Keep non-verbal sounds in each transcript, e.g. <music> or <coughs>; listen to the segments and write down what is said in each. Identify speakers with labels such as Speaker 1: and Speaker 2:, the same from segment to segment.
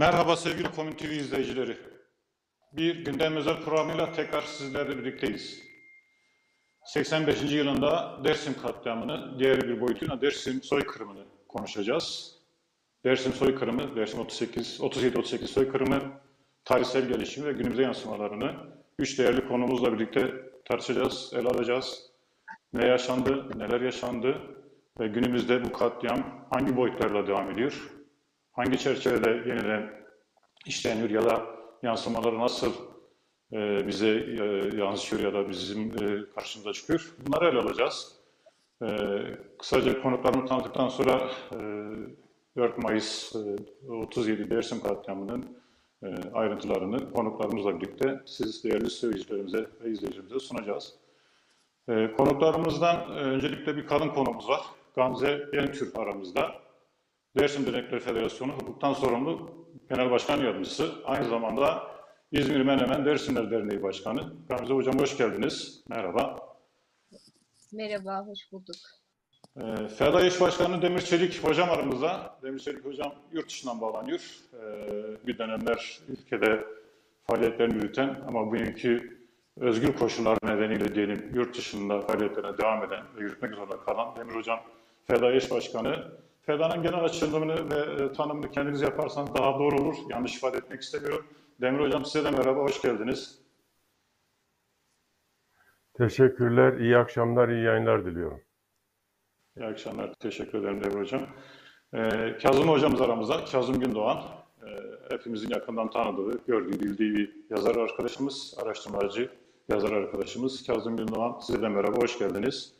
Speaker 1: Merhaba sevgili Komün TV izleyicileri. Bir gündem özel programıyla tekrar sizlerle birlikteyiz. 85. yılında Dersim katliamını, diğer bir boyutuyla Dersim soykırımını konuşacağız. Dersim soykırımı, Dersim 38, 37-38 soykırımı, tarihsel gelişimi ve günümüze yansımalarını üç değerli konumuzla birlikte tartışacağız, ele alacağız. Ne yaşandı, neler yaşandı ve günümüzde bu katliam hangi boyutlarla devam ediyor? Hangi çerçevede yeniden işleniyor ya da yansımaları nasıl e, bize e, yansıyor ya da bizim e, karşımıza çıkıyor. Bunları ele alacağız. E, kısaca konuklarımı tanıttıktan sonra e, 4 Mayıs e, 37 Dersim katliamının e, ayrıntılarını konuklarımızla birlikte siz değerli seyircilerimize ve izleyicilerimize sunacağız. E, konuklarımızdan öncelikle bir kadın konumuz var. Gamze Yentür aramızda. Dersim Dernekler Federasyonu hukuktan sorumlu Genel Başkan Yardımcısı. Aynı zamanda İzmir Menemen Dersimler Derneği Başkanı. Gamze Hocam hoş geldiniz. Merhaba.
Speaker 2: Merhaba, hoş bulduk.
Speaker 1: E, FEDA İş Başkanı Demir Çelik Hocam aramızda. Demir Çelik Hocam yurt dışından bağlanıyor. E, bir dönemler ülkede faaliyetlerini yürüten ama bugünkü özgür koşullar nedeniyle diyelim yurt dışında faaliyetlerine devam eden ve yürütmek zorunda kalan Demir Hocam FEDA İş Başkanı. FEDA'nın genel açılımını ve e, tanımını kendiniz yaparsanız daha doğru olur. Yanlış ifade etmek istemiyorum. Demir Hocam size de merhaba, hoş geldiniz.
Speaker 3: Teşekkürler, iyi akşamlar, iyi yayınlar diliyorum.
Speaker 1: İyi akşamlar, teşekkür ederim Demir Hocam. Ee, Kazım Hocamız aramızda, Kazım Gündoğan. Ee, hepimizin yakından tanıdığı, gördüğü, bildiği bir yazar arkadaşımız, araştırmacı yazar arkadaşımız. Kazım Gündoğan, size de merhaba, hoş geldiniz.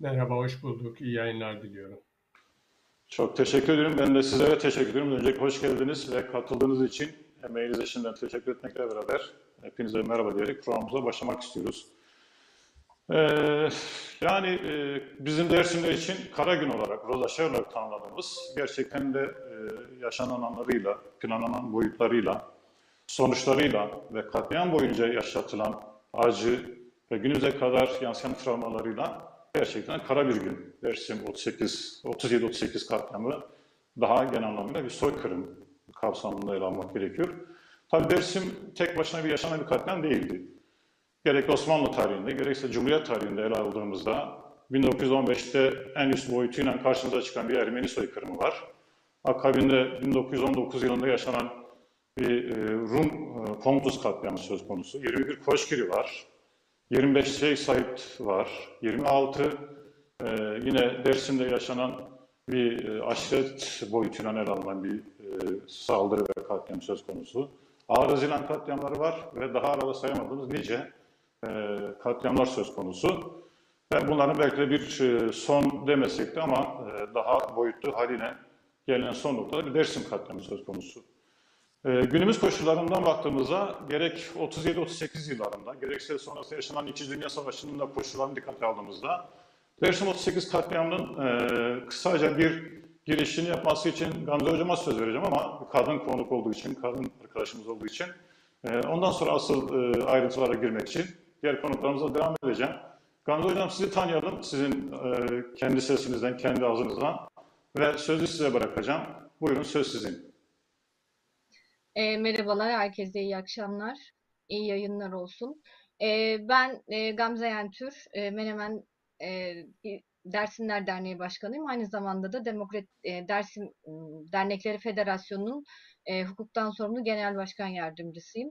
Speaker 4: Merhaba, hoş bulduk. İyi yayınlar diliyorum.
Speaker 1: Çok teşekkür ederim. Ben de sizlere teşekkür ederim. Öncelikle hoş geldiniz ve katıldığınız için emeğinize şimdiden teşekkür etmekle beraber hepinize merhaba diyerek programımıza başlamak istiyoruz. Ee, yani e, bizim Dersimler için kara gün olarak, rozaşa olarak tanımladığımız gerçekten de e, yaşanan anlarıyla, planlanan boyutlarıyla, sonuçlarıyla ve katliam boyunca yaşatılan acı ve günümüze kadar yansıyan travmalarıyla gerçekten kara bir gün. Dersim 38, 37-38 katliamı daha genel anlamıyla bir soykırım kapsamında ele almak gerekiyor. Tabi Dersim tek başına bir yaşanan bir katliam değildi. Gerek Osmanlı tarihinde, gerekse Cumhuriyet tarihinde ele aldığımızda 1915'te en üst boyutuyla karşımıza çıkan bir Ermeni soykırımı var. Akabinde 1919 yılında yaşanan bir e, Rum e, Pontus katliamı söz konusu. 21 Koşkiri var. 25 Şeyh Said var. 26 e, yine Dersim'de yaşanan bir e, aşiret boyutuyla ele alınan bir e, saldırı ve katliam söz konusu. Ağır Haziran katliamları var ve daha arada sayamadığımız nice e, katliamlar söz konusu. Ve bunların belki de bir e, son demesek de ama e, daha boyutlu haline gelinen son noktada bir Dersim katliamı söz konusu. Ee, günümüz koşullarından baktığımızda gerek 37-38 yıllarında gerekse sonrası yaşanan İkinci Dünya Savaşı'nın da koşullarını dikkate aldığımızda Dersim 38 katliamının e, kısaca bir girişini yapması için Gamze Hocam'a söz vereceğim ama kadın konuk olduğu için, kadın arkadaşımız olduğu için e, ondan sonra asıl e, ayrıntılara girmek için diğer konuklarımıza devam edeceğim. Gamze Hocam sizi tanıyalım, sizin e, kendi sesinizden, kendi ağzınızdan ve sözü size bırakacağım. Buyurun söz sizin.
Speaker 2: E, merhabalar, herkese iyi akşamlar, iyi yayınlar olsun. E, ben e, Gamze Yentür, e, Menemen e, Dersimler Derneği Başkanıyım. Aynı zamanda da Demokrat e, Dersim Dernekleri Federasyonu'nun e, hukuktan sorumlu Genel Başkan Yardımcısıyım.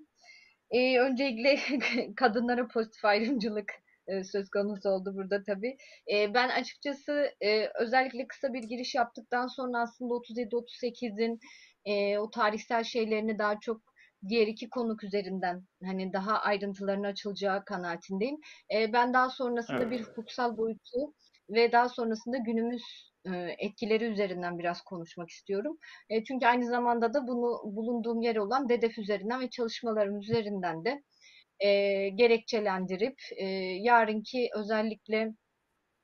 Speaker 2: E, öncelikle <laughs> kadınlara pozitif ayrımcılık e, söz konusu oldu burada tabii. E, ben açıkçası e, özellikle kısa bir giriş yaptıktan sonra aslında 37-38'in e, o tarihsel şeylerini daha çok diğer iki konuk üzerinden hani daha ayrıntılarını açılacağı kanaatindeyim. E, ben daha sonrasında
Speaker 1: Evet.
Speaker 2: bir hukuksal boyutu ve daha sonrasında günümüz etkileri üzerinden biraz konuşmak istiyorum. Çünkü aynı zamanda da bunu bulunduğum yer olan DEDEF üzerinden ve çalışmalarım üzerinden de gerekçelendirip yarınki özellikle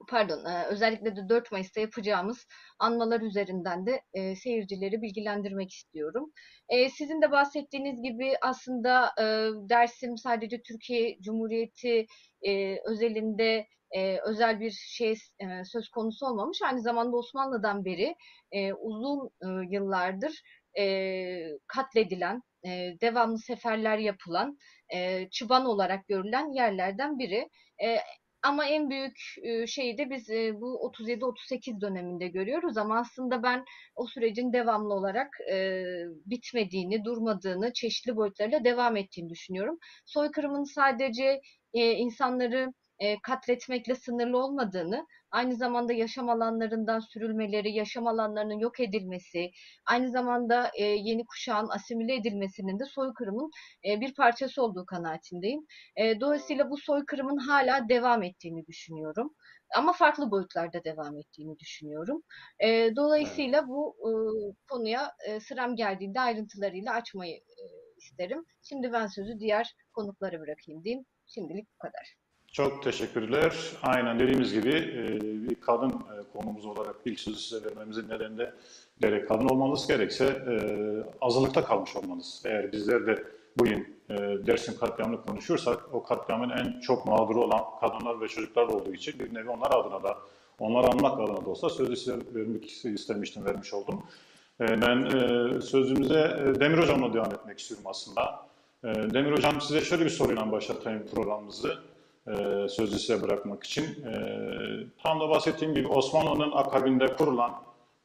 Speaker 2: pardon e, özellikle de 4 Mayıs'ta yapacağımız anmalar üzerinden de e, seyircileri bilgilendirmek istiyorum. E, sizin de bahsettiğiniz gibi aslında Dersim sadece Türkiye Cumhuriyeti özelinde özel bir şey söz konusu olmamış. Aynı zamanda Osmanlı'dan beri uzun yıllardır katledilen, devamlı seferler yapılan, e, çıban olarak görülen yerlerden biri. Ama en büyük şeyi de biz bu 37-38 döneminde görüyoruz ama aslında ben o sürecin devamlı olarak bitmediğini, durmadığını, çeşitli boyutlarıyla devam ettiğini düşünüyorum. Soykırımın sadece insanları e, katletmekle sınırlı olmadığını, aynı zamanda yaşam alanlarından sürülmeleri, yaşam alanlarının yok edilmesi, aynı zamanda e, yeni kuşağın asimile edilmesinin de soykırımın e, bir parçası olduğu kanaatindeyim. E, dolayısıyla bu soykırımın hala devam ettiğini düşünüyorum. Ama farklı boyutlarda devam ettiğini düşünüyorum. E, dolayısıyla bu e, konuya e, sıram geldiğinde ayrıntılarıyla açmayı e, isterim. Şimdi ben sözü diğer konuklara bırakayım diyeyim. Şimdilik bu kadar.
Speaker 1: Çok teşekkürler. Aynen dediğimiz gibi e, bir kadın e, konumuz olarak ilk sözü size vermemizin nedeni de gerek kadın olmanız gerekse e, azınlıkta kalmış olmanız. Eğer bizler de bugün Dersim katliamını konuşursak o katliamın en çok mağduru olan kadınlar ve çocuklar olduğu için bir nevi onlar adına da onları anmak adına da olsa sözü size vermek istemiştim, vermiş oldum. Ben sözümüze Demir Hocam'la devam etmek istiyorum aslında. Demir Hocam size şöyle bir soruyla başlatayım programımızı e, sözü size bırakmak için. E, tam da bahsettiğim gibi Osmanlı'nın akabinde kurulan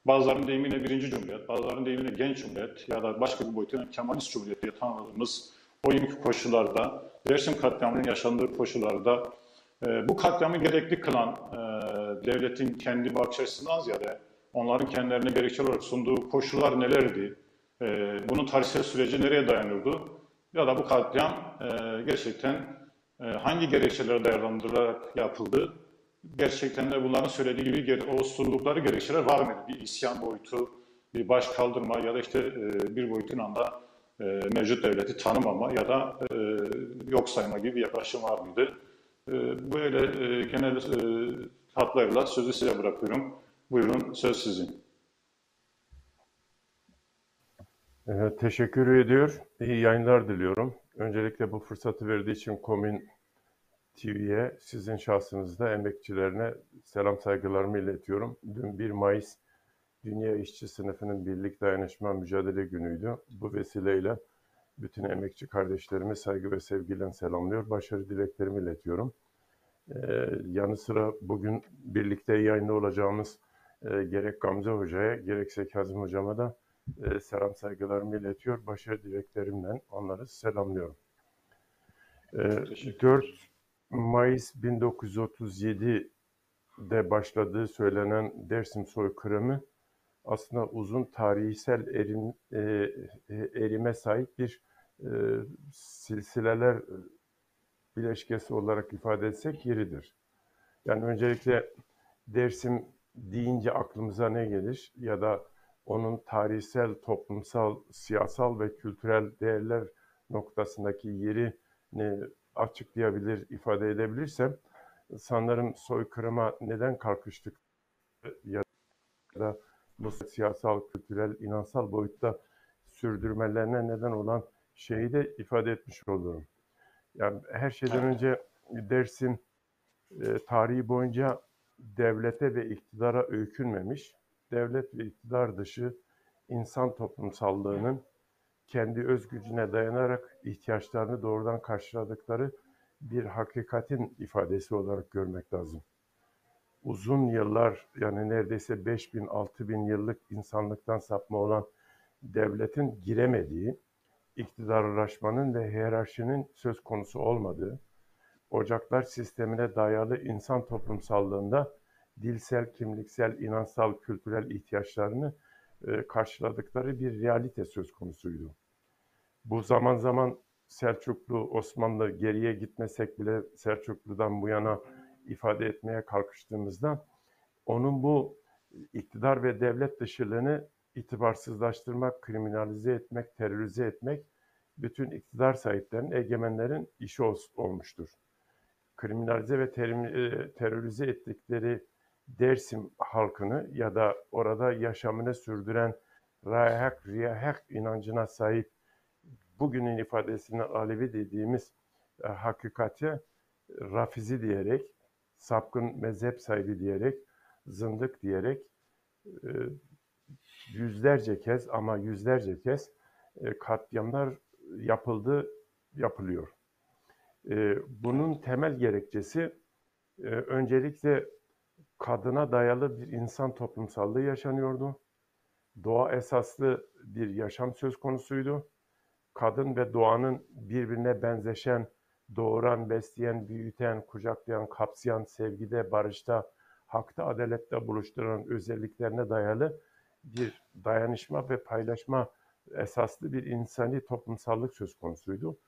Speaker 1: bazılarının deyimiyle birinci cumhuriyet, bazılarının deyimiyle genç cumhuriyet ya da başka bir boyutuyla Kemalist cumhuriyet diye tanıdığımız o günkü koşullarda, Dersim katliamının yaşandığı koşullarda e, bu katliamı gerekli kılan e, devletin kendi bakış açısından ziyade onların kendilerine gerekçe olarak sunduğu koşullar nelerdi? E, bunun tarihsel süreci nereye dayanıyordu? Ya da bu katliam e, gerçekten hangi gerekçelere dayandırılarak yapıldı? Gerçekten de bunların söylediği gibi o sundukları gerekçeler var mıydı? Bir isyan boyutu, bir baş kaldırma ya da işte e, bir boyutun anda e, mevcut devleti tanımama ya da e, yok sayma gibi bir yaklaşım var mıydı? Böyle genel hatlarla sözü size bırakıyorum. Buyurun söz sizin.
Speaker 3: Ee, teşekkür ediyor. İyi yayınlar diliyorum. Öncelikle bu fırsatı verdiği için Komün TV'ye sizin şahsınızda emekçilerine selam saygılarımı iletiyorum. Dün 1 Mayıs Dünya İşçi Sınıfının Birlik Dayanışma Mücadele Günü'ydü. Bu vesileyle bütün emekçi kardeşlerimi saygı ve sevgiyle selamlıyor. Başarı dileklerimi iletiyorum. Ee, yanı sıra bugün birlikte yayında olacağımız e, gerek Gamze Hoca'ya gerekse Kazım Hocama da e, selam saygılarımı iletiyor. Başarı dileklerimle onları selamlıyorum. E,
Speaker 1: Teşekkür
Speaker 3: 4 Mayıs 1937'de başladığı söylenen Dersim soykırımı aslında uzun tarihsel erim, e, e, erime sahip bir e, silsileler bileşkesi olarak ifade etsek yeridir. Yani öncelikle Dersim deyince aklımıza ne gelir ya da onun tarihsel, toplumsal, siyasal ve kültürel değerler noktasındaki yerini açıklayabilir, ifade edebilirsem sanırım soykırıma neden kalkıştık ya da bu siyasal, kültürel, inansal boyutta sürdürmelerine neden olan şeyi de ifade etmiş olurum. Yani her şeyden
Speaker 1: Evet.
Speaker 3: önce Dersim e, tarihi boyunca devlete ve iktidara öykünmemiş, devlet ve iktidar dışı insan toplumsallığının kendi öz gücüne dayanarak ihtiyaçlarını doğrudan karşıladıkları bir hakikatin ifadesi olarak görmek lazım. Uzun yıllar yani neredeyse 5000 6000 yıllık insanlıktan sapma olan devletin giremediği, iktidarlaşmanın ve hiyerarşinin söz konusu olmadığı, ocaklar sistemine dayalı insan toplumsallığında dilsel, kimliksel, inansal, kültürel ihtiyaçlarını e, karşıladıkları bir realite söz konusuydu. Bu zaman zaman Selçuklu, Osmanlı geriye gitmesek bile Selçuklu'dan bu yana ifade etmeye kalkıştığımızda onun bu iktidar ve devlet dışılığını itibarsızlaştırmak, kriminalize etmek, terörize etmek bütün iktidar sahiplerinin, egemenlerin işi ol- olmuştur. Kriminalize ve e, terörize ettikleri Dersim halkını ya da orada yaşamını sürdüren Rayhak, Riyahak inancına sahip bugünün ifadesini Alevi dediğimiz e, hakikati Rafizi diyerek, sapkın mezhep sahibi diyerek, zındık diyerek e, yüzlerce kez ama yüzlerce kez e, katliamlar yapıldı, yapılıyor. E, bunun temel gerekçesi e, öncelikle kadına dayalı bir insan toplumsallığı yaşanıyordu. Doğa esaslı bir yaşam söz konusuydu. Kadın ve doğanın birbirine benzeşen, doğuran, besleyen, büyüten, kucaklayan, kapsayan, sevgide, barışta, hakta, adalette buluşturan özelliklerine dayalı bir dayanışma ve paylaşma esaslı bir insani toplumsallık söz konusuydu.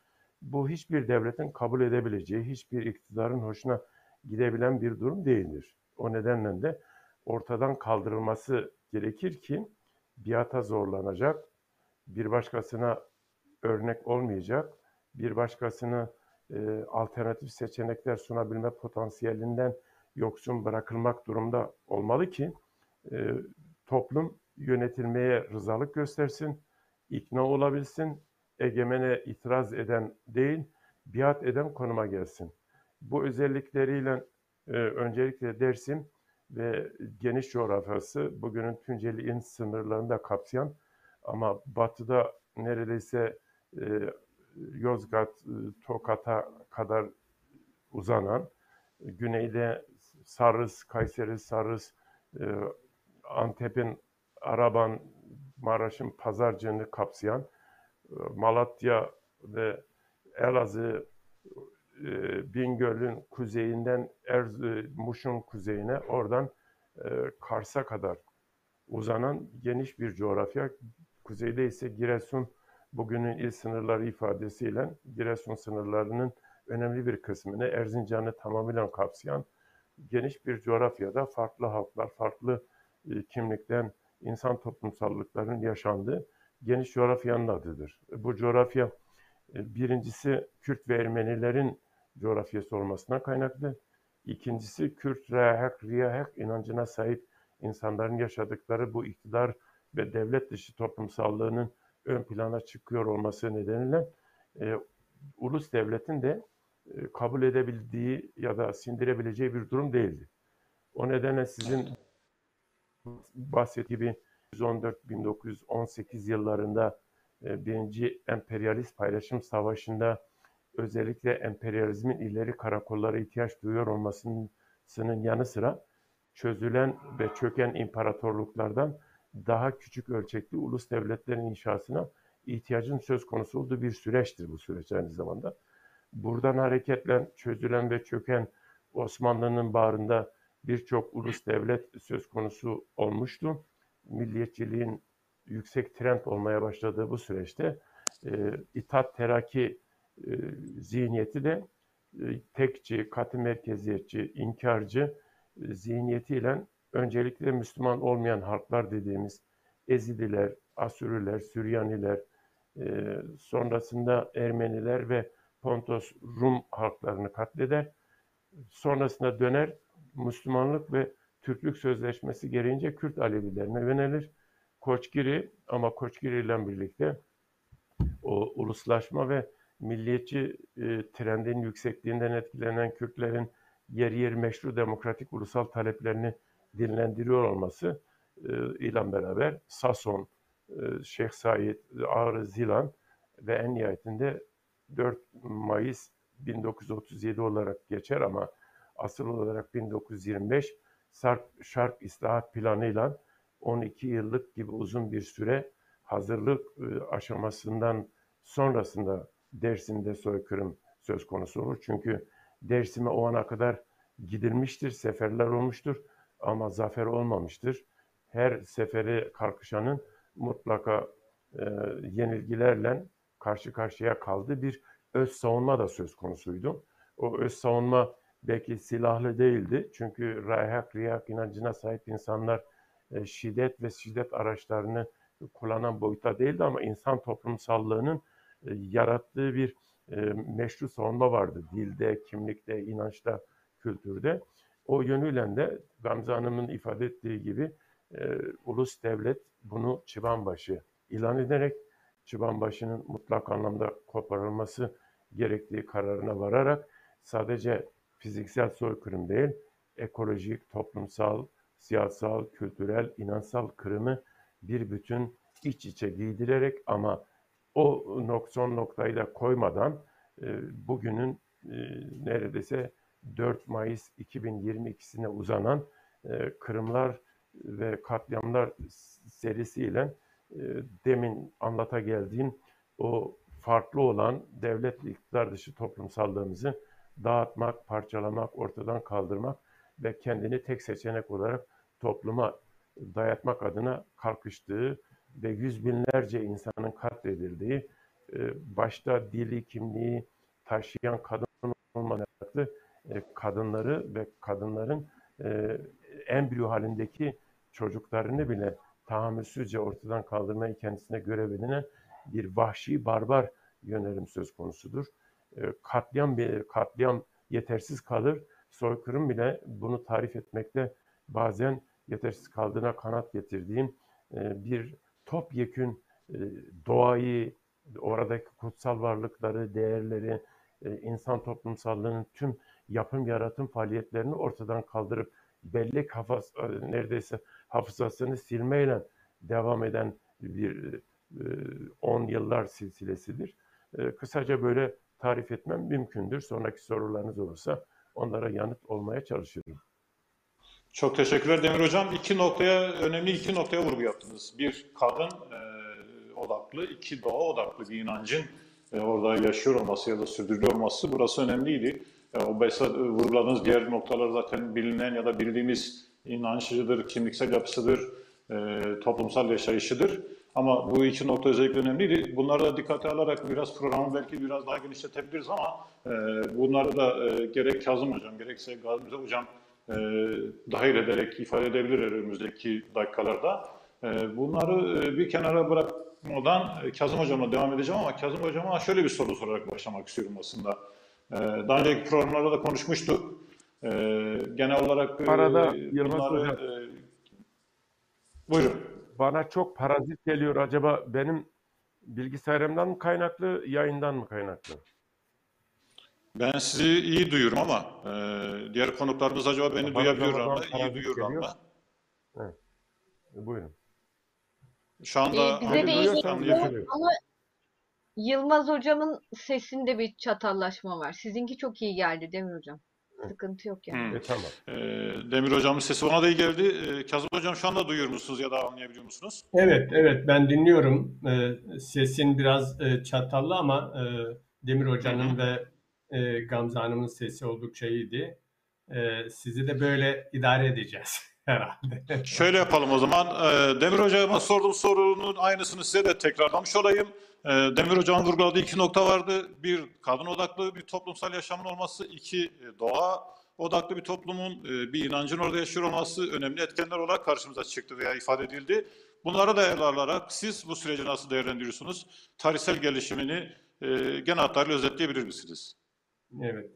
Speaker 3: Bu hiçbir devletin kabul edebileceği, hiçbir iktidarın hoşuna gidebilen bir durum değildir. O nedenle de ortadan kaldırılması gerekir ki biata zorlanacak, bir başkasına örnek olmayacak, bir başkasına e, alternatif seçenekler sunabilme potansiyelinden yoksun bırakılmak durumda olmalı ki e, toplum yönetilmeye rızalık göstersin, ikna olabilsin, egemene itiraz eden değil, biat eden konuma gelsin. Bu özellikleriyle öncelikle Dersim ve geniş coğrafyası bugünün Tunceli il sınırlarını da kapsayan ama batıda neredeyse e, Yozgat, e, Tokat'a kadar uzanan, güneyde Sarız, Kayseri, Sarız, e, Antep'in Araban, Maraş'ın Pazarcığını kapsayan, e, Malatya ve Elazığ, e, Bingöl'ün kuzeyinden Erz, e, Muş'un kuzeyine, oradan e, Kars'a kadar uzanan geniş bir coğrafya. Kuzeyde ise Giresun, bugünün il sınırları ifadesiyle Giresun sınırlarının önemli bir kısmını, Erzincan'ı tamamıyla kapsayan geniş bir coğrafyada farklı halklar, farklı e, kimlikten insan toplumsallıklarının yaşandığı geniş coğrafyanın adıdır. Bu coğrafya birincisi Kürt ve Ermenilerin coğrafyası olmasına kaynaklı. İkincisi Kürt rehak, riyahak inancına sahip insanların yaşadıkları bu iktidar ve devlet dışı toplumsallığının ön plana çıkıyor olması nedeniyle e, ulus devletin de e, kabul edebildiği ya da sindirebileceği bir durum değildi. O nedenle sizin bahsettiği gibi 1914-1918 yıllarında e, birinci emperyalist paylaşım savaşında özellikle emperyalizmin ileri karakollara ihtiyaç duyuyor olmasının yanı sıra çözülen ve çöken imparatorluklardan daha küçük ölçekli ulus devletlerin inşasına ihtiyacın söz konusu olduğu bir süreçtir bu süreç aynı zamanda. Buradan hareketle çözülen ve çöken Osmanlı'nın bağrında birçok ulus devlet söz konusu olmuştu. Milliyetçiliğin yüksek trend olmaya başladığı bu süreçte e, İttihat Terakki e, zihniyeti de e, tekçi, katı merkeziyetçi, inkarcı e, zihniyetiyle öncelikle Müslüman olmayan halklar dediğimiz Ezidiler, Asürüler, Süryaniler, e, sonrasında Ermeniler ve Pontos Rum halklarını katleder. Sonrasında döner Müslümanlık ve Türklük Sözleşmesi gereğince Kürt Alevilerine yönelir. Koçgiri ama Koçgiri ile birlikte o uluslaşma ve milliyetçi e, trendin yüksekliğinden etkilenen Kürtlerin yer yer meşru demokratik ulusal taleplerini dinlendiriyor olması e, ile beraber Sason, e, Şeyh Said, Ağrı Zilan ve en nihayetinde 4 Mayıs 1937 olarak geçer ama asıl olarak 1925 Sarp, Şark İslahat Planı'yla 12 yıllık gibi uzun bir süre hazırlık e, aşamasından sonrasında Dersim'de soykırım söz konusu olur. Çünkü Dersim'e o ana kadar gidilmiştir, seferler olmuştur ama zafer olmamıştır. Her seferi kalkışanın mutlaka e, yenilgilerle karşı karşıya kaldığı bir öz savunma da söz konusuydu. O öz savunma belki silahlı değildi. Çünkü rayhak, riyak inancına sahip insanlar e, şiddet ve şiddet araçlarını kullanan boyuta değildi ama insan toplumsallığının e, yarattığı bir e, meşru savunma vardı. Dilde, kimlikte, inançta, kültürde. O yönüyle de Gamze Hanım'ın ifade ettiği gibi e, ulus devlet bunu çıbanbaşı ilan ederek çıbanbaşının mutlak anlamda koparılması gerektiği kararına vararak sadece fiziksel soykırım değil, ekolojik, toplumsal, siyasal, kültürel, inansal kırımı bir bütün iç içe giydirerek ama o nok son noktayı da koymadan e, bugünün e, neredeyse 4 Mayıs 2022'sine uzanan e, kırımlar ve katliamlar serisiyle e, demin anlata geldiğim o farklı olan devlet iktidar dışı toplumsallığımızı dağıtmak, parçalamak, ortadan kaldırmak ve kendini tek seçenek olarak topluma dayatmak adına kalkıştığı ve yüz binlerce insanın katledildiği, e, başta dili, kimliği taşıyan kadın olmakta e, kadınları ve kadınların embriyo halindeki çocuklarını bile tahammülsüzce ortadan kaldırmayı kendisine görev edinen bir vahşi barbar yönelim söz konusudur. E, katliam katliam yetersiz kalır. Soykırım bile bunu tarif etmekte bazen yetersiz kaldığına kanat getirdiğim bir topyekün e, doğayı, oradaki kutsal varlıkları, değerleri, e, insan toplumsallığının tüm yapım yaratım faaliyetlerini ortadan kaldırıp bellek hafız, e, neredeyse hafızasını silmeyle devam eden bir 10 yıllar silsilesidir. Kısaca böyle tarif etmem mümkündür. Sonraki sorularınız olursa onlara yanıt olmaya çalışırım.
Speaker 1: Çok teşekkürler Demir Hocam. İki noktaya, önemli iki noktaya vurgu yaptınız. Bir, kadın e, odaklı, iki doğa odaklı bir inancın e, orada yaşıyor olması ya da sürdürülüyor olması burası önemliydi. E, o mesela vurguladığınız diğer noktalar zaten bilinen ya da bildiğimiz inançıdır, kimliksel yapısıdır, e, toplumsal yaşayışıdır. Ama bu iki nokta özellikle önemliydi. Bunları da dikkate alarak biraz programı belki biraz daha genişletebiliriz ama e, bunları da e, gerek Kazım Hocam gerekse Gazi Hocam e, dahil ederek ifade edebilir önümüzdeki dakikalarda. E, bunları e, bir kenara bırakmadan e, Kazım Hocam'la devam edeceğim ama Kazım Hocam'a şöyle bir soru sorarak başlamak istiyorum aslında. E, daha önceki programlarda da konuşmuştuk. E, genel olarak
Speaker 3: Arada
Speaker 1: e,
Speaker 3: Yılmaz
Speaker 1: bunları,
Speaker 3: Hocam.
Speaker 1: e, buyurun.
Speaker 3: Bana çok parazit geliyor. Acaba benim bilgisayarımdan mı kaynaklı, yayından mı kaynaklı?
Speaker 1: Ben sizi iyi duyuyorum ama e, diğer konuklarımız acaba beni
Speaker 3: Bana
Speaker 1: duyabiliyorlar
Speaker 3: zaman
Speaker 1: mı? İyi duyuyorlar
Speaker 3: geliyor.
Speaker 1: mı?
Speaker 3: Buyurun.
Speaker 1: Şu anda
Speaker 2: Ee, bize de iyi geliyor ama Yılmaz hocamın sesinde bir çatallaşma var. Sizinki çok iyi geldi Demir hocam. Sıkıntı yok yani.
Speaker 1: Hı.
Speaker 3: E, tamam.
Speaker 1: Ee, Demir hocamın sesi bana da iyi geldi. Ee, Kazım hocam şu anda duyuyor musunuz ya da anlayabiliyor musunuz?
Speaker 4: Evet, evet ben dinliyorum. Ee, sesin biraz e, çatallı ama e, Demir Hoca'nın ve e, Gamze Hanım'ın sesi oldukça iyiydi. E, sizi de böyle idare edeceğiz <laughs> herhalde.
Speaker 1: Şöyle yapalım o zaman. Ee, Demir hocama sorduğum sorunun aynısını size de tekrarlamış olayım. Ee, Demir hocamın vurguladığı iki nokta vardı. Bir, kadın odaklı bir toplumsal yaşamın olması. iki e, doğa odaklı bir toplumun e, bir inancın orada yaşıyor olması önemli etkenler olarak karşımıza çıktı veya ifade edildi. Bunları da ele alarak siz bu süreci nasıl değerlendiriyorsunuz? Tarihsel gelişimini e, genel hatlarıyla özetleyebilir misiniz?
Speaker 4: Evet.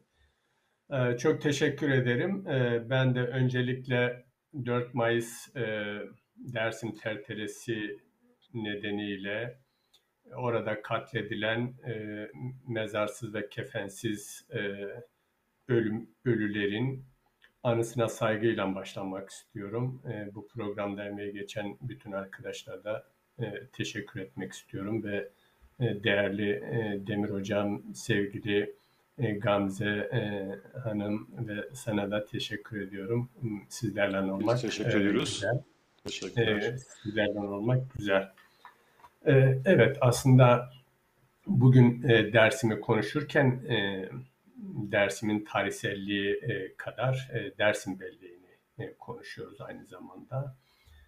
Speaker 4: Ee, çok teşekkür ederim. Ee, ben de öncelikle 4 Mayıs e, Dersim terteresi nedeniyle orada katledilen e, mezarsız ve kefensiz e, ölüm ölülerin anısına saygıyla başlamak istiyorum. Bu programda emeği geçen bütün arkadaşlara da teşekkür etmek istiyorum ve değerli Demir Hocam, sevgili Gamze e, Hanım ve sana da teşekkür ediyorum. Sizlerle olmak
Speaker 1: teşekkür
Speaker 4: e,
Speaker 1: ediyoruz.
Speaker 4: güzel.
Speaker 1: Teşekkürler.
Speaker 4: E, sizlerden olmak güzel. E, evet aslında bugün e, dersimi konuşurken e, dersimin tarihselliği e, kadar e, dersin belleğini e, konuşuyoruz aynı zamanda.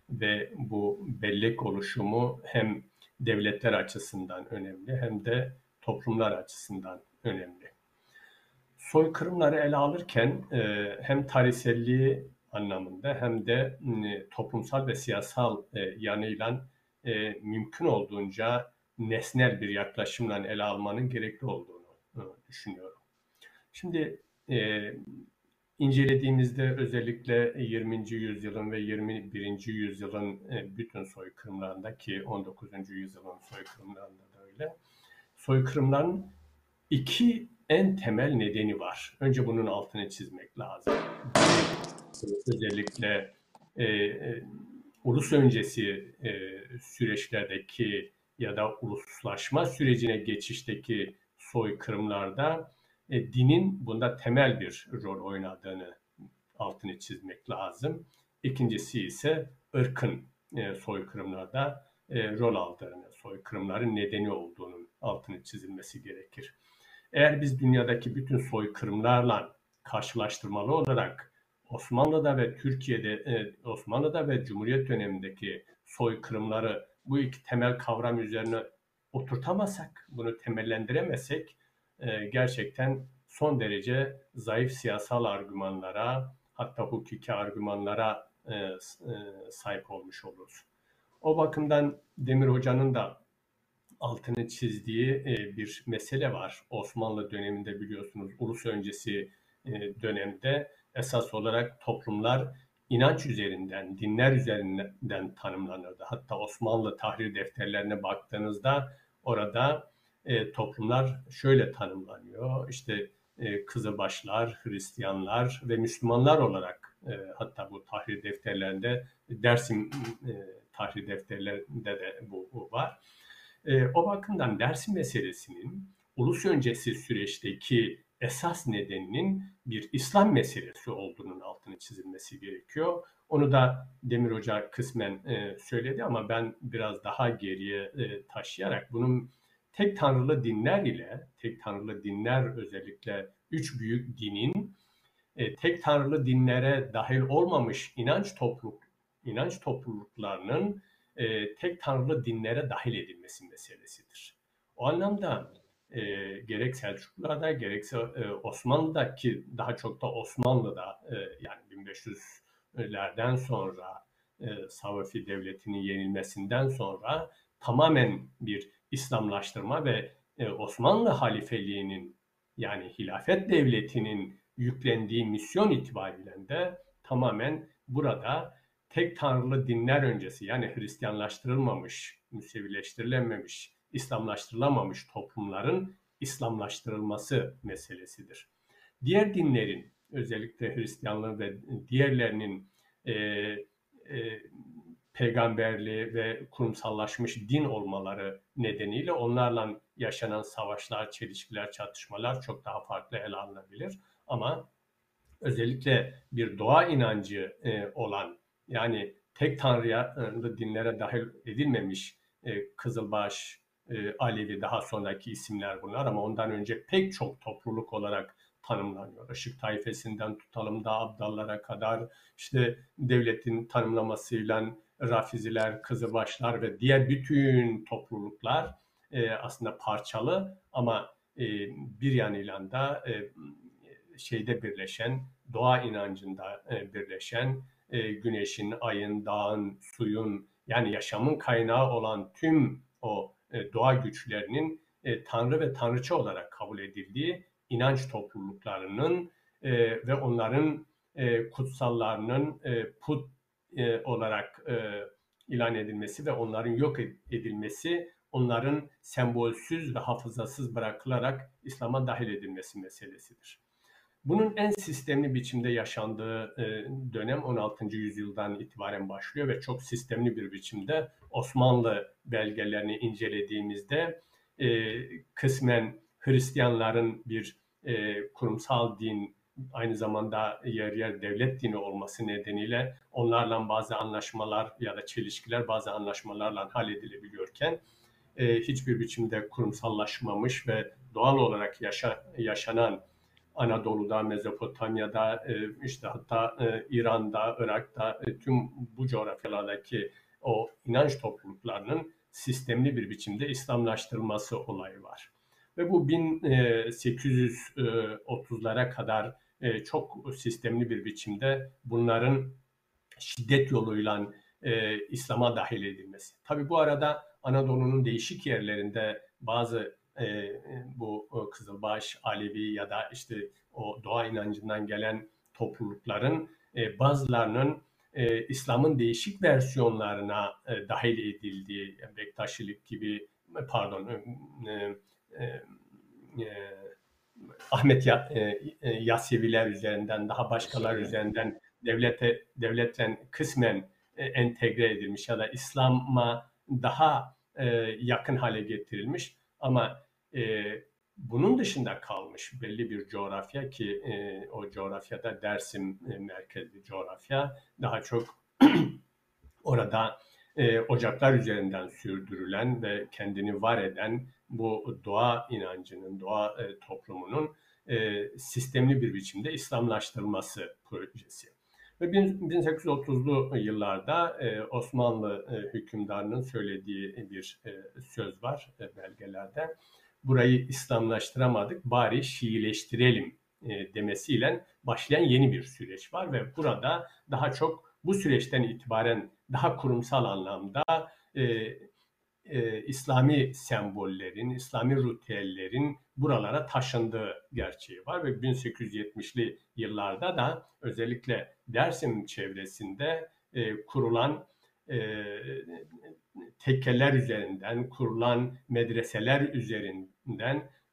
Speaker 4: Ve bu bellek oluşumu hem devletler açısından önemli hem de toplumlar açısından önemli. Soykırımları ele alırken e, hem tarihselliği anlamında hem de e, toplumsal ve siyasal e, yanıyla e, mümkün olduğunca nesnel bir yaklaşımla ele almanın gerekli olduğunu e, düşünüyorum. Şimdi e, incelediğimizde özellikle 20. yüzyılın ve 21. yüzyılın e, bütün soykırımlarında ki 19. yüzyılın soykırımlarında da öyle. Soykırımların iki en temel nedeni var. Önce bunun altını çizmek lazım. Özellikle e, e, ulus öncesi e, süreçlerdeki ya da uluslaşma sürecine geçişteki soykırımlarda e, dinin bunda temel bir rol oynadığını altını çizmek lazım. İkincisi ise ırkın e, soykırımlarda e, rol aldığını, soykırımların nedeni olduğunun altını çizilmesi gerekir. Eğer biz dünyadaki bütün soykırımlarla karşılaştırmalı olarak Osmanlı'da ve Türkiye'de, e, Osmanlı'da ve Cumhuriyet dönemindeki soykırımları bu iki temel kavram üzerine oturtamazsak, bunu temellendiremezsek e, gerçekten son derece zayıf siyasal argümanlara, hatta hukuki argümanlara e, sahip olmuş oluruz. O bakımdan Demir Hoca'nın da altını çizdiği e, bir mesele var. Osmanlı döneminde biliyorsunuz ulus öncesi e, dönemde esas olarak toplumlar inanç üzerinden, dinler üzerinden tanımlanırdı. Hatta Osmanlı tahrir defterlerine baktığınızda orada e, toplumlar şöyle tanımlanıyor. İşte e, Kızılbaşlar, Hristiyanlar ve Müslümanlar olarak hatta bu tahrir defterlerinde Dersim e, tahrir defterlerinde de bu, bu var. E, o bakımdan Dersim meselesinin ulus öncesi süreçteki esas nedeninin bir İslam meselesi olduğunun altını çizilmesi gerekiyor. Onu da Demir Hoca kısmen e, söyledi ama ben biraz daha geriye e, taşıyarak bunun tek tanrılı dinler ile, tek tanrılı dinler özellikle üç büyük dinin e, tek tanrılı dinlere dahil olmamış inanç topluluk inanç topluluklarının e, tek tanrılı dinlere dahil edilmesi meselesidir. O anlamda e, gerek Selçuklularda gerekse e, Osmanlı'da ki daha çok da Osmanlı'da e, yani 1500'lerden sonra e, Safavi Devleti'nin yenilmesinden sonra tamamen bir İslamlaştırma ve e, Osmanlı halifeliğinin yani hilafet devletinin yüklendiği misyon itibariyle de tamamen burada tek tanrılı dinler öncesi yani Hristiyanlaştırılmamış, Müsevileştirilememiş, İslamlaştırılamamış toplumların İslamlaştırılması meselesidir. Diğer dinlerin özellikle Hristiyanlığın ve diğerlerinin e, e, peygamberliği ve kurumsallaşmış din olmaları nedeniyle onlarla yaşanan savaşlar, çelişkiler, çatışmalar çok daha farklı ele alınabilir. Ama özellikle bir doğa inancı e, olan yani tek tanrıya e, dinlere dahil edilmemiş e, Kızılbaş, e, Alevi daha sonraki isimler bunlar ama ondan önce pek çok topluluk olarak tanımlanıyor. Işık taifesinden tutalım da Abdallara kadar işte devletin tanımlamasıyla Rafiziler, Kızılbaşlar ve diğer bütün topluluklar e, aslında parçalı ama e, bir yanıyla da e, şeyde birleşen, doğa inancında e, birleşen, e, güneşin, ayın, dağın, suyun yani yaşamın kaynağı olan tüm o e, doğa güçlerinin e, tanrı ve tanrıça olarak kabul edildiği inanç topluluklarının e, ve onların e, kutsallarının e, put e, olarak e, ilan edilmesi ve onların yok edilmesi, onların sembolsüz ve hafızasız bırakılarak İslam'a dahil edilmesi meselesidir. Bunun en sistemli biçimde yaşandığı e, dönem 16. yüzyıldan itibaren başlıyor ve çok sistemli bir biçimde Osmanlı belgelerini incelediğimizde e, kısmen Hristiyanların bir e, kurumsal din aynı zamanda yer yer devlet dini olması nedeniyle onlarla bazı anlaşmalar ya da çelişkiler bazı anlaşmalarla halledilebiliyorken hiçbir biçimde kurumsallaşmamış ve doğal olarak yaşa, yaşanan Anadolu'da, Mezopotamya'da, e, işte hatta e, İran'da, Irak'ta e, tüm bu coğrafyalardaki o inanç topluluklarının sistemli bir biçimde İslamlaştırılması olayı var. Ve bu 1830'lara kadar çok sistemli bir biçimde bunların şiddet yoluyla İslam'a dahil edilmesi. Tabi bu arada Anadolu'nun değişik yerlerinde bazı e, bu Kızılbaş, Alevi ya da işte o doğa inancından gelen toplulukların e, bazılarının e, İslam'ın değişik versiyonlarına e, dahil edildiği, Bektaşilik gibi, pardon, e, e, e, Ahmet ya, e, e, Yaseviler üzerinden, daha başkalar üzerinden devlete devletten kısmen e, entegre edilmiş ya da İslam'a daha e, yakın hale getirilmiş. Ama e, bunun dışında kalmış belli bir coğrafya ki e, o coğrafyada Dersim e, merkezli coğrafya daha çok <clears throat> orada e, ocaklar üzerinden sürdürülen ve kendini var eden bu doğa inancının, doğa e, toplumunun e, sistemli bir biçimde İslamlaştırılması projesi. Ve 1830'lu yıllarda e, Osmanlı e, hükümdarının söylediği bir e, söz var e, belgelerde. Burayı İslamlaştıramadık, bari Şiileştirelim e, demesiyle başlayan yeni bir süreç var ve burada daha çok bu süreçten itibaren daha kurumsal anlamda e, e, İslami sembollerin, İslami ritüellerin buralara taşındığı gerçeği var ve 1870'li yıllarda da özellikle Dersim çevresinde e, kurulan e, tekkeler üzerinden, kurulan medreseler üzerinden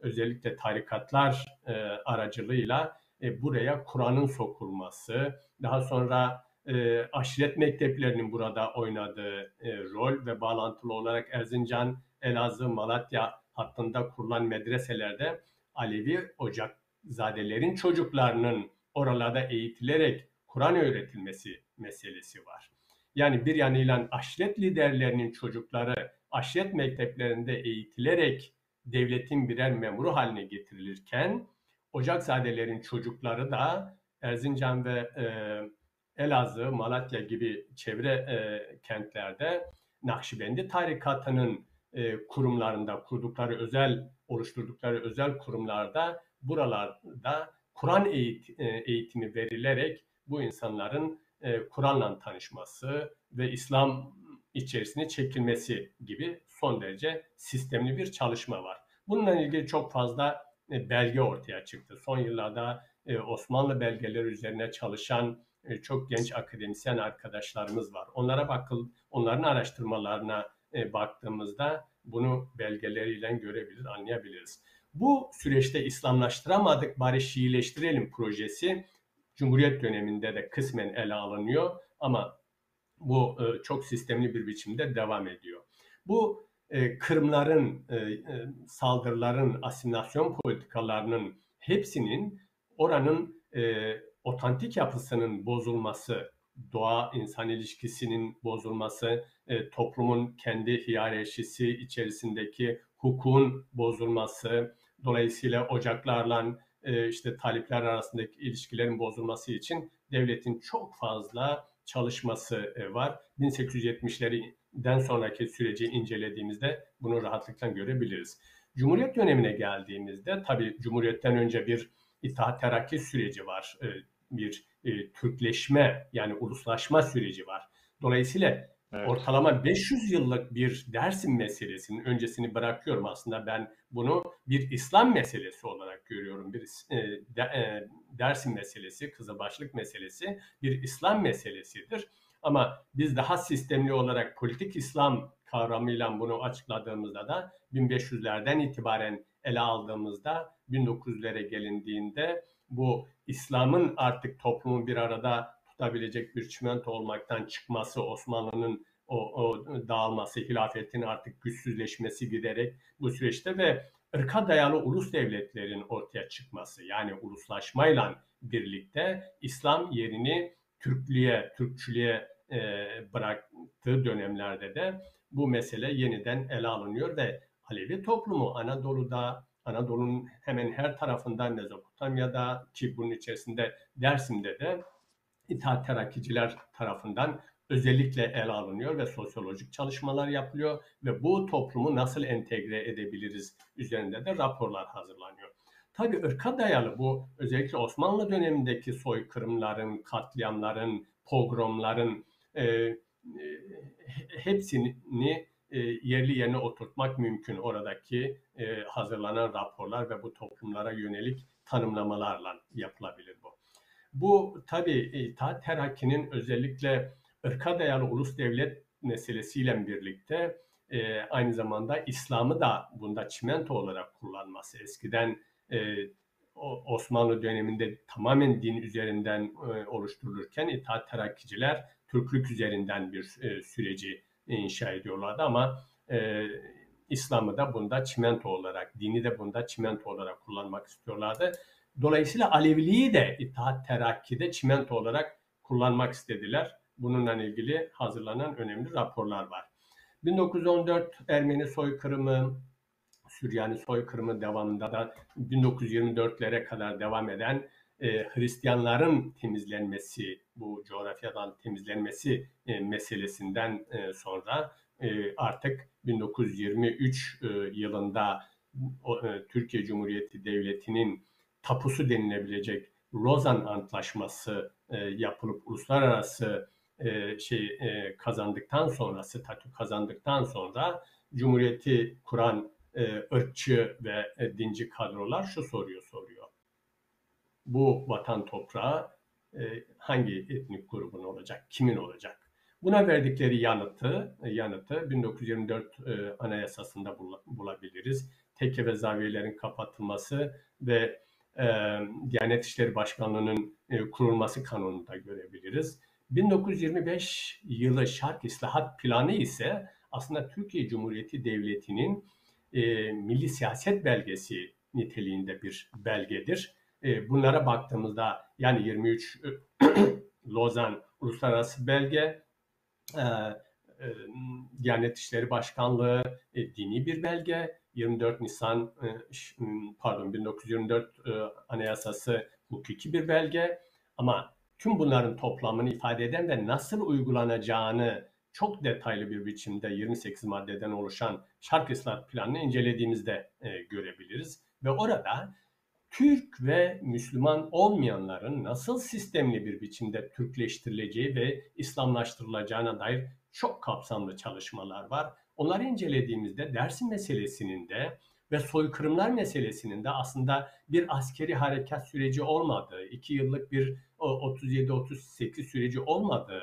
Speaker 4: özellikle tarikatlar e, aracılığıyla e, buraya Kur'an'ın sokulması, daha sonra e, aşiret mekteplerinin burada oynadığı e, rol ve bağlantılı olarak Erzincan, Elazığ, Malatya hattında kurulan medreselerde Alevi Ocakzadelerin çocuklarının oralarda eğitilerek Kur'an öğretilmesi meselesi var. Yani bir yanıyla aşiret liderlerinin çocukları aşiret mekteplerinde eğitilerek devletin birer memuru haline getirilirken Ocakzadelerin çocukları da Erzincan ve e, Elazığ, Malatya gibi çevre e, kentlerde Nakşibendi tarikatının e, kurumlarında kurdukları özel oluşturdukları özel kurumlarda buralarda Kur'an eğit, e, eğitimi verilerek bu insanların e, Kur'an'la tanışması ve İslam içerisine çekilmesi gibi son derece sistemli bir çalışma var. Bununla ilgili çok fazla e, belge ortaya çıktı. Son yıllarda e, Osmanlı belgeleri üzerine çalışan e, çok genç akademisyen arkadaşlarımız var. Onlara bakıl, onların araştırmalarına baktığımızda bunu belgeleriyle görebilir, anlayabiliriz. Bu süreçte İslamlaştıramadık, bari Şiileştirelim projesi Cumhuriyet döneminde de kısmen ele alınıyor ama bu çok sistemli bir biçimde devam ediyor. Bu kırımların, saldırıların, asimilasyon politikalarının hepsinin oranın otantik yapısının bozulması, doğa insan ilişkisinin bozulması, e, toplumun kendi hiyerarşisi içerisindeki hukukun bozulması, dolayısıyla ocaklarla e, işte talipler arasındaki ilişkilerin bozulması için devletin çok fazla çalışması e, var. 1870'lerden sonraki süreci incelediğimizde bunu rahatlıkla görebiliriz. Cumhuriyet dönemine geldiğimizde tabii Cumhuriyet'ten önce bir İttihat Terakki süreci var. E, bir e, Türkleşme yani uluslaşma süreci var. Dolayısıyla evet. ortalama 500 yıllık bir Dersim meselesinin öncesini bırakıyorum aslında ben bunu bir İslam meselesi olarak görüyorum. Bir e, Dersim meselesi, Kızılbaşlık meselesi bir İslam meselesidir. Ama biz daha sistemli olarak politik İslam kavramıyla bunu açıkladığımızda da 1500'lerden itibaren ele aldığımızda 1900'lere gelindiğinde bu İslam'ın artık toplumu bir arada tutabilecek bir çimento olmaktan çıkması, Osmanlı'nın o, o dağılması, hilafetin artık güçsüzleşmesi giderek bu süreçte ve ırka dayalı ulus devletlerin ortaya çıkması yani uluslaşmayla birlikte İslam yerini Türklüğe, Türkçülüğe e, bıraktığı dönemlerde de bu mesele yeniden ele alınıyor ve Alevi toplumu Anadolu'da Anadolu'nun hemen her tarafından Mezopotamya'da ki bunun içerisinde Dersim'de de İttihat Terakkiciler tarafından özellikle ele alınıyor ve sosyolojik çalışmalar yapılıyor ve bu toplumu nasıl entegre edebiliriz üzerinde de raporlar hazırlanıyor. Tabi ırka dayalı bu özellikle Osmanlı dönemindeki soykırımların, katliamların, pogromların e, e, hepsini e, yerli yerine oturtmak mümkün oradaki e, hazırlanan raporlar ve bu toplumlara yönelik tanımlamalarla yapılabilir bu. Bu tabi İttihat Terakki'nin özellikle ırka dayalı ulus devlet meselesiyle birlikte e, aynı zamanda İslam'ı da bunda çimento olarak kullanması. Eskiden e, Osmanlı döneminde tamamen din üzerinden e, oluşturulurken İttihat Terakkiciler Türklük üzerinden bir e, süreci inşa ediyorlardı ama e, İslam'ı da bunda çimento olarak, dini de bunda çimento olarak kullanmak istiyorlardı. Dolayısıyla Aleviliği de İttihat Terakki'de çimento olarak kullanmak istediler. Bununla ilgili hazırlanan önemli raporlar var. 1914 Ermeni soykırımı, Süryani soykırımı devamında da 1924'lere kadar devam eden e, Hristiyanların temizlenmesi, bu coğrafyadan temizlenmesi e, meselesinden e, sonra e, artık 1923 e, yılında e, Türkiye Cumhuriyeti Devleti'nin tapusu denilebilecek Lozan Antlaşması e, yapılıp uluslararası e, şey e, kazandıktan sonra, statü kazandıktan sonra Cumhuriyeti kuran e, ırkçı ve e, dinci kadrolar şu soruyor soruyor. Bu vatan toprağı e, hangi etnik grubun olacak, kimin olacak? Buna verdikleri yanıtı, e, yanıtı 1924 e, Anayasası'nda bul- bulabiliriz. Tekke ve zaviyelerin kapatılması ve Diyanet İşleri Başkanlığı'nın kurulması kanununda görebiliriz. 1925 yılı şark islahat planı ise aslında Türkiye Cumhuriyeti Devleti'nin e, milli siyaset belgesi niteliğinde bir belgedir. E, bunlara baktığımızda yani 23 <clears throat> Lozan Uluslararası Belge, e, e, Diyanet İşleri Başkanlığı e, dini bir belge, 24 Nisan e, pardon 1924 e, Anayasası hukuki bir belge ama tüm bunların toplamını ifade eden ve nasıl uygulanacağını çok detaylı bir biçimde 28 maddeden oluşan şark ıslah planını incelediğimizde e, görebiliriz. Ve orada Türk ve Müslüman olmayanların nasıl sistemli bir biçimde Türkleştirileceği ve İslamlaştırılacağına dair çok kapsamlı çalışmalar var. Onları incelediğimizde Dersim meselesinin de ve soykırımlar meselesinin de aslında bir askeri harekat süreci olmadığı, iki yıllık bir o, 37-38 süreci olmadığı,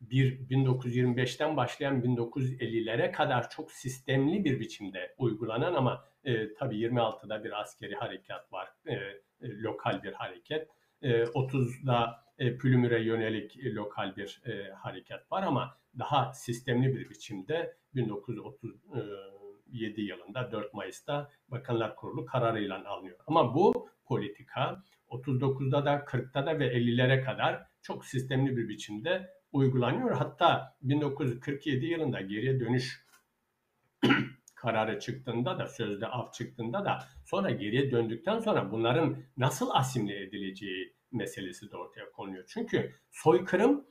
Speaker 4: bir 1925'ten başlayan 1950'lere kadar çok sistemli bir biçimde uygulanan ama e, tabii 26'da bir askeri harekat var, e, e, lokal bir hareket. E, 30'da e, Pülümür'e yönelik e, lokal bir e, harekat var ama daha sistemli bir biçimde 1937 yılında 4 Mayıs'ta Bakanlar Kurulu kararıyla alınıyor. Ama bu politika 39'da da 40'ta da ve 50'lere kadar çok sistemli bir biçimde uygulanıyor. Hatta 1947 yılında geriye dönüş <clears throat> kararı çıktığında da sözde af çıktığında da sonra geriye döndükten sonra bunların nasıl asimile edileceği meselesi de ortaya konuyor. Çünkü soykırım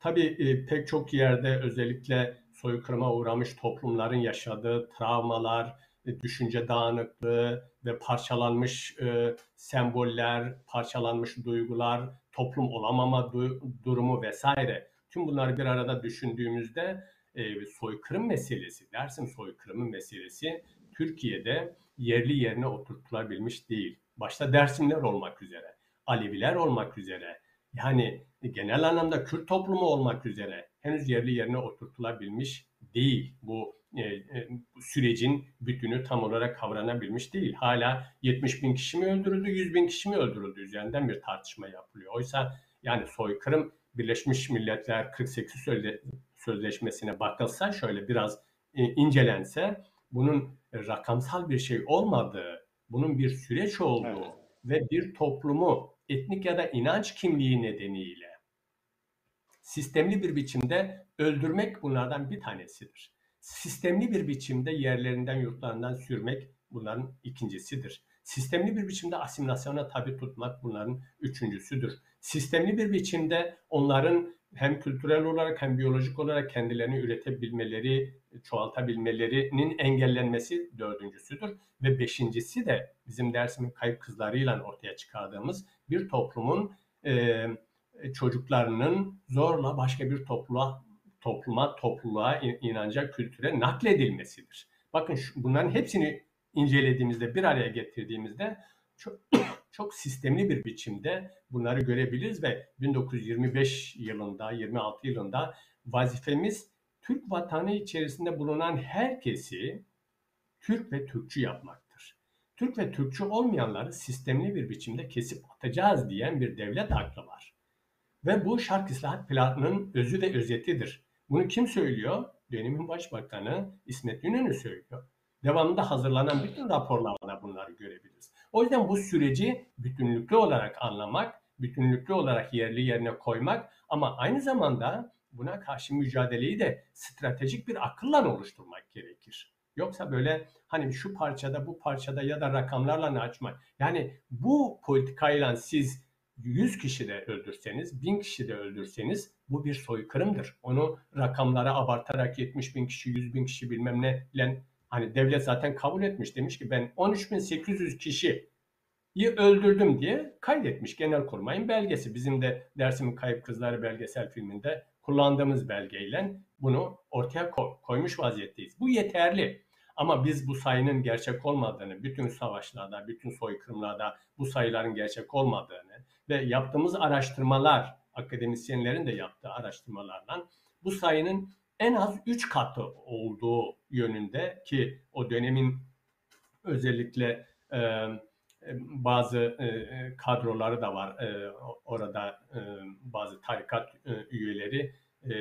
Speaker 4: tabii e, pek çok yerde özellikle soykırıma uğramış toplumların yaşadığı travmalar, e, düşünce dağınıklığı ve parçalanmış e, semboller, parçalanmış duygular, toplum olamama du- durumu vesaire. Tüm bunları bir arada düşündüğümüzde e, soykırım meselesi, Dersim soykırımı meselesi Türkiye'de yerli yerine oturtulabilmiş değil. Başta Dersimler olmak üzere, Aleviler olmak üzere, yani genel anlamda Kürt toplumu olmak üzere henüz yerli yerine oturtulabilmiş değil. Bu e, e, sürecin bütünü tam olarak kavranabilmiş değil. Hala 70 bin kişi mi öldürüldü, 100 bin kişi mi öldürüldü üzerinden bir tartışma yapılıyor. Oysa yani soykırım Birleşmiş Milletler 48 Sözle- Sözleşmesi'ne bakılsa şöyle biraz e, incelense bunun rakamsal bir şey olmadığı, bunun bir süreç olduğu
Speaker 1: Evet.
Speaker 4: ve bir toplumu etnik ya da inanç kimliği nedeniyle sistemli bir biçimde öldürmek bunlardan bir tanesidir. Sistemli bir biçimde yerlerinden, yurtlarından sürmek bunların ikincisidir. Sistemli bir biçimde asimilasyona tabi tutmak bunların üçüncüsüdür. Sistemli bir biçimde onların hem kültürel olarak hem biyolojik olarak kendilerini üretebilmeleri, çoğaltabilmelerinin engellenmesi dördüncüsüdür. Ve beşincisi de bizim dersimin kayıp kızlarıyla ortaya çıkardığımız bir toplumun e, çocuklarının zorla başka bir topluluğa, topluma, topluluğa, in- inanca, kültüre nakledilmesidir. Bakın şu, bunların hepsini incelediğimizde, bir araya getirdiğimizde çok, çok sistemli bir biçimde bunları görebiliriz ve 1925 yılında, 26 yılında vazifemiz Türk vatanı içerisinde bulunan herkesi Türk ve Türkçü yapmaktır. Türk ve Türkçü olmayanları sistemli bir biçimde kesip atacağız diyen bir devlet aklı var. Ve bu şark islahat planının özü ve özetidir. Bunu kim söylüyor? Dönemin Başbakanı İsmet İnönü söylüyor. Devamında hazırlanan bütün raporlarda bunları görebiliriz. O yüzden bu süreci bütünlüklü olarak anlamak, bütünlüklü olarak yerli yerine koymak ama aynı zamanda buna karşı mücadeleyi de stratejik bir akılla oluşturmak gerekir. Yoksa böyle hani şu parçada bu parçada ya da rakamlarla açmak. Yani bu politikayla siz 100 kişi de öldürseniz, 1000 kişi de öldürseniz bu bir soykırımdır. Onu rakamlara abartarak 70 bin kişi, 100 bin kişi bilmem ne hani devlet zaten kabul etmiş. Demiş ki ben 13.800 kişiyi öldürdüm diye kaydetmiş Genelkurmay'ın belgesi. Bizim de Dersim'in Kayıp Kızları belgesel filminde kullandığımız belgeyle bunu ortaya ko- koymuş vaziyetteyiz. Bu yeterli. Ama biz bu sayının gerçek olmadığını, bütün savaşlarda, bütün soykırımlarda bu sayıların gerçek olmadığını ve yaptığımız araştırmalar, akademisyenlerin de yaptığı araştırmalardan bu sayının en az 3 katı olduğu yönünde ki o dönemin özellikle e, bazı e, kadroları da var. E, orada e, bazı tarikat e, üyeleri e,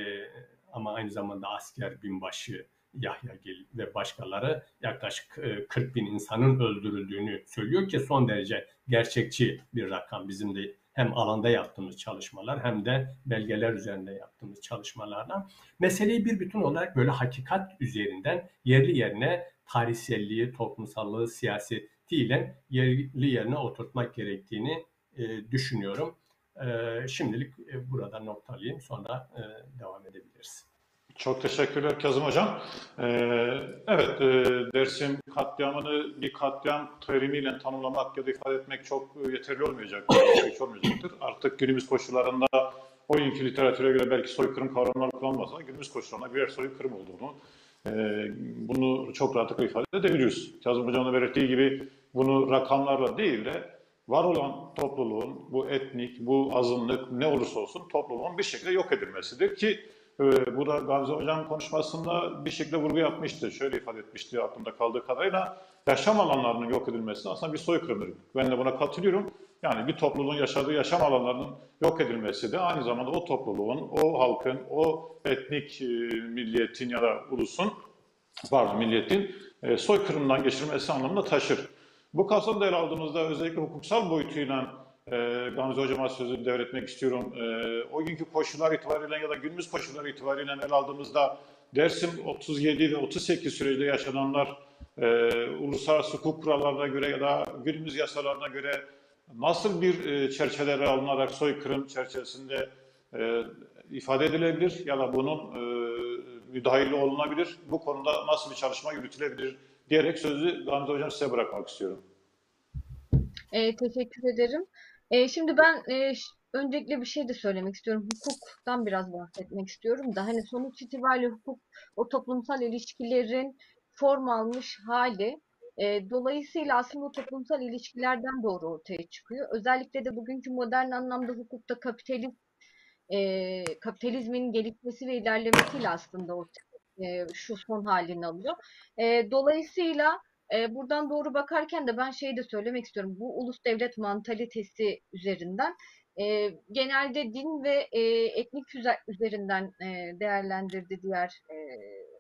Speaker 4: ama aynı zamanda asker binbaşı Yahya Gil ve başkaları yaklaşık 40 bin insanın öldürüldüğünü söylüyor ki son derece gerçekçi bir rakam. Bizim de hem alanda yaptığımız çalışmalar hem de belgeler üzerinde yaptığımız çalışmalarla meseleyi bir bütün olarak böyle hakikat üzerinden yerli yerine tarihselliği, toplumsallığı, siyasetiyle yerli yerine oturtmak gerektiğini e, düşünüyorum. E, şimdilik e, burada noktalayayım sonra e, devam edebiliriz.
Speaker 1: Çok teşekkürler Kazım Hocam. Ee, evet, e, Dersim katliamını bir katliam terimiyle tanımlamak ya da ifade etmek çok yeterli olmayacak, hiç olmayacaktır. Artık günümüz koşullarında o günkü literatüre göre belki soykırım kavramları kullanmasa günümüz koşullarında birer soykırım olduğunu, e, bunu çok rahatlıkla ifade edebiliyoruz. Kazım Hocam'ın belirttiği gibi bunu rakamlarla değil de var olan topluluğun, bu etnik, bu azınlık ne olursa olsun topluluğun bir şekilde yok edilmesidir ki burada Gamze Hocam konuşmasında bir şekilde vurgu yapmıştı. Şöyle ifade etmişti aklımda kaldığı kadarıyla. Yaşam alanlarının yok edilmesi aslında bir soykırımdır. Ben de buna katılıyorum. Yani bir topluluğun yaşadığı yaşam alanlarının yok edilmesi de aynı zamanda o topluluğun, o halkın, o etnik e, milliyetin ya da ulusun, pardon milliyetin e, soykırımdan geçirmesi anlamında taşır. Bu kapsamda ele aldığımızda özellikle hukuksal boyutuyla e, Gamze Hocam'a sözü devretmek istiyorum. E, o günkü koşullar itibariyle ya da günümüz koşulları itibariyle ele aldığımızda Dersim 37 ve 38 sürecinde yaşananlar e, uluslararası hukuk kurallarına göre ya da günümüz yasalarına göre nasıl bir e, çerçevelere alınarak soykırım çerçevesinde e, ifade edilebilir ya da bunun e, müdahale olunabilir? Bu konuda nasıl bir çalışma yürütülebilir diyerek sözü Gamze Hocam size bırakmak istiyorum.
Speaker 2: E, teşekkür ederim. E, şimdi ben e, öncelikle bir şey de söylemek istiyorum. Hukuktan biraz bahsetmek istiyorum da hani sonuç itibariyle hukuk o toplumsal ilişkilerin form almış hali. E, dolayısıyla aslında o toplumsal ilişkilerden doğru ortaya çıkıyor. Özellikle de bugünkü modern anlamda hukukta kapitalizm e, kapitalizmin gelişmesi ve ilerlemesiyle aslında ortaya e, şu son halini alıyor. E, dolayısıyla e, buradan doğru bakarken de ben şeyi de söylemek istiyorum. Bu ulus devlet mantalitesi üzerinden e, genelde din ve e, etnik üzerinden e, değerlendirdi diğer e,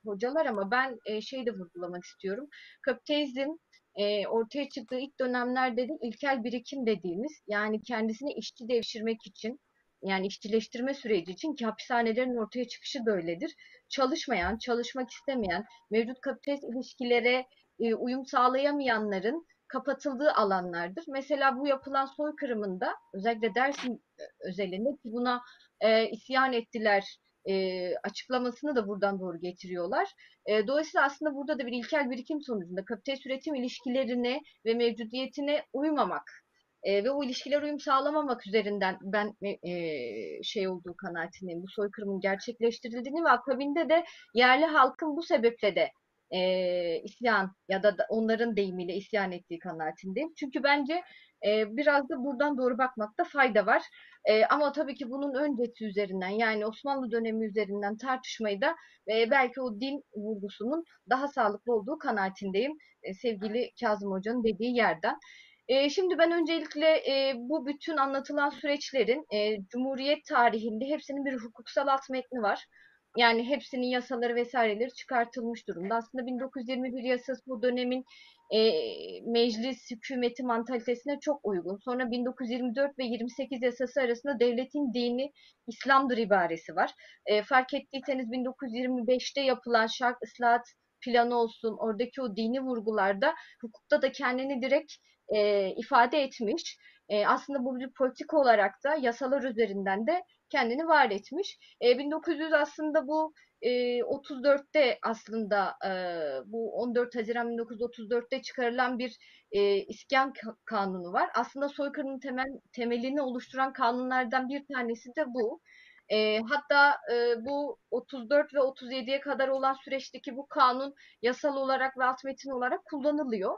Speaker 2: hocalar ama ben e, şeyi de vurgulamak istiyorum. Kapitalizm e, ortaya çıktığı ilk dönemlerde de ilkel birikim dediğimiz yani kendisini işçi devşirmek için yani işçileştirme süreci için ki hapishanelerin ortaya çıkışı böyledir. Çalışmayan, çalışmak istemeyen, mevcut kapitalist ilişkilere e, uyum sağlayamayanların kapatıldığı alanlardır. Mesela bu yapılan soykırımında özellikle Dersim e, özelinde buna e, isyan ettiler e, açıklamasını da buradan doğru getiriyorlar. E, dolayısıyla aslında burada da bir ilkel birikim sonucunda kapitalist üretim ilişkilerine ve mevcudiyetine uymamak e, ve o ilişkiler uyum sağlamamak üzerinden ben e, şey olduğu kanaatindeyim. Bu soykırımın gerçekleştirildiğini ve akabinde de yerli halkın bu sebeple de e, isyan ya da onların deyimiyle isyan ettiği kanaatindeyim. Çünkü bence e, biraz da buradan doğru bakmakta fayda var. E, ama tabii ki bunun öncesi üzerinden yani Osmanlı dönemi üzerinden tartışmayı da e, belki o din vurgusunun daha sağlıklı olduğu kanaatindeyim. E, sevgili Kazım Hoca'nın dediği yerden. Şimdi ben öncelikle bu bütün anlatılan süreçlerin Cumhuriyet tarihinde hepsinin bir hukuksal alt metni var. Yani hepsinin yasaları vesaireleri çıkartılmış durumda. Aslında 1921 yasası bu dönemin e, meclis hükümeti mantalitesine çok uygun. Sonra 1924 ve 28 yasası arasında devletin dini İslam'dır ibaresi var. E, fark ettiyseniz 1925'te yapılan şark ıslahat planı olsun, oradaki o dini vurgularda hukukta da kendini direkt e, ifade etmiş. E, aslında bu bir politika olarak da yasalar üzerinden de kendini var etmiş. E, 1900 aslında bu e, 34'te aslında e, bu 14 Haziran 1934'te çıkarılan bir e, iskan ka- kanunu var. Aslında soykırımın temel temelini oluşturan kanunlardan bir tanesi de bu. E, hatta e, bu 34 ve 37'ye kadar olan süreçteki bu kanun yasal olarak ve alt metin olarak kullanılıyor.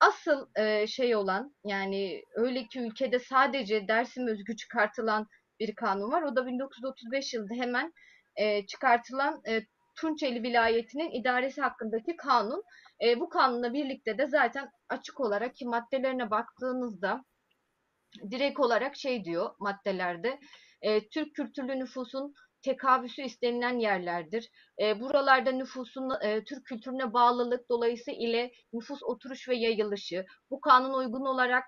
Speaker 2: Asıl e, şey olan yani öyle ki ülkede sadece Dersim özgü çıkartılan bir kanun var. O da 1935 yılında hemen e, çıkartılan e, Tunçeli vilayetinin idaresi hakkındaki kanun. E, bu kanunla birlikte de zaten açık olarak ki maddelerine baktığınızda direkt olarak şey diyor maddelerde e, Türk kültürlü nüfusun tekavüsü istenilen yerlerdir. E, buralarda nüfusun e, Türk kültürüne bağlılık dolayısıyla ile nüfus oturuş ve yayılışı bu kanun uygun olarak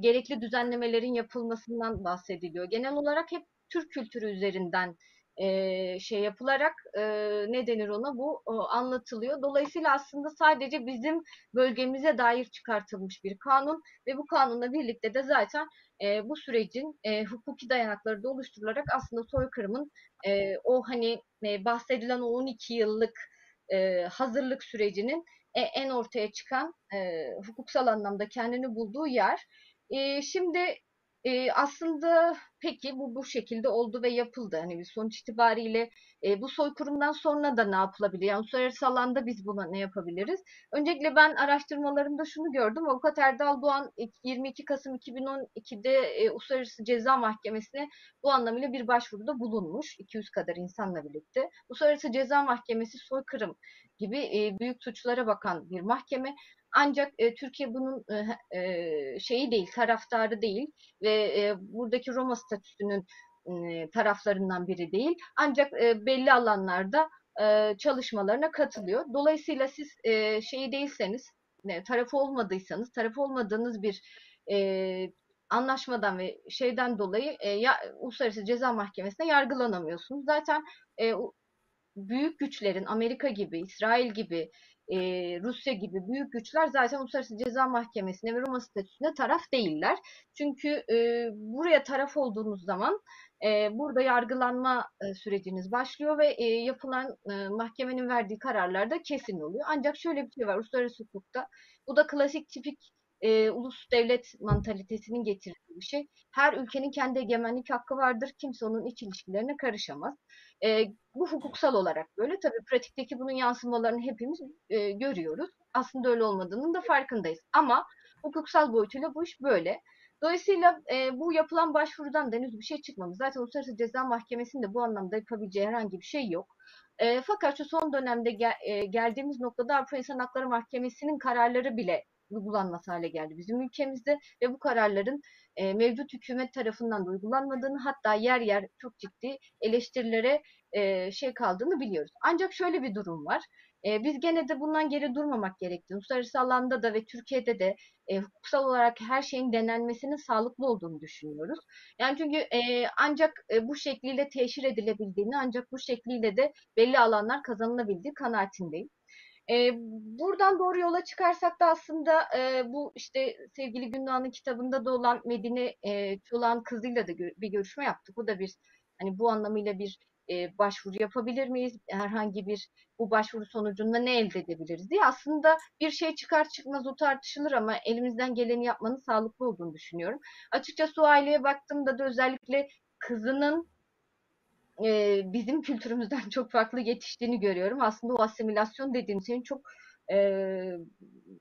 Speaker 2: gerekli düzenlemelerin yapılmasından bahsediliyor. Genel olarak hep Türk kültürü üzerinden e, şey yapılarak e, ne denir ona bu o, anlatılıyor. Dolayısıyla aslında sadece bizim bölgemize dair çıkartılmış bir kanun ve bu kanunla birlikte de zaten e, bu sürecin e, hukuki dayanakları da oluşturularak aslında soykırımın e, o hani e, bahsedilen o 12 yıllık e, hazırlık sürecinin e, en ortaya çıkan e, hukuksal anlamda kendini bulduğu yer. E, şimdi e, aslında peki bu bu şekilde oldu ve yapıldı. Hani bir sonuç itibariyle e, bu soykırımdan sonra da ne yapılabilir? Yani uluslararası alanda biz buna ne yapabiliriz? Öncelikle ben araştırmalarımda şunu gördüm. Avukat Erdal Doğan 22 Kasım 2012'de e, Uluslararası Ceza Mahkemesi'ne bu anlamıyla bir başvuruda bulunmuş. 200 kadar insanla birlikte. Uluslararası Ceza Mahkemesi soykırım gibi e, büyük suçlara bakan bir mahkeme. Ancak e, Türkiye bunun e, e, şeyi değil, taraftarı değil ve e, buradaki Roma statüsünün taraflarından biri değil. Ancak belli alanlarda çalışmalarına katılıyor. Dolayısıyla siz şeyi değilseniz, tarafı olmadıysanız, tarafı olmadığınız bir anlaşmadan ve şeyden dolayı ya, Uluslararası Ceza Mahkemesi'ne yargılanamıyorsunuz. Zaten büyük güçlerin Amerika gibi, İsrail gibi, e, Rusya gibi büyük güçler zaten Uluslararası Ceza Mahkemesi'ne ve Roma statüsüne taraf değiller. Çünkü e, buraya taraf olduğunuz zaman e, burada yargılanma e, süreciniz başlıyor ve e, yapılan e, mahkemenin verdiği kararlar da kesin oluyor. Ancak şöyle bir şey var uluslararası hukukta. Bu da klasik tipik e, ulus devlet mantalitesinin getirdiği bir şey. Her ülkenin kendi egemenlik hakkı vardır. Kimse onun iç ilişkilerine karışamaz. E, bu hukuksal olarak böyle. Tabii pratikteki bunun yansımalarını hepimiz e, görüyoruz. Aslında öyle olmadığının da farkındayız. Ama hukuksal boyutuyla bu iş böyle. Dolayısıyla e, bu yapılan başvurudan da henüz bir şey çıkmamış. Zaten Uluslararası Ceza Mahkemesi'nin de bu anlamda yapabileceği herhangi bir şey yok. E, fakat şu son dönemde gel, e, geldiğimiz noktada Avrupa İnsan Hakları Mahkemesi'nin kararları bile uygulanmaz hale geldi bizim ülkemizde ve bu kararların e, mevcut hükümet tarafından da uygulanmadığını hatta yer yer çok ciddi eleştirilere e, şey kaldığını biliyoruz. Ancak şöyle bir durum var. E, biz gene de bundan geri durmamak gerektiğini, uluslararası alanda da ve Türkiye'de de e, hukuksal olarak her şeyin denenmesinin sağlıklı olduğunu düşünüyoruz. Yani çünkü e, ancak e, bu şekliyle teşhir edilebildiğini, ancak bu şekliyle de belli alanlar kazanılabildiği kanaatindeyim. E, buradan doğru yola çıkarsak da aslında e, bu işte sevgili Gündoğan'ın kitabında da olan Medine e, Çolak'ın kızıyla da gö- bir görüşme yaptık. Bu da bir hani bu anlamıyla bir e, başvuru yapabilir miyiz? Herhangi bir bu başvuru sonucunda ne elde edebiliriz diye. Aslında bir şey çıkar çıkmaz o tartışılır ama elimizden geleni yapmanın sağlıklı olduğunu düşünüyorum. Açıkçası o aileye baktığımda da özellikle kızının e, bizim kültürümüzden <laughs> çok farklı yetiştiğini görüyorum. Aslında o asimilasyon dediğim şeyin çok e,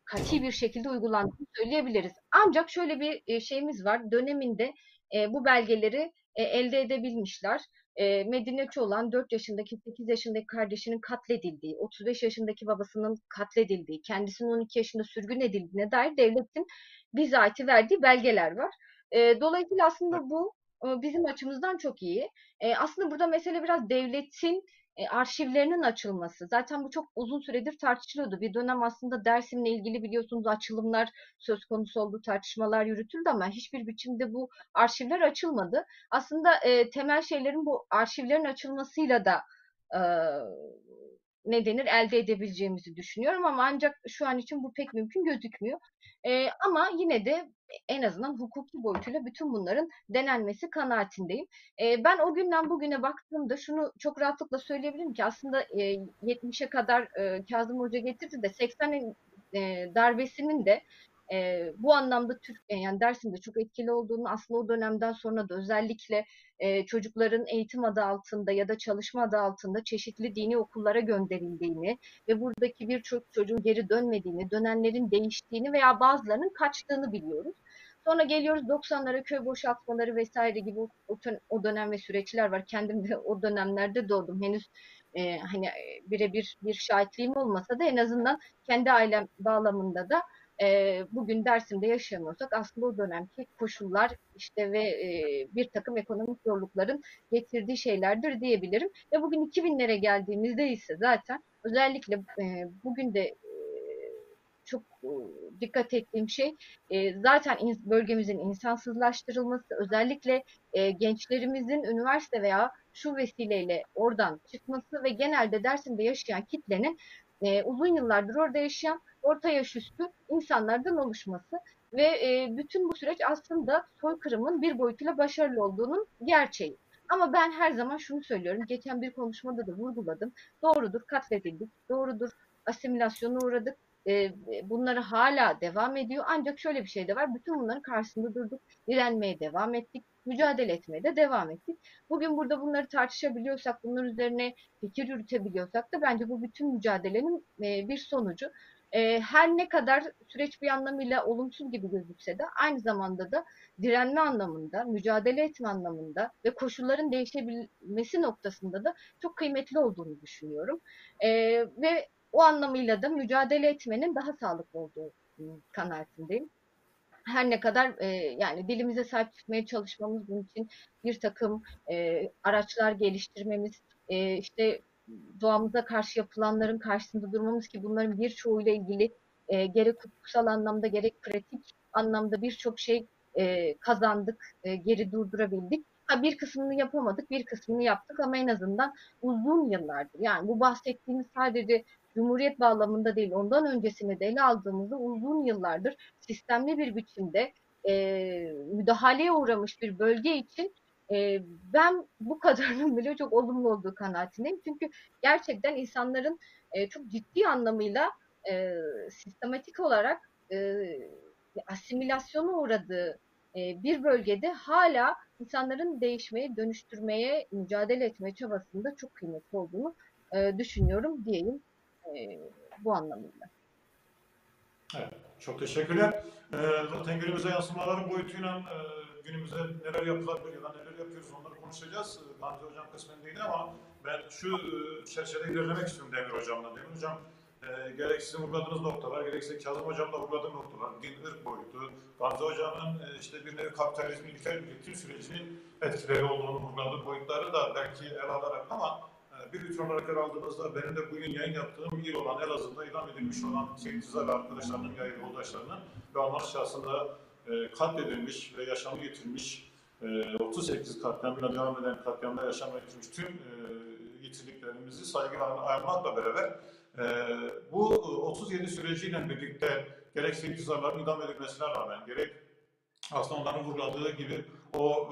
Speaker 2: kati bir şekilde uygulandığını söyleyebiliriz. Ancak şöyle bir şeyimiz var. Döneminde e, bu belgeleri e, elde edebilmişler. e, Medineçi olan 4 yaşındaki 8 yaşındaki kardeşinin katledildiği, 35 yaşındaki babasının katledildiği, kendisinin 12 yaşında sürgün edildiğine dair devletin bizatihi verdiği belgeler var. E, dolayısıyla aslında bu bizim açımızdan çok iyi. Aslında burada mesele biraz devletin arşivlerinin açılması. Zaten bu çok uzun süredir tartışılıyordu. Bir dönem aslında Dersim'le ilgili biliyorsunuz açılımlar söz konusu oldu, tartışmalar yürütüldü ama hiçbir biçimde bu arşivler açılmadı. Aslında temel şeylerin bu arşivlerin açılmasıyla da e, ne denir elde edebileceğimizi düşünüyorum ama ancak şu an için bu pek mümkün gözükmüyor. E, ama yine de en azından hukuki boyutuyla bütün bunların denenmesi kanaatindeyim. E, ben o günden bugüne baktığımda şunu çok rahatlıkla söyleyebilirim ki aslında e, 70'e kadar e, Kazım Hoca getirdi de 80'in e, darbesinin de e, bu anlamda Türk e, yani Dersim'de çok etkili olduğunu aslında o dönemden sonra da özellikle e, çocukların eğitim adı altında ya da çalışma adı altında çeşitli dini okullara gönderildiğini ve buradaki birçok çocuğun geri dönmediğini, dönenlerin değiştiğini veya bazılarının kaçtığını biliyoruz. Sonra geliyoruz 90'lara köy boşaltmaları vesaire gibi o, dönem ve süreçler var. Kendim de o dönemlerde doğdum. Henüz e, hani e, birebir bir şahitliğim olmasa da en azından kendi ailem bağlamında da e, bugün Dersim'de yaşamıyorsak aslında o dönemki koşullar işte ve e, bir takım ekonomik zorlukların getirdiği şeylerdir diyebilirim. Ve bugün 2000'lere geldiğimizde ise zaten özellikle e, bugün de çok dikkat ettiğim şey zaten in, bölgemizin insansızlaştırılması özellikle gençlerimizin üniversite veya şu vesileyle oradan çıkması ve genelde Dersim'de yaşayan kitlenin uzun yıllardır orada yaşayan orta yaş üstü insanlardan oluşması ve e, bütün bu süreç aslında soykırımın bir boyutuyla başarılı olduğunun gerçeği. Ama ben her zaman şunu söylüyorum. Geçen bir konuşmada da vurguladım. Doğrudur katledildik. Doğrudur asimilasyona uğradık. E, bunları hala devam ediyor. Ancak şöyle bir şey de var. Bütün bunların karşısında durduk. Direnmeye devam ettik. Mücadele etmeye de devam ettik. Bugün burada bunları tartışabiliyorsak, bunların üzerine fikir yürütebiliyorsak da bence bu bütün mücadelenin e, bir sonucu. E, her ne kadar süreç bir anlamıyla olumsuz gibi gözükse de aynı zamanda da direnme anlamında, mücadele etme anlamında ve koşulların değişebilmesi noktasında da çok kıymetli olduğunu düşünüyorum. E, ve o anlamıyla da mücadele etmenin daha sağlıklı olduğu kanaatindeyim. Her ne kadar e, yani dilimize sahip çıkmaya çalışmamız bunun için bir takım e, araçlar geliştirmemiz, e, işte doğamıza karşı yapılanların karşısında durmamız ki bunların birçoğuyla ilgili e, gerek hukuksal anlamda gerek pratik anlamda birçok şey e, kazandık, e, geri durdurabildik. Ha bir kısmını yapamadık, bir kısmını yaptık ama en azından uzun yıllardır. Yani bu bahsettiğimiz sadece Cumhuriyet bağlamında değil, ondan öncesini de ele aldığımızda uzun yıllardır sistemli bir biçimde e, müdahaleye uğramış bir bölge için e, ben bu kadarının bile çok olumlu olduğu kanaatindeyim. Çünkü gerçekten insanların e, çok ciddi anlamıyla e, sistematik olarak e, asimilasyona uğradığı e, bir bölgede hala insanların değişmeye, dönüştürmeye, mücadele etme çabasında çok kıymetli olduğunu e, düşünüyorum diyeyim e, bu anlamıyla.
Speaker 1: Evet, çok teşekkürler. Ee, zaten günümüze yansımaların boyutuyla e, günümüze neler yapılabilir ya da neler yapıyoruz onları konuşacağız. Ee, Gamze Hocam kısmen değil ama ben şu e, çerçevede ilerlemek istiyorum Demir Hocam'la. Demir Hocam e, gerek sizin vurguladığınız noktalar, gerekse Kazım Hocam da vurguladığı noktalar, din, ırk boyutu, Gamze Hocam'ın e, işte bir nevi kapitalizmin ilkel üretim sürecinin etkileri olduğunu vurguladığı boyutları da belki ele alarak ama bir bütün olarak aldığımızda benim de bugün yayın yaptığım il olan Elazığ'da idam edilmiş olan Seyit Tizal arkadaşlarının, yayın yoldaşlarının ve onlar şahsında e, katledilmiş ve yaşamı yitirmiş, e, 38 katliamıyla devam eden katliamda yaşamı yitirmiş tüm e, yitirdiklerimizi saygıyla anmakla beraber e, bu e, 37 süreciyle birlikte gerek Seyit Tizal'ların idam edilmesine rağmen gerek aslında onların vurguladığı gibi o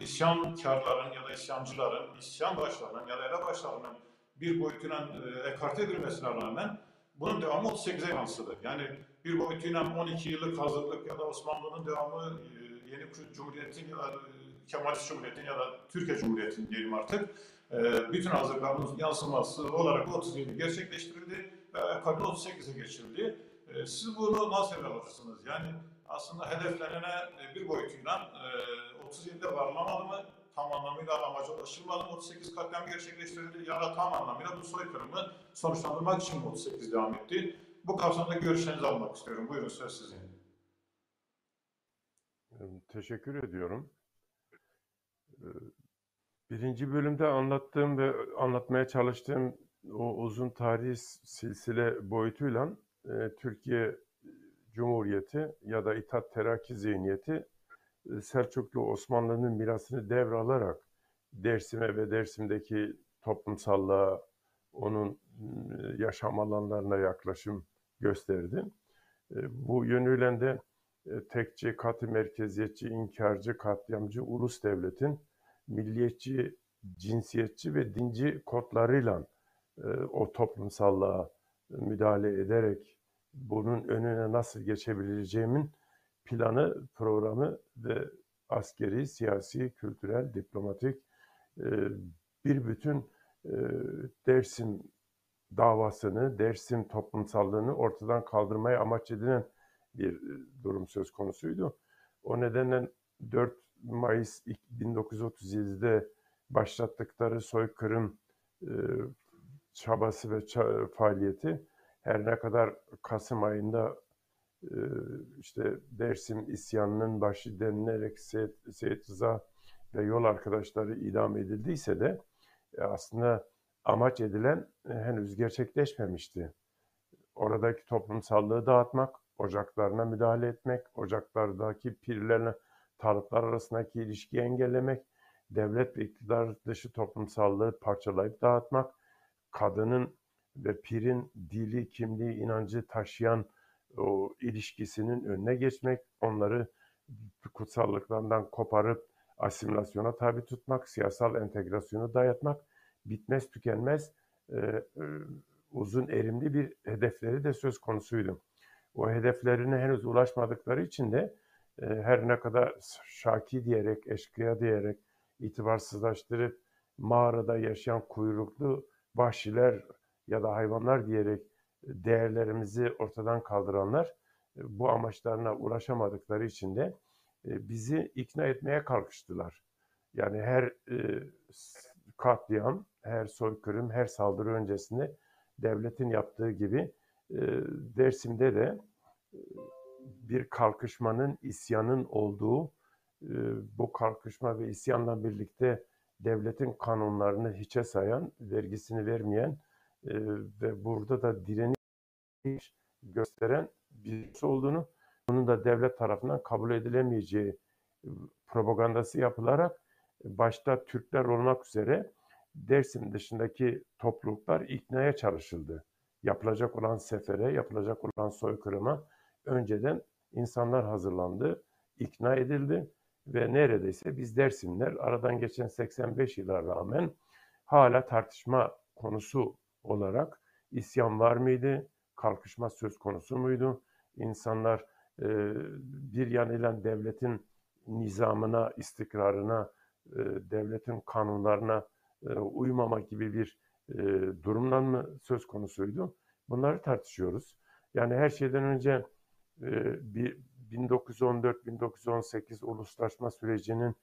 Speaker 1: e, isyankarların ya da isyancıların, isyan başlarının ya da elebaşlarının bir boyutuyla e, ekarte edilmesine rağmen bunun devamı 38'e yansıdı. Yani bir boyutuyla 12 yıllık hazırlık ya da Osmanlı'nın devamı e, yeni Cumhuriyet'in ya da e, Kemalist Cumhuriyet'in ya da Türkiye Cumhuriyet'in diyelim artık e, bütün hazırlıkların yansıması olarak 37 gerçekleştirildi ve akabinde 38'e geçildi. E, siz bunu nasıl ele alırsınız? Yani aslında hedeflenene e, bir boyutuyla e, 37'de varılamadı mı? tam anlamıyla amaca ulaşılmadı. 38 katliam gerçekleştirildi ya da tam anlamıyla bu soykırımı sonuçlandırmak için mi 38 devam etti? Bu kapsamda görüşlerinizi almak istiyorum. Buyurun söz sizin.
Speaker 3: Teşekkür ediyorum. Ee, Birinci bölümde anlattığım ve anlatmaya çalıştığım o uzun tarihi silsile boyutuyla e, Türkiye Cumhuriyeti ya da İttihat Terakki zihniyeti e, Selçuklu Osmanlı'nın mirasını devralarak Dersim'e ve Dersim'deki toplumsallığa, onun e, yaşam alanlarına yaklaşım gösterdi. E, Bu yönüyle de tekçi, katı merkeziyetçi, inkarcı, katliamcı ulus devletin milliyetçi, cinsiyetçi ve dinci kodlarıyla o toplumsallığa müdahale ederek bunun önüne nasıl geçebileceğimin planı, programı ve askeri, siyasi, kültürel, diplomatik e, bir bütün e, Dersim davasını, Dersim toplumsallığını ortadan kaldırmaya amaç edilen bir e, durum söz konusuydu. O nedenle 4 Mayıs 1937'de başlattıkları soykırım çabası ve faaliyeti her ne kadar Kasım ayında işte Dersim isyanının başı denilerek Seyit, Seyit Rıza ve yol arkadaşları idam edildiyse de e, aslında amaç edilen e, henüz gerçekleşmemişti. Oradaki toplumsallığı dağıtmak, ocaklarına müdahale etmek, ocaklardaki pirlerle tarıklar arasındaki ilişkiyi engellemek, devlet ve iktidar dışı toplumsallığı parçalayıp dağıtmak, kadının ve pirin dili, kimliği, inancı taşıyan o ilişkisinin önüne geçmek, onları kutsallıklarından koparıp asimilasyona tabi tutmak, siyasal entegrasyonu dayatmak, bitmez tükenmez e, e, uzun erimli bir hedefleri de söz konusuydu. O hedeflerine henüz ulaşmadıkları için de e, her ne kadar şaki diyerek, eşkıya diyerek itibarsızlaştırıp mağarada yaşayan kuyruklu vahşiler ya da hayvanlar diyerek değerlerimizi ortadan kaldıranlar e, bu amaçlarına ulaşamadıkları için de e, bizi ikna etmeye kalkıştılar. Yani her e, katliam, her soykırım, her saldırı öncesinde devletin yaptığı gibi e, Dersim'de de e, bir kalkışmanın, isyanın olduğu, e, bu kalkışma ve isyanla birlikte devletin kanunlarını hiçe sayan, vergisini vermeyen ve burada da direniş gösteren birisi olduğunu, bunun da devlet tarafından kabul edilemeyeceği propagandası yapılarak başta Türkler olmak üzere Dersim dışındaki topluluklar iknaya çalışıldı. Yapılacak olan sefere, yapılacak olan soykırıma önceden insanlar hazırlandı, ikna edildi ve neredeyse biz Dersimler aradan geçen 85 yıla rağmen hala tartışma konusu olarak isyan var mıydı, kalkışma söz konusu muydu? İnsanlar e, bir yanıyla devletin nizamına, istikrarına, e, devletin kanunlarına e, uymama gibi bir e, durumdan mı söz konusuydu? Bunları tartışıyoruz. Yani her şeyden önce e, bir 1914-1918 uluslaşma sürecinin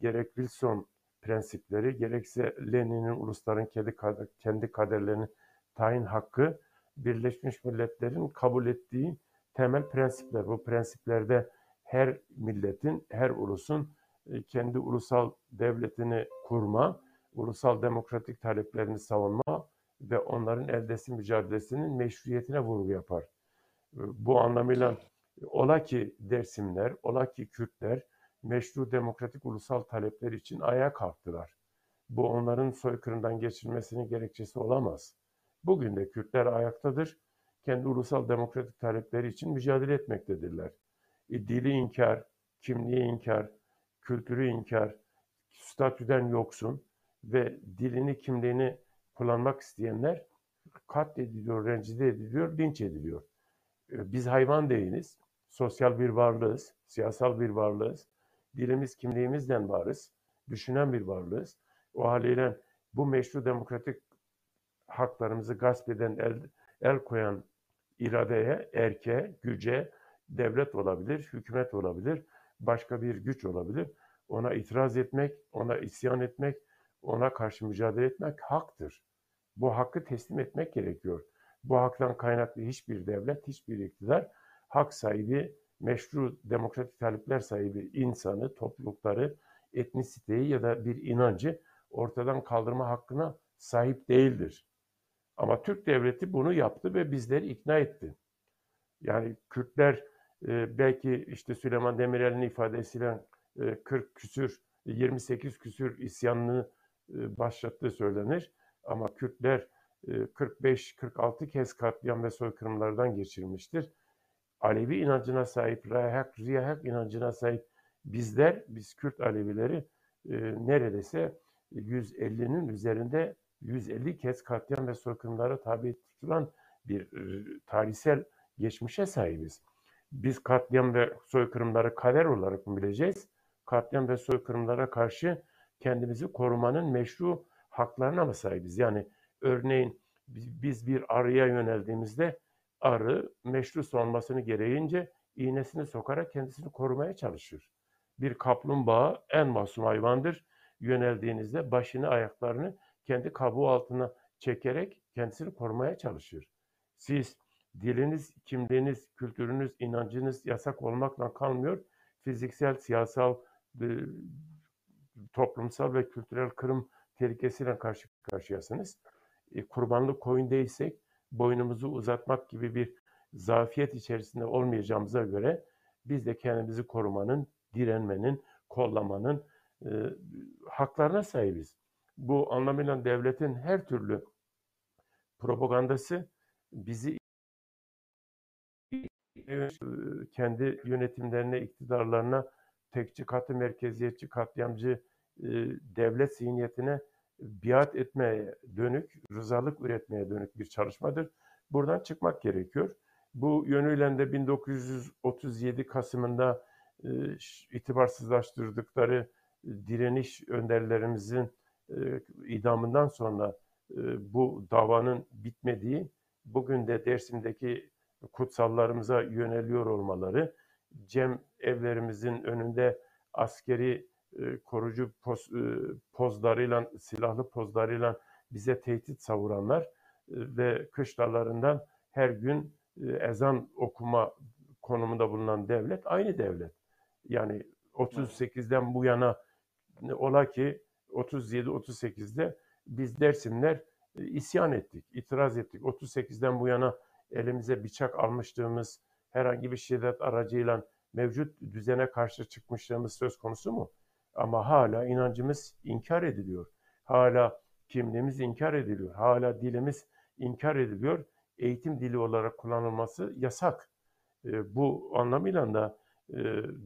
Speaker 3: gerek Wilson prensipleri gerekse Lenin'in ulusların kendi kader, kendi kaderlerini tayin hakkı Birleşmiş Milletler'in kabul ettiği temel prensipler. Bu prensiplerde her milletin, her ulusun e, kendi ulusal devletini kurma, ulusal demokratik taleplerini savunma ve onların eldesi mücadelesinin meşruiyetine vurgu yapar. E, Bu anlamıyla ola ki Dersimler, ola ki Kürtler meşru demokratik ulusal talepler için ayağa kalktılar. Bu onların soykırımdan geçirmesinin gerekçesi olamaz. Bugün de Kürtler ayaktadır. Kendi ulusal demokratik talepleri için mücadele etmektedirler. E, dili inkar, kimliği inkar, kültürü inkar, statüden yoksun ve dilini, kimliğini kullanmak isteyenler katlediliyor, rencide ediliyor, linç ediliyor. E, Biz hayvan değiliz. Sosyal bir varlığız, siyasal bir varlığız. Dilimiz, kimliğimizden varız. Düşünen bir varlığız. O haliyle bu meşru demokratik haklarımızı gasp eden, el, el koyan iradeye, erke, güce, devlet olabilir, hükümet olabilir, başka bir güç olabilir. ona itiraz etmek, ona isyan etmek, ona karşı mücadele etmek haktır. Bu hakkı teslim etmek gerekiyor. Bu haktan kaynaklı hiçbir devlet, hiçbir iktidar hak sahibi, meşru demokratik talepler sahibi insanı, toplulukları, etnisiteyi ya da bir inancı ortadan kaldırma hakkına sahip değildir. Ama Türk devleti bunu yaptı ve bizleri ikna etti. Yani Kürtler e, belki işte Süleyman Demirel'in ifadesiyle e, 40 küsür, 28 küsür isyanını e, başlattığı söylenir. Ama Kürtler e, 45-46 kez katliam ve soykırımlardan geçirmiştir. Alevi inancına sahip, Riyahak, Riyahak inancına sahip bizler, biz Kürt Alevileri e, neredeyse 150'nin üzerinde 150 kez katliam ve soykırımlara tabi tutulan bir e, tarihsel geçmişe sahibiz. Biz katliam ve soykırımları kader olarak mı bileceğiz? Katliam ve soykırımlara karşı kendimizi korumanın meşru haklarına mı sahibiz? Yani örneğin biz bir arıya yöneldiğimizde arı meşru savunmasını gereğince iğnesini sokarak kendisini korumaya çalışır. Bir kaplumbağa en masum hayvandır. Yöneldiğinizde başını ayaklarını kendi kabuğu altına çekerek kendisini korumaya çalışır. Siz diliniz, kimliğiniz, kültürünüz, inancınız yasak olmakla kalmıyor. Fiziksel, siyasal, e, toplumsal ve kültürel kırım tehlikesiyle karşı karşıyasınız. E, kurbanlık koyun değilsek boynumuzu uzatmak gibi bir zafiyet içerisinde olmayacağımıza göre biz de kendimizi korumanın, direnmenin, kollamanın e, haklarına sahibiz. Bu anlamıyla devletin her türlü propagandası bizi kendi yönetimlerine, iktidarlarına tekçi katı, merkeziyetçi, katliamcı e, devlet zihniyetine biat etmeye dönük, rızalık üretmeye dönük bir çalışmadır. Buradan çıkmak gerekiyor. Bu yönüyle de 1937 Kasım'ında e, itibarsızlaştırdıkları direniş önderlerimizin e, idamından sonra e, bu davanın bitmediği, bugün de Dersim'deki kutsallarımıza yöneliyor olmaları, cem evlerimizin önünde askeri e, korucu poz, e, pozlarıyla, silahlı pozlarıyla bize tehdit savuranlar e, ve kışlalarından her gün ezan okuma konumunda bulunan devlet aynı devlet. Yani 38'den bu yana ola ki 37-38'de biz Dersimler isyan ettik, itiraz ettik. 38'den bu yana elimize bıçak almışlığımız, herhangi bir şiddet aracıyla mevcut düzene karşı çıkmışlığımız söz konusu mu? Ama hala inancımız inkar ediliyor. Hala kimliğimiz inkar ediliyor. Hala dilimiz inkar ediliyor. Eğitim dili olarak kullanılması yasak. E, bu anlamıyla da e,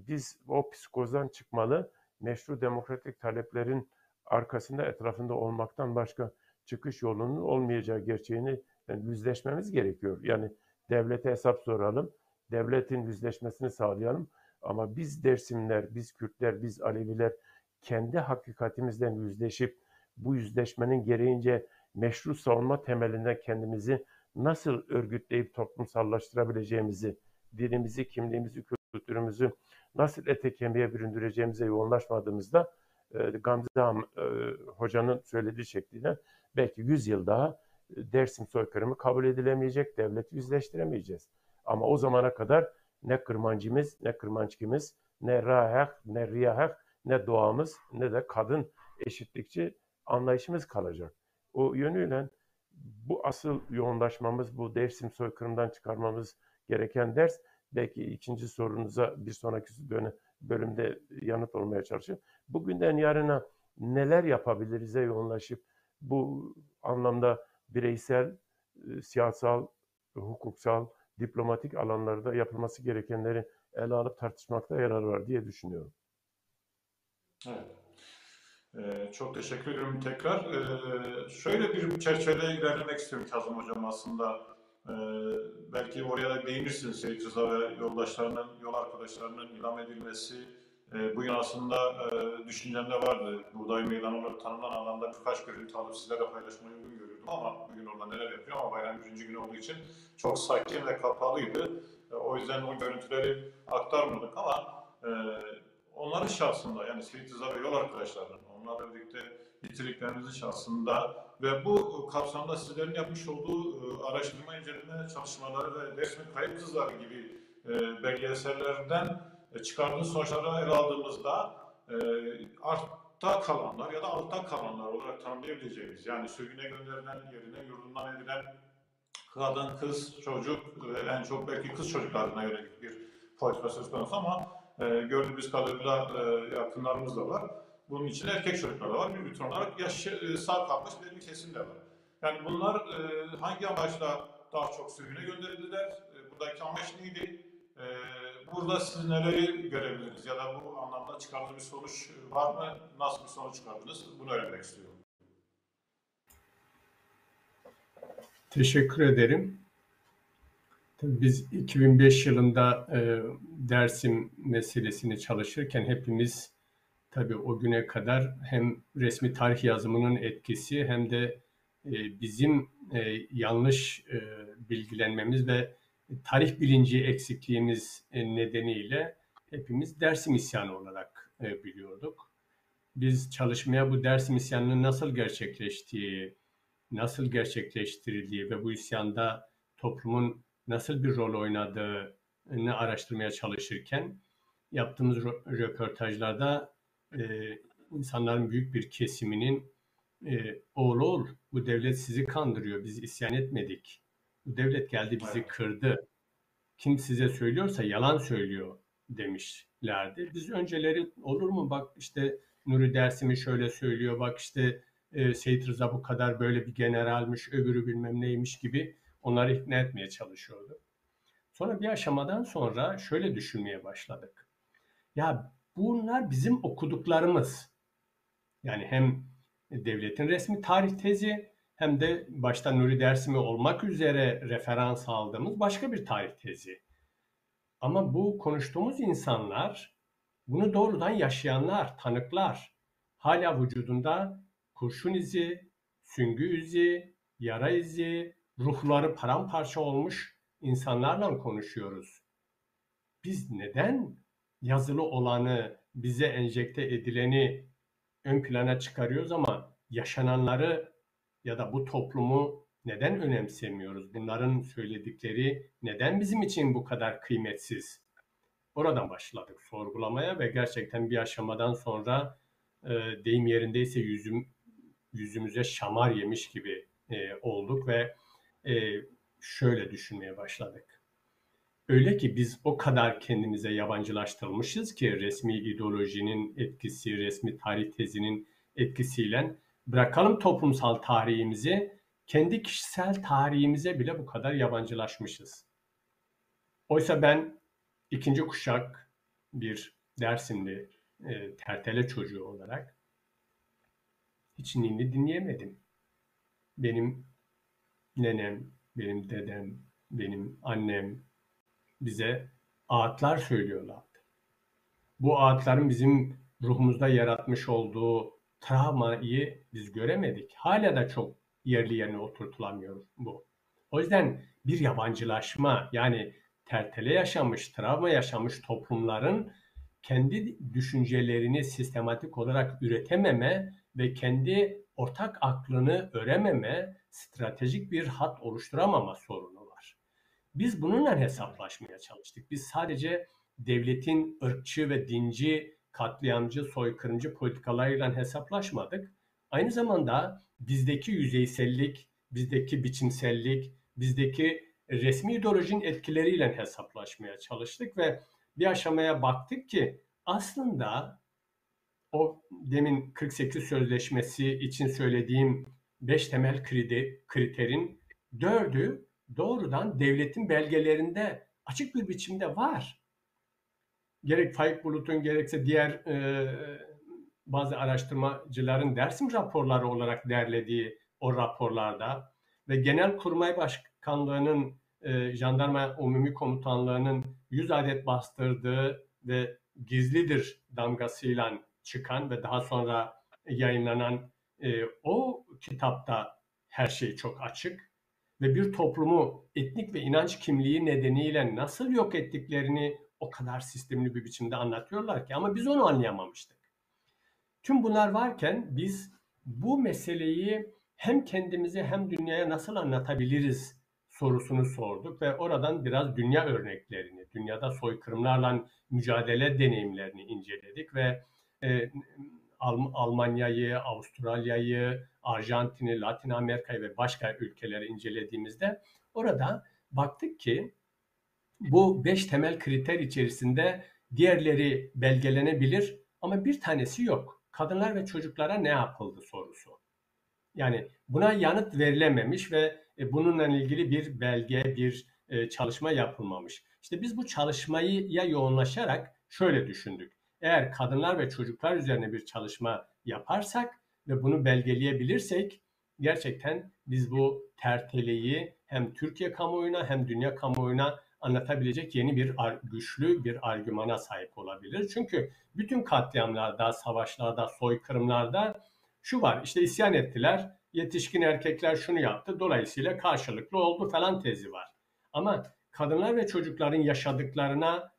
Speaker 3: biz o psikozdan çıkmalı, meşru demokratik taleplerin arkasında etrafında olmaktan başka çıkış yolunun olmayacağı gerçeğini yani yüzleşmemiz gerekiyor. Yani devlete hesap soralım, devletin yüzleşmesini sağlayalım. Ama biz Dersimler, biz Kürtler, biz Aleviler kendi hakikatimizden yüzleşip bu yüzleşmenin gereğince meşru savunma temelinden kendimizi nasıl örgütleyip toplumsallaştırabileceğimizi, dilimizi, kimliğimizi, kültürümüzü nasıl ete kemiğe büründüreceğimize yoğunlaşmadığımızda e, Gamze Ham, e, hocanın söylediği şekliyle belki 100 yıl daha e, Dersim soykırımı kabul edilemeyecek, devleti yüzleştiremeyeceğiz. Ama o zamana kadar ne kırmancımız, ne kırmançkimiz, ne rahak, ne riyahak, ne doğamız, ne de kadın eşitlikçi anlayışımız kalacak. O yönüyle bu asıl yoğunlaşmamız, bu Dersim soykırımdan çıkarmamız gereken ders, belki ikinci sorunuza bir sonraki bölümde yanıt olmaya çalışıyor. Bugünden yarına neler yapabiliriz'e yoğunlaşıp bu anlamda bireysel, e, siyasal, hukuksal, diplomatik alanlarda yapılması gerekenleri ele alıp tartışmakta yarar var diye düşünüyorum.
Speaker 1: Evet. Ee, çok teşekkür ederim tekrar. Ee, şöyle bir çerçevede ilerlemek istiyorum Kazım Hocam aslında. Ee, belki oraya da değinirsiniz Seyit Rıza ve yoldaşlarının, yol arkadaşlarının ilan edilmesi. Ee, bugün aslında e, düşüncemde vardı. Buğday Meydanı olarak tanımlanan alanda birkaç görüntü alıp sizlerle paylaşmayı uygun görüyordum ama bugün orada neler yapıyor ama bayram birinci günü olduğu için çok sakin ve kapalıydı. E, o yüzden o görüntüleri aktarmadık ama e, onların şahsında yani Seyit ve yol arkadaşlarının onlarla birlikte bitirdiklerimizin şahsında ve bu kapsamda sizlerin yapmış olduğu e, araştırma, inceleme çalışmaları ve resmi kayıp kızları gibi e, belgesellerden e, çıkardığı sonuçları ele aldığımızda e, artta kalanlar ya da altta kalanlar olarak tanımlayabileceğimiz yani sürgüne gönderilen yerine yurdundan edilen kadın, kız, çocuk en çok belki kız çocuklarına yönelik bir politika söz konusu ama e, gördüğümüz kadarıyla e, yakınlarımız da var. Bunun için erkek çocuklar da var. Bir bütün olarak yaşı e, sağ kalmış bir kesim de var. Yani bunlar e, hangi amaçla daha çok sürgüne gönderildiler? E, buradaki amaç neydi? E, burada siz neleri görebiliriz? Ya da bu anlamda çıkardığınız bir sonuç var mı? Nasıl bir sonuç çıkardınız? Bunu öğrenmek istiyorum.
Speaker 4: Teşekkür ederim. Biz 2005 yılında e, Dersim meselesini çalışırken hepimiz tabii o güne kadar hem resmi tarih yazımının etkisi hem de e, bizim e, yanlış e, bilgilenmemiz ve tarih bilinci eksikliğimiz e, nedeniyle hepimiz Dersim isyanı olarak e, biliyorduk. Biz çalışmaya bu Dersim isyanının nasıl gerçekleştiği, nasıl gerçekleştirildiği ve bu isyanda toplumun nasıl bir rol oynadığını araştırmaya çalışırken yaptığımız röportajlarda e, insanların büyük bir kesiminin e, oğul oğul bu devlet sizi kandırıyor, biz isyan etmedik. Bu devlet geldi bizi
Speaker 1: Evet.
Speaker 4: kırdı. Kim size söylüyorsa yalan söylüyor demişlerdi. Biz önceleri olur mu bak işte Nuri Dersimi şöyle söylüyor, bak işte e, Seyit Rıza bu kadar böyle bir generalmiş, öbürü bilmem neymiş gibi onları ikna etmeye çalışıyordu. Sonra bir aşamadan sonra şöyle düşünmeye başladık. Ya bunlar bizim okuduklarımız. Yani hem devletin resmi tarih tezi hem de başta Nuri Dersimi olmak üzere referans aldığımız başka bir tarih tezi. Ama bu konuştuğumuz insanlar bunu doğrudan yaşayanlar, tanıklar. Hala vücudunda kurşun izi, süngü izi, yara izi, ruhları paramparça olmuş insanlarla konuşuyoruz. Biz neden yazılı olanı, bize enjekte edileni ön plana çıkarıyoruz ama yaşananları ya da bu toplumu neden önemsemiyoruz? Bunların söyledikleri neden bizim için bu kadar kıymetsiz? Oradan başladık sorgulamaya ve gerçekten bir aşamadan sonra e, deyim yerindeyse yüzüm yüzümüze şamar yemiş gibi e, olduk ve e, şöyle düşünmeye başladık. Öyle ki biz o kadar kendimize yabancılaştırılmışız ki resmi ideolojinin etkisi, resmi tarih tezinin etkisiyle bırakalım toplumsal tarihimizi, kendi kişisel tarihimize bile bu kadar yabancılaşmışız. Oysa ben ikinci kuşak bir Dersimli e, tertele çocuğu olarak hiç ninni dinleyemedim. Benim nenem, benim dedem, benim annem bize ağıtlar söylüyorlardı. Bu ağıtların bizim ruhumuzda yaratmış olduğu travmayı biz göremedik. Hala da çok yerli yerine oturtulamıyor bu. O yüzden bir yabancılaşma yani tertele yaşamış, travma yaşamış toplumların kendi düşüncelerini sistematik olarak üretememe ve kendi ortak aklını örememe, stratejik bir hat oluşturamama sorunu var. Biz bununla hesaplaşmaya çalıştık. Biz sadece devletin ırkçı ve dinci, katliamcı, soykırımcı politikalarıyla hesaplaşmadık. Aynı zamanda bizdeki yüzeysellik, bizdeki biçimsellik, bizdeki resmi ideolojinin etkileriyle hesaplaşmaya çalıştık ve bir aşamaya baktık ki aslında o demin 48 sözleşmesi için söylediğim 5 temel kriter- kriterin dördü doğrudan devletin belgelerinde açık bir biçimde var. Gerek Faik Bulut'un gerekse diğer e, bazı araştırmacıların Dersim raporları olarak derlediği o raporlarda ve Genelkurmay Başkanlığı'nın e, Jandarma Umumi Komutanlığı'nın 100 adet bastırdığı ve gizlidir damgasıyla çıkan ve daha sonra yayınlanan e, o kitapta her şey çok açık ve bir toplumu etnik ve inanç kimliği nedeniyle nasıl yok ettiklerini o kadar sistemli bir biçimde anlatıyorlar ki ama biz onu anlayamamıştık. Tüm bunlar varken biz bu meseleyi hem kendimize hem dünyaya nasıl anlatabiliriz sorusunu sorduk ve oradan biraz dünya örneklerini, dünyada soykırımlarla mücadele deneyimlerini inceledik ve e, Alm- Almanya'yı, Avustralya'yı, Arjantin'i, Latin Amerika'yı ve başka ülkeleri incelediğimizde orada baktık ki bu beş temel kriter içerisinde diğerleri belgelenebilir ama bir tanesi yok. Kadınlar ve çocuklara ne yapıldı sorusu. Yani buna yanıt verilememiş ve e, bununla ilgili bir belge, bir e, çalışma yapılmamış. İşte biz bu çalışmaya yoğunlaşarak şöyle düşündük. Eğer kadınlar ve çocuklar üzerine bir çalışma yaparsak ve bunu belgeleyebilirsek gerçekten biz bu terteleyi hem Türkiye kamuoyuna hem dünya kamuoyuna anlatabilecek yeni bir güçlü bir argümana sahip olabilir. Çünkü bütün katliamlarda, savaşlarda, soykırımlarda şu var işte isyan ettiler, yetişkin erkekler şunu yaptı, dolayısıyla karşılıklı oldu falan tezi var. Ama kadınlar ve çocukların yaşadıklarına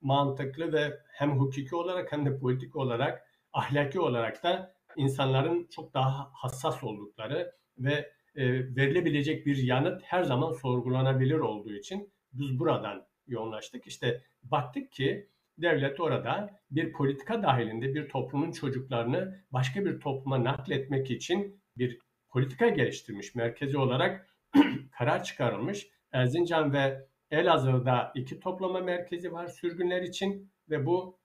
Speaker 4: mantıklı ve hem hukuki olarak hem de politik olarak, ahlaki olarak da insanların çok daha hassas oldukları ve e, verilebilecek bir yanıt her zaman sorgulanabilir olduğu için biz buradan yoğunlaştık. İşte baktık ki devlet orada bir politika dahilinde bir toplumun çocuklarını başka bir topluma nakletmek için bir politika geliştirmiş. Merkezi olarak <clears throat> karar çıkarılmış. Erzincan ve Elazığ'da iki toplama merkezi var sürgünler için ve bu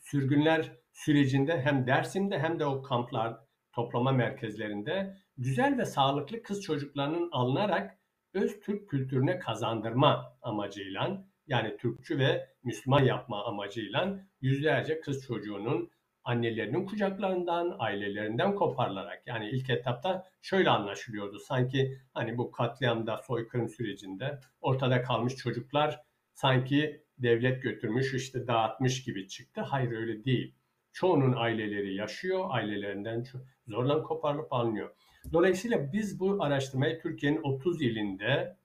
Speaker 4: sürgünler sürecinde hem Dersim'de hem de o kamplar toplama merkezlerinde güzel ve sağlıklı kız çocuklarının alınarak öz Türk kültürüne kazandırma amacıyla yani Türkçü ve Müslüman yapma amacıyla yüzlerce kız çocuğunun annelerinin kucaklarından, ailelerinden koparılarak yani ilk etapta şöyle anlaşılıyordu. Sanki hani bu katliamda, soykırım sürecinde ortada kalmış çocuklar sanki devlet götürmüş işte dağıtmış gibi çıktı. Hayır öyle değil. Çoğunun aileleri yaşıyor, ailelerinden zorla koparılıp alınıyor. Dolayısıyla biz bu araştırmayı Türkiye'nin 30 ilinde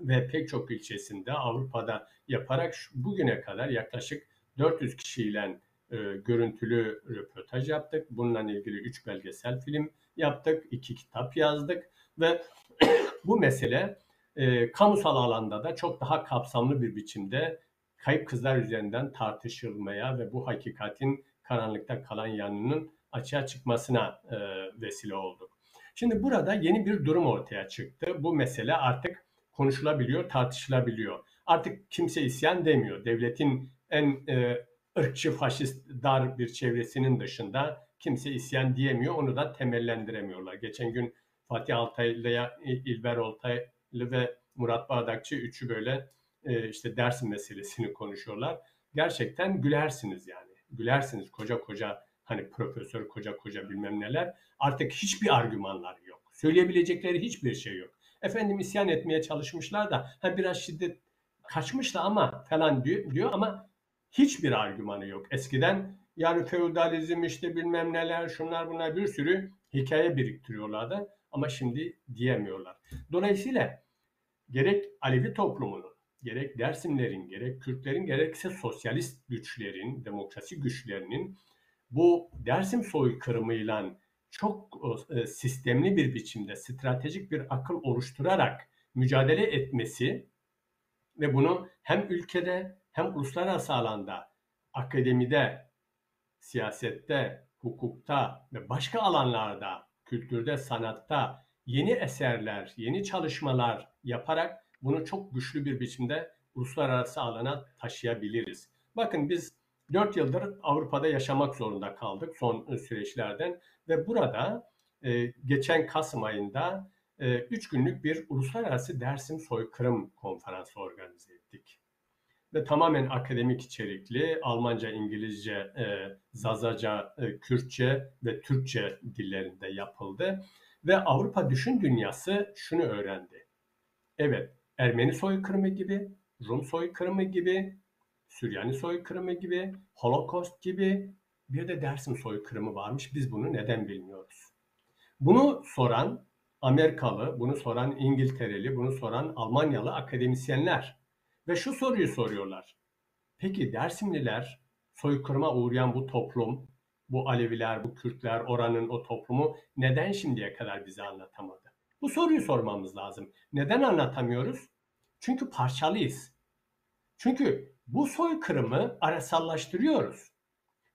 Speaker 4: ve pek çok ilçesinde Avrupa'da yaparak bugüne kadar yaklaşık 400 kişiyle e, görüntülü röportaj yaptık. Bununla ilgili 3 belgesel film yaptık, 2 kitap yazdık ve <clears throat> bu mesele e, kamusal alanda da çok daha kapsamlı bir biçimde kayıp kızlar üzerinden tartışılmaya ve bu hakikatin karanlıkta kalan yanının açığa çıkmasına e, vesile olduk. Şimdi burada yeni bir durum ortaya çıktı. Bu mesele artık konuşulabiliyor, tartışılabiliyor. Artık kimse isyan demiyor. Devletin en e, ırkçı, faşist, dar bir çevresinin dışında kimse isyan diyemiyor. Onu da temellendiremiyorlar. Geçen gün Fatih Altaylı, İlber Altaylı ve Murat Bardakçı üçü böyle e, işte Dersim meselesini konuşuyorlar. Gerçekten gülersiniz yani. Gülersiniz koca koca hani profesör koca koca bilmem neler. Artık hiçbir argümanlar yok. Söyleyebilecekleri hiçbir şey yok. Efendim isyan etmeye çalışmışlar da ha biraz şiddet kaçmış da ama falan diyor, diyor ama hiçbir argümanı yok. Eskiden yani feodalizm işte bilmem neler şunlar bunlar bir sürü hikaye biriktiriyorlardı ama şimdi diyemiyorlar. Dolayısıyla gerek Alevi toplumunun, gerek Dersimlerin, gerek Kürtlerin, gerekse sosyalist güçlerin, demokrasi güçlerinin bu Dersim soykırımıyla çok e, sistemli bir biçimde stratejik bir akıl oluşturarak mücadele etmesi ve bunu hem ülkede hem uluslararası alanda, akademide, siyasette, hukukta ve başka alanlarda, kültürde, sanatta yeni eserler, yeni çalışmalar yaparak bunu çok güçlü bir biçimde uluslararası alana taşıyabiliriz. Bakın biz 4 yıldır Avrupa'da yaşamak zorunda kaldık son süreçlerden ve burada e, geçen Kasım ayında 3 e, günlük bir uluslararası Dersim Soykırım konferansı organize ettik. Ve tamamen akademik içerikli Almanca, İngilizce, e, Zazaca, e, Kürtçe ve Türkçe dillerinde yapıldı. Ve Avrupa düşün dünyası şunu öğrendi. Evet, Ermeni soykırımı gibi, Rum soykırımı gibi, Süryani soykırımı gibi, Holocaust gibi bir de Dersim soykırımı varmış. Biz bunu neden bilmiyoruz? Bunu soran Amerikalı, bunu soran İngiltereli, bunu soran Almanyalı akademisyenler ve şu soruyu soruyorlar. Peki Dersimliler soykırıma uğrayan bu toplum, bu Aleviler, bu Kürtler, oranın o toplumu neden şimdiye kadar bize anlatamadı? Bu soruyu sormamız lazım. Neden anlatamıyoruz? Çünkü parçalıyız. Çünkü bu soykırımı arasallaştırıyoruz.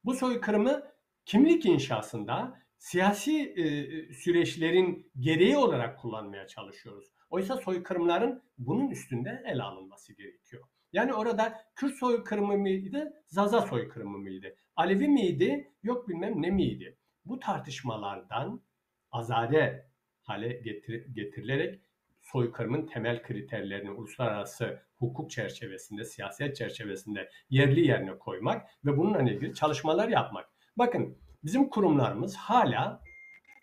Speaker 4: Bu soykırımı kimlik inşasında siyasi e, süreçlerin gereği olarak kullanmaya çalışıyoruz. Oysa soykırımların bunun üstünde ele alınması gerekiyor. Yani orada Kürt soykırımı mıydı, Zaza soykırımı mıydı? Alevi miydi, yok bilmem ne miydi? Bu tartışmalardan azade hale getir, getirilerek soykırımın temel kriterlerini uluslararası hukuk çerçevesinde, siyaset çerçevesinde yerli yerine koymak ve bununla ilgili çalışmalar yapmak. Bakın bizim kurumlarımız hala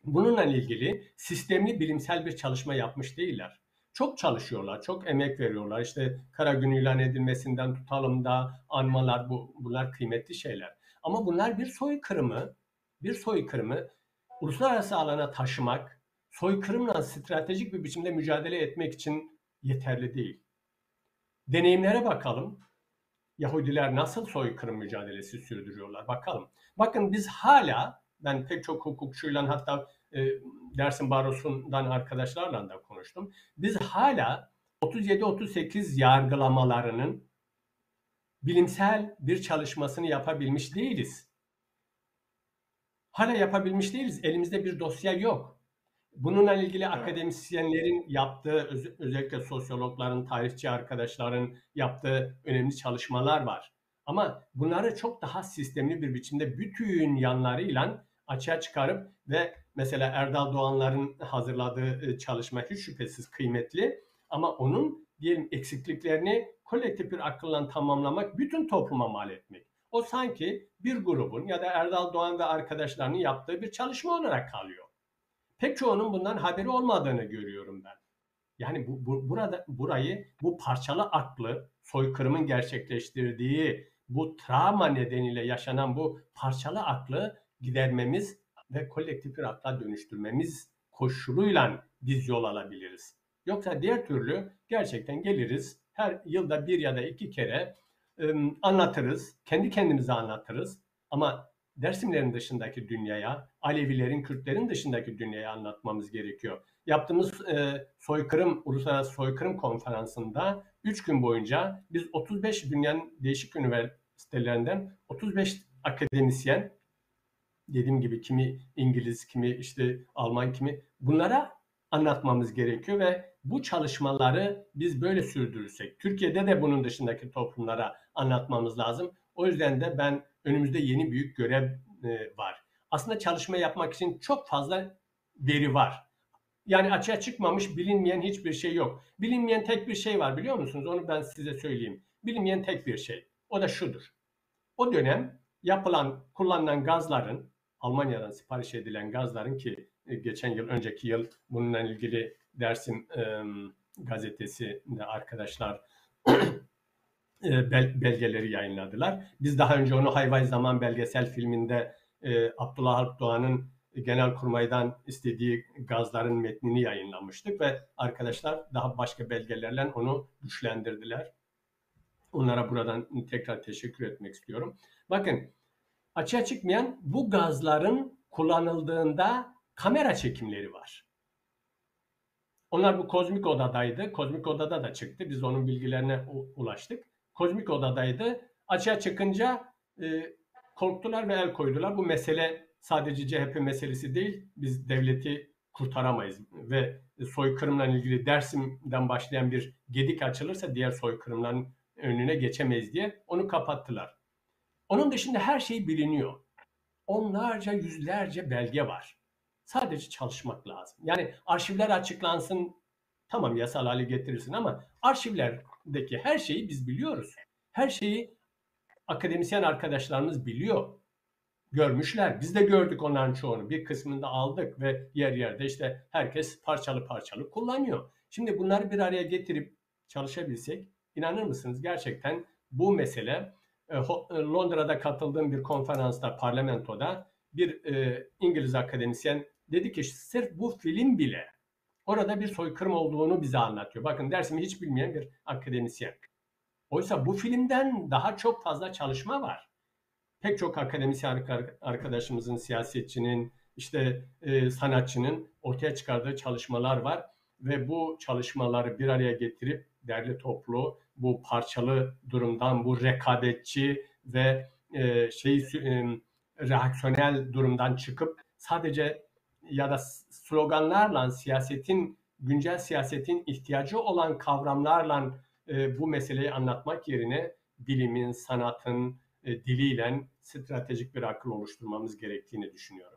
Speaker 4: bununla ilgili sistemli bilimsel bir çalışma yapmış değiller. Çok çalışıyorlar, çok emek veriyorlar. İşte kara gün ilan edilmesinden tutalım da anmalar bu, bunlar kıymetli şeyler. Ama bunlar bir soykırımı, bir soykırımı uluslararası alana taşımak, soykırımla stratejik bir biçimde mücadele etmek için yeterli değil. Deneyimlere bakalım. Yahudiler nasıl soykırım mücadelesi sürdürüyorlar bakalım. Bakın biz hala ben pek çok hukukçuyla hatta e, dersin barosundan arkadaşlarla da konuştum. Biz hala 37-38 yargılamalarının bilimsel bir çalışmasını yapabilmiş değiliz. Hala yapabilmiş değiliz. Elimizde bir dosya yok. Bununla ilgili akademisyenlerin yaptığı, öz- özellikle sosyologların, tarihçi arkadaşların yaptığı önemli çalışmalar var. Ama bunları çok daha sistemli bir biçimde bütün yanlarıyla açığa çıkarıp ve mesela Erdal Doğanlar'ın hazırladığı e, çalışma hiç şüphesiz kıymetli ama onun diyelim eksikliklerini kolektif bir akılla tamamlamak, bütün topluma mal etmek. O sanki bir grubun ya da Erdal Doğan ve arkadaşlarının yaptığı bir çalışma olarak kalıyor. Pek çoğunun bundan haberi olmadığını görüyorum ben. Yani bu, bu- burada burayı bu parçalı aklı soykırımın gerçekleştirdiği bu travma nedeniyle yaşanan bu parçalı aklı gidermemiz ve kolektif bir akla dönüştürmemiz koşuluyla biz yol alabiliriz. Yoksa diğer türlü gerçekten geliriz her yılda bir ya da iki kere ım, anlatırız, kendi kendimize anlatırız ama Dersimlerin dışındaki dünyaya, Alevilerin, Kürtlerin dışındaki dünyaya anlatmamız gerekiyor. Yaptığımız e, soykırım, Uluslararası Soykırım Konferansı'nda 3 gün boyunca biz 35 dünyanın değişik üniversitelerinden 35 akademisyen, dediğim gibi kimi İngiliz, kimi işte Alman, kimi bunlara anlatmamız gerekiyor ve bu çalışmaları biz böyle sürdürürsek, Türkiye'de de bunun dışındaki toplumlara anlatmamız lazım. O yüzden de ben önümüzde yeni büyük görev e, var. Aslında çalışma yapmak için çok fazla veri var. Yani açığa çıkmamış bilinmeyen hiçbir şey yok. Bilinmeyen tek bir şey var biliyor musunuz? Onu ben size söyleyeyim. Bilinmeyen tek bir şey. O da şudur. O dönem yapılan, kullanılan gazların, Almanya'dan sipariş edilen gazların ki e, geçen yıl, önceki yıl bununla ilgili Dersim e, gazetesinde arkadaşlar bel- belgeleri yayınladılar. Biz daha önce onu Hayvay Zaman belgesel filminde e, Abdullah Alp Doğan'ın Genelkurmay'dan istediği gazların metnini yayınlamıştık ve arkadaşlar daha başka belgelerle onu güçlendirdiler. Onlara buradan tekrar teşekkür etmek istiyorum. Bakın açığa çıkmayan bu gazların kullanıldığında kamera çekimleri var. Onlar bu kozmik odadaydı. Kozmik odada da çıktı. Biz onun bilgilerine ulaştık. Kozmik odadaydı. Açığa çıkınca e, korktular ve el koydular. Bu mesele sadece CHP meselesi değil. Biz devleti kurtaramayız ve soykırımla ilgili Dersim'den başlayan bir gedik açılırsa diğer soykırımların önüne geçemeyiz diye onu kapattılar. Onun dışında her şey biliniyor. Onlarca, yüzlerce belge var. Sadece çalışmak lazım. Yani arşivler açıklansın, tamam yasal hale getirirsin ama arşivlerdeki her şeyi biz biliyoruz. Her şeyi akademisyen arkadaşlarımız biliyor. Görmüşler. Biz de gördük onların çoğunu. Bir kısmını da aldık ve yer yerde işte herkes parçalı parçalı kullanıyor. Şimdi bunları bir araya getirip çalışabilsek inanır mısınız gerçekten bu mesele e, e, Londra'da katıldığım bir konferansta parlamentoda bir e, İngiliz akademisyen dedi ki sırf bu film bile orada bir soykırım olduğunu bize anlatıyor. Bakın dersimi hiç bilmeyen bir akademisyen. Oysa bu filmden daha çok fazla çalışma var. Pek çok akademisyen arka- arkadaşımızın, siyasetçinin, işte e, sanatçının ortaya çıkardığı çalışmalar var ve bu çalışmaları bir araya getirip derli toplu bu parçalı durumdan, bu rekabetçi ve e, şey e, reaksiyonel durumdan çıkıp sadece ya da sloganlarla siyasetin güncel siyasetin ihtiyacı olan kavramlarla e, bu meseleyi anlatmak yerine bilimin, sanatın e, diliyle stratejik bir akıl oluşturmamız gerektiğini düşünüyorum.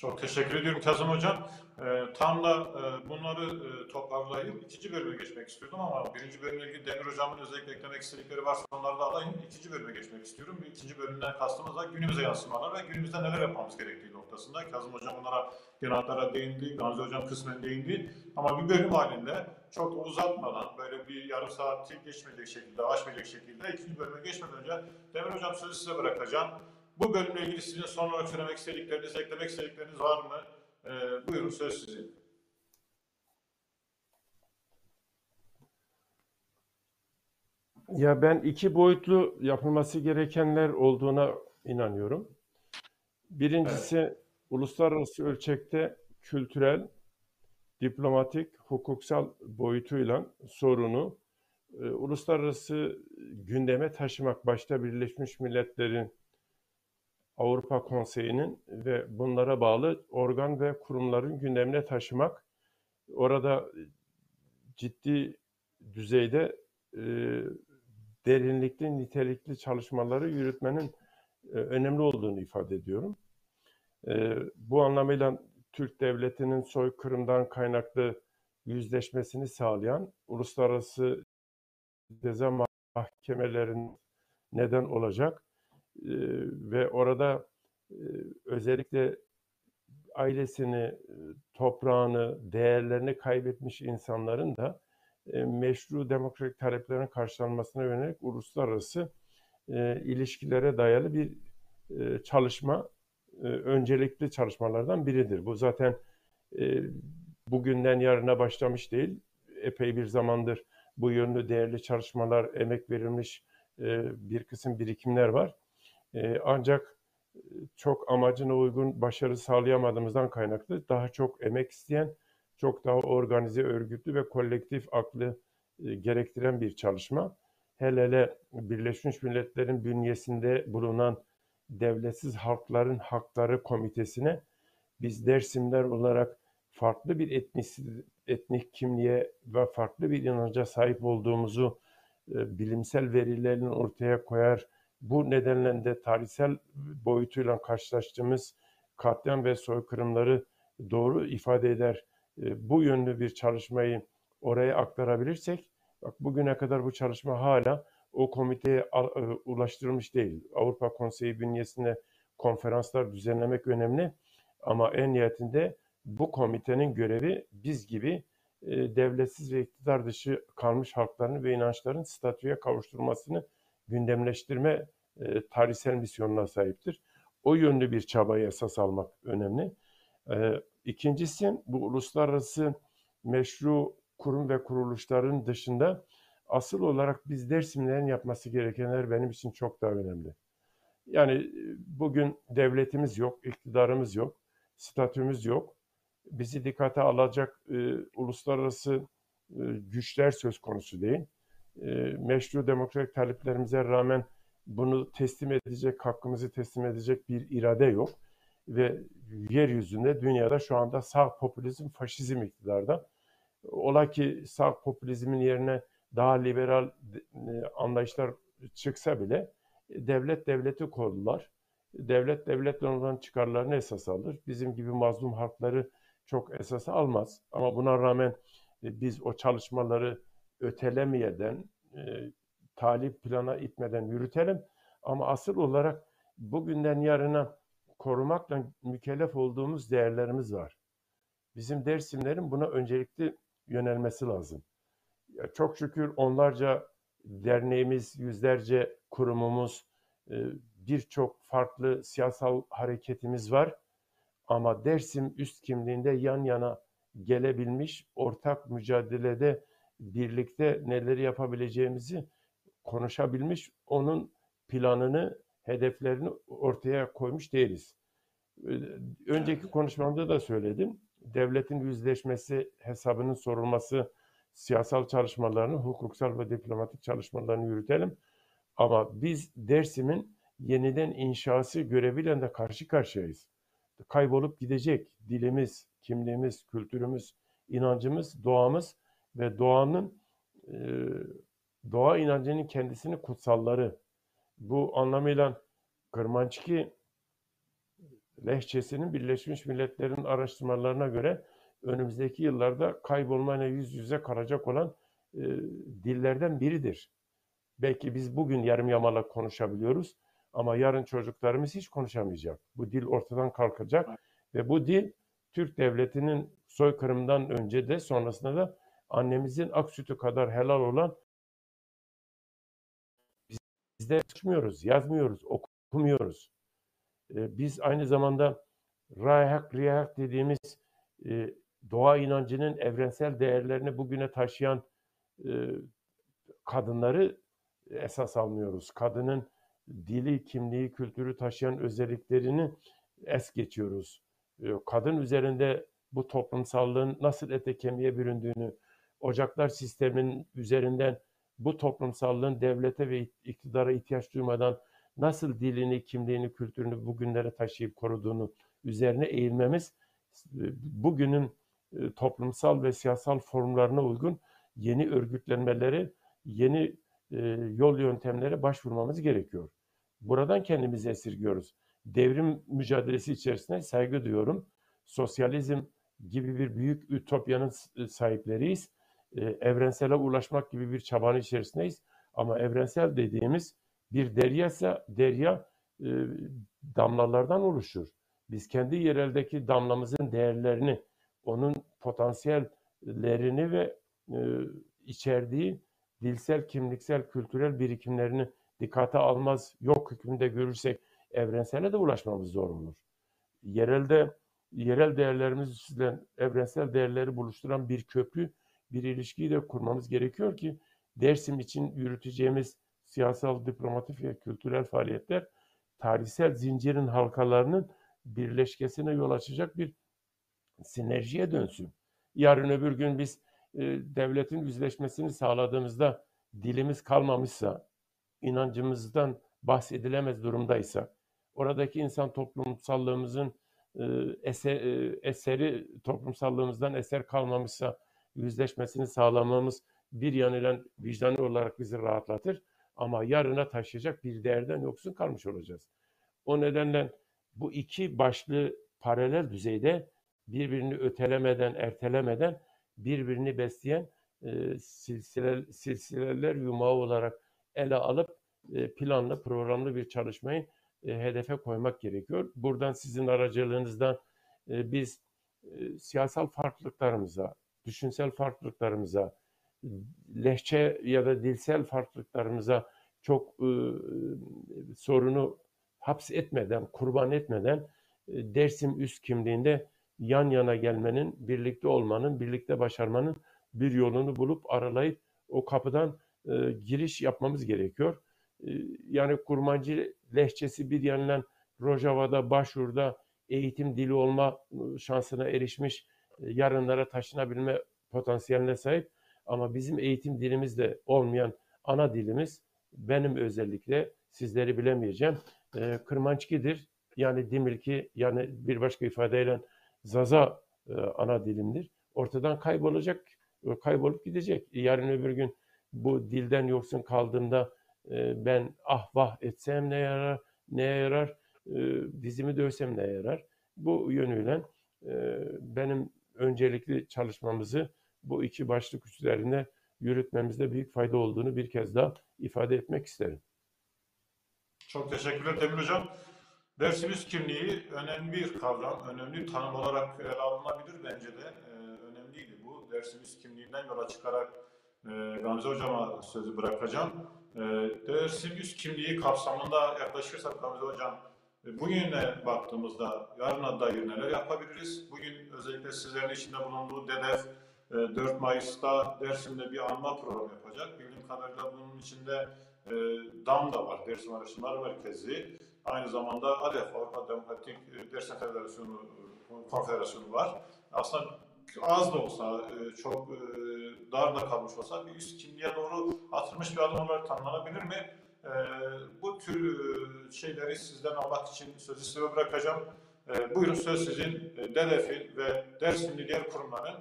Speaker 1: Çok teşekkür ediyorum Kazım Hocam. Ee, tam da e, bunları e, toparlayıp ikinci bölüme geçmek istiyordum ama birinci bölümle ilgili Demir Hocam'ın özellikle eklemek istedikleri varsa onları da alayım. İkinci bölüme geçmek istiyorum. İkinci bölümden kastımız da günümüze yansımalar ve günümüzde neler yapmamız gerektiği noktasında. Kazım Hocam bunlara genel değindi, Gamze Hocam kısmen değindi. Ama bir bölüm halinde çok uzatmadan böyle bir yarım saat geçmeyecek şekilde, aşmayacak şekilde ikinci bölüme geçmeden önce Demir Hocam sözü size bırakacağım. Bu bölümle ilgili sizin son olarak söylemek istedikleriniz, eklemek istedikleriniz var mı? Ee, buyurun söz sizin.
Speaker 3: Ya ben iki boyutlu yapılması gerekenler olduğuna inanıyorum. Birincisi uluslararası ölçekte kültürel, diplomatik, hukuksal boyutuyla sorunu e, uluslararası gündeme taşımak başta Birleşmiş Milletler'in Avrupa Konseyi'nin ve bunlara bağlı organ ve kurumların gündemine taşımak, orada ciddi düzeyde e, derinlikli, nitelikli çalışmaları yürütmenin e, önemli olduğunu ifade ediyorum. E, bu anlamıyla Türk Devleti'nin soykırımdan kaynaklı yüzleşmesini sağlayan uluslararası ceza mahkemelerinin neden olacak ve orada özellikle ailesini, toprağını, değerlerini kaybetmiş insanların da meşru demokratik taleplerin karşılanmasına yönelik uluslararası ilişkilere dayalı bir çalışma, öncelikli çalışmalardan biridir. Bu zaten bugünden yarına başlamış değil, epey bir zamandır bu yönlü değerli çalışmalar, emek verilmiş bir kısım birikimler var. E, ancak e, çok amacına uygun başarı sağlayamadığımızdan kaynaklı daha çok emek isteyen, çok daha organize, örgütlü ve kolektif aklı e, gerektiren bir çalışma. Hele hele Birleşmiş Milletler'in bünyesinde bulunan Devletsiz Halkların Hakları Komitesi'ne biz Dersimler olarak farklı bir etnik, etnik kimliğe ve farklı bir inanca sahip olduğumuzu e, bilimsel verilerin ortaya koyar, bu nedenle de tarihsel boyutuyla karşılaştığımız katliam ve soykırımları doğru ifade eder. E, bu yönlü bir çalışmayı oraya aktarabilirsek, bak bugüne kadar bu çalışma hala o komiteye e, ulaştırılmış değil. Avrupa Konseyi bünyesinde konferanslar düzenlemek önemli ama en nihayetinde bu komitenin görevi biz gibi e, devletsiz ve iktidar dışı kalmış halkların ve inançların statüye kavuşturmasını gündemleştirme e, tarihsel misyonuna sahiptir. O yönlü bir çabayı esas almak önemli. E, ikincisi bu uluslararası meşru kurum ve kuruluşların dışında asıl olarak biz Dersimlerin yapması gerekenler benim için çok daha önemli. Yani e, bugün devletimiz yok, iktidarımız yok, statümüz yok. Bizi dikkate alacak e, uluslararası e, güçler söz konusu değil. E, meşru demokratik taleplerimize rağmen bunu teslim edecek, hakkımızı teslim edecek bir irade yok. Ve yeryüzünde, dünyada şu anda sağ popülizm, faşizm iktidarda. Ola ki sağ popülizmin yerine daha liberal e, anlayışlar çıksa bile devlet devleti korudular. Devlet devletle olan çıkarlarını esas alır. Bizim gibi mazlum halkları çok esas almaz. Ama buna rağmen e, biz o çalışmaları ötelemeyeden, e, talip plana itmeden yürütelim. Ama asıl olarak bugünden yarına korumakla mükellef olduğumuz değerlerimiz var. Bizim dersimlerin buna öncelikli yönelmesi lazım. Ya çok şükür onlarca derneğimiz, yüzlerce kurumumuz, e, birçok farklı siyasal hareketimiz var. Ama Dersim üst kimliğinde yan yana gelebilmiş, ortak mücadelede birlikte neleri yapabileceğimizi konuşabilmiş, onun planını, hedeflerini ortaya koymuş değiliz. Ee, Önceki konuşmamda da söyledim. Devletin yüzleşmesi, hesabının sorulması, siyasal çalışmalarını, hukuksal ve diplomatik çalışmalarını yürütelim. Ama biz Dersim'in yeniden inşası göreviyle de karşı karşıyayız. Kaybolup gidecek dilimiz, kimliğimiz, kültürümüz, inancımız, doğamız ve doğanın e, doğa inancının kendisini kutsalları. Bu anlamıyla Kırmançki lehçesinin Birleşmiş Milletler'in araştırmalarına göre önümüzdeki yıllarda kaybolmayla yüz yüze kalacak olan e, dillerden biridir. Belki biz bugün yarım yamalak konuşabiliyoruz ama yarın çocuklarımız hiç konuşamayacak. Bu dil ortadan kalkacak ve bu dil Türk devletinin soykırımdan önce de sonrasında da annemizin ak sütü kadar helal olan biz de çıkmıyoruz, yazmıyoruz, okumuyoruz. E, biz aynı zamanda Rayhak Riyahak dediğimiz e, doğa inancının evrensel değerlerini bugüne taşıyan e, kadınları esas almıyoruz. Kadının dili, kimliği, kültürü taşıyan özelliklerini es geçiyoruz. E, Kadın üzerinde bu toplumsallığın nasıl ete kemiğe büründüğünü, ocaklar sisteminin üzerinden bu toplumsallığın devlete ve iktidara ihtiyaç duymadan nasıl dilini, kimliğini, kültürünü bugünlere taşıyıp koruduğunu üzerine eğilmemiz e, bugünün e, toplumsal ve siyasal formlarına uygun yeni örgütlenmeleri, yeni e, yol yöntemlere başvurmamız gerekiyor. Buradan kendimizi esirgiyoruz. Devrim mücadelesi içerisinde saygı duyuyorum. Sosyalizm gibi bir büyük ütopyanın sahipleriyiz. E, Evrensele ulaşmak gibi bir çabanın içerisindeyiz. Ama evrensel dediğimiz bir derya ise derya e, damlalardan oluşur. Biz kendi yereldeki damlamızın değerlerini, onun potansiyellerini ve e, içerdiği dilsel, kimliksel, kültürel birikimlerini dikkate almaz, yok hükmünde görürsek evrensele de ulaşmamız zor olur. Yerelde yerel değerlerimizle evrensel değerleri buluşturan bir köprü, bir ilişkiyi de kurmamız gerekiyor ki Dersim için yürüteceğimiz siyasal, diplomatik ve kültürel faaliyetler tarihsel zincirin halkalarının birleşkesine yol açacak bir sinerjiye dönsün. Yarın öbür gün biz e, devletin yüzleşmesini sağladığımızda dilimiz kalmamışsa, inancımızdan bahsedilemez durumdaysa, oradaki insan toplumsallığımızın e, eser, e, eseri toplumsallığımızdan eser kalmamışsa yüzleşmesini sağlamamız bir yanıyla vicdani olarak bizi rahatlatır ama yarına taşıyacak bir değerden yoksun kalmış olacağız. O nedenle bu iki başlı paralel düzeyde birbirini ötelemeden, ertelemeden birbirini besleyen e, silsile, silsileler yumağı olarak ele alıp e, planlı, programlı bir çalışmayı e, hedefe koymak gerekiyor. Buradan sizin aracılığınızdan e, biz e, siyasal farklılıklarımıza, düşünsel farklılıklarımıza, lehçe ya da dilsel farklılıklarımıza çok e, sorunu haps etmeden, kurban etmeden e, Dersim üst kimliğinde yan yana gelmenin, birlikte olmanın, birlikte başarmanın bir yolunu bulup aralayıp o kapıdan e, giriş yapmamız gerekiyor. E, yani kurmancı lehçesi bir yandan Rojava'da, Başur'da eğitim dili olma şansına erişmiş, yarınlara taşınabilme potansiyeline sahip. Ama bizim eğitim dilimizde olmayan ana dilimiz benim özellikle sizleri bilemeyeceğim. E, Kırmançkidir. Yani Dimilki yani bir başka ifadeyle Zaza e, ana dilimdir. Ortadan kaybolacak, e, kaybolup gidecek. Yarın öbür gün bu dilden yoksun kaldığımda e, ben ah vah etsem ne yarar, ne yarar, e, dizimi dövsem ne yarar. Bu yönüyle e, benim öncelikli çalışmamızı bu iki başlık üzerinde yürütmemizde büyük fayda olduğunu bir kez daha ifade etmek isterim.
Speaker 1: Çok teşekkürler Demir Hocam. Dersimiz kimliği önemli bir kavram, önemli bir tanım olarak ele alınabilir bence de. Ee, önemliydi bu. Dersimiz kimliğinden yola çıkarak e, Gamze Hocam'a sözü bırakacağım. E, dersimiz kimliği kapsamında yaklaşırsak Gamze Hocam, bugüne baktığımızda yarına dair neler yapabiliriz? Bugün özellikle sizlerin içinde bulunduğu DEDEF e, 4 Mayıs'ta Dersim'de bir anma programı yapacak. Bildiğim kadarıyla bunun içinde e, DAM da var, Dersim Araştırmaları Merkezi. Aynı zamanda ADEF, Avrupa Demokratik e, Dersim Federasyonu e, Konfederasyonu var. Aslında az da olsa, e, çok e, dar da kalmış olsa bir üst kimliğe doğru atılmış bir adım olarak tanımlanabilir mi? E, bu tür e, şeyleri sizden almak için sözü size bırakacağım. E, buyurun söz sizin. E, DEDEF'in ve Dersim'li diğer kurumların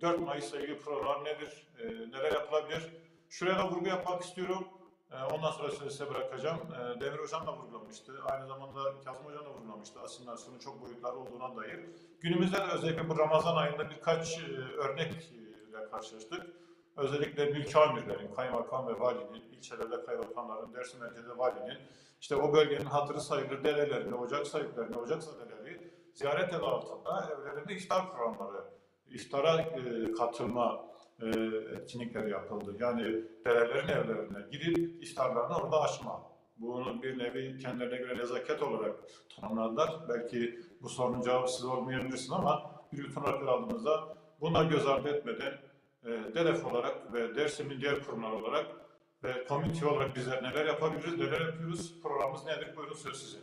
Speaker 1: 4 Mayıs'la ilgili program nedir, e, neler yapılabilir? Şuraya da vurgu yapmak istiyorum. E, ondan sonra sözü size bırakacağım. E, Demir Hocam da vurgulamıştı. Aynı zamanda Kazım Hocam da vurgulamıştı. Asimilasyonun çok boyutları olduğuna dair. Günümüzde de özellikle bu Ramazan ayında birkaç e, örnekle karşılaştık. Özellikle mülki amirlerin, kaymakam ve valinin, ilçelerde kaymakamların, Dersim merkezde valinin, işte o bölgenin hatırı sayılır dedelerini, ocak sahiplerini, ocak sadeleri ziyaret adı altında evlerinde iftar programları, iftara e, katılma e, etkinlikleri yapıldı. Yani dedelerin evlerine gidip iftarlarını orada açma. Bunu bir nevi kendilerine göre nezaket olarak tanımladılar. Belki bu sorunun cevabı siz olmayabilirsiniz ama bir bütün olarak aldığımızda bunları göz ardı etmeden DEDEF olarak ve Dersim'in diğer kurumlar olarak ve komite olarak bizler neler yapabiliriz, neler yapıyoruz, programımız nedir? Buyurun söz size.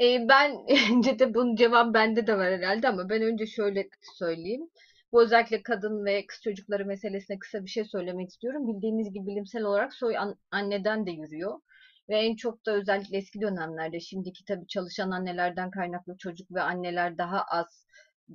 Speaker 2: E, ben <laughs> de bunun cevabı bende de var herhalde ama ben önce şöyle söyleyeyim. Bu özellikle kadın ve kız çocukları meselesine kısa bir şey söylemek istiyorum. Bildiğiniz gibi bilimsel olarak soy an- anneden de yürüyor. Ve en çok da özellikle eski dönemlerde şimdiki tabii çalışan annelerden kaynaklı çocuk ve anneler daha az,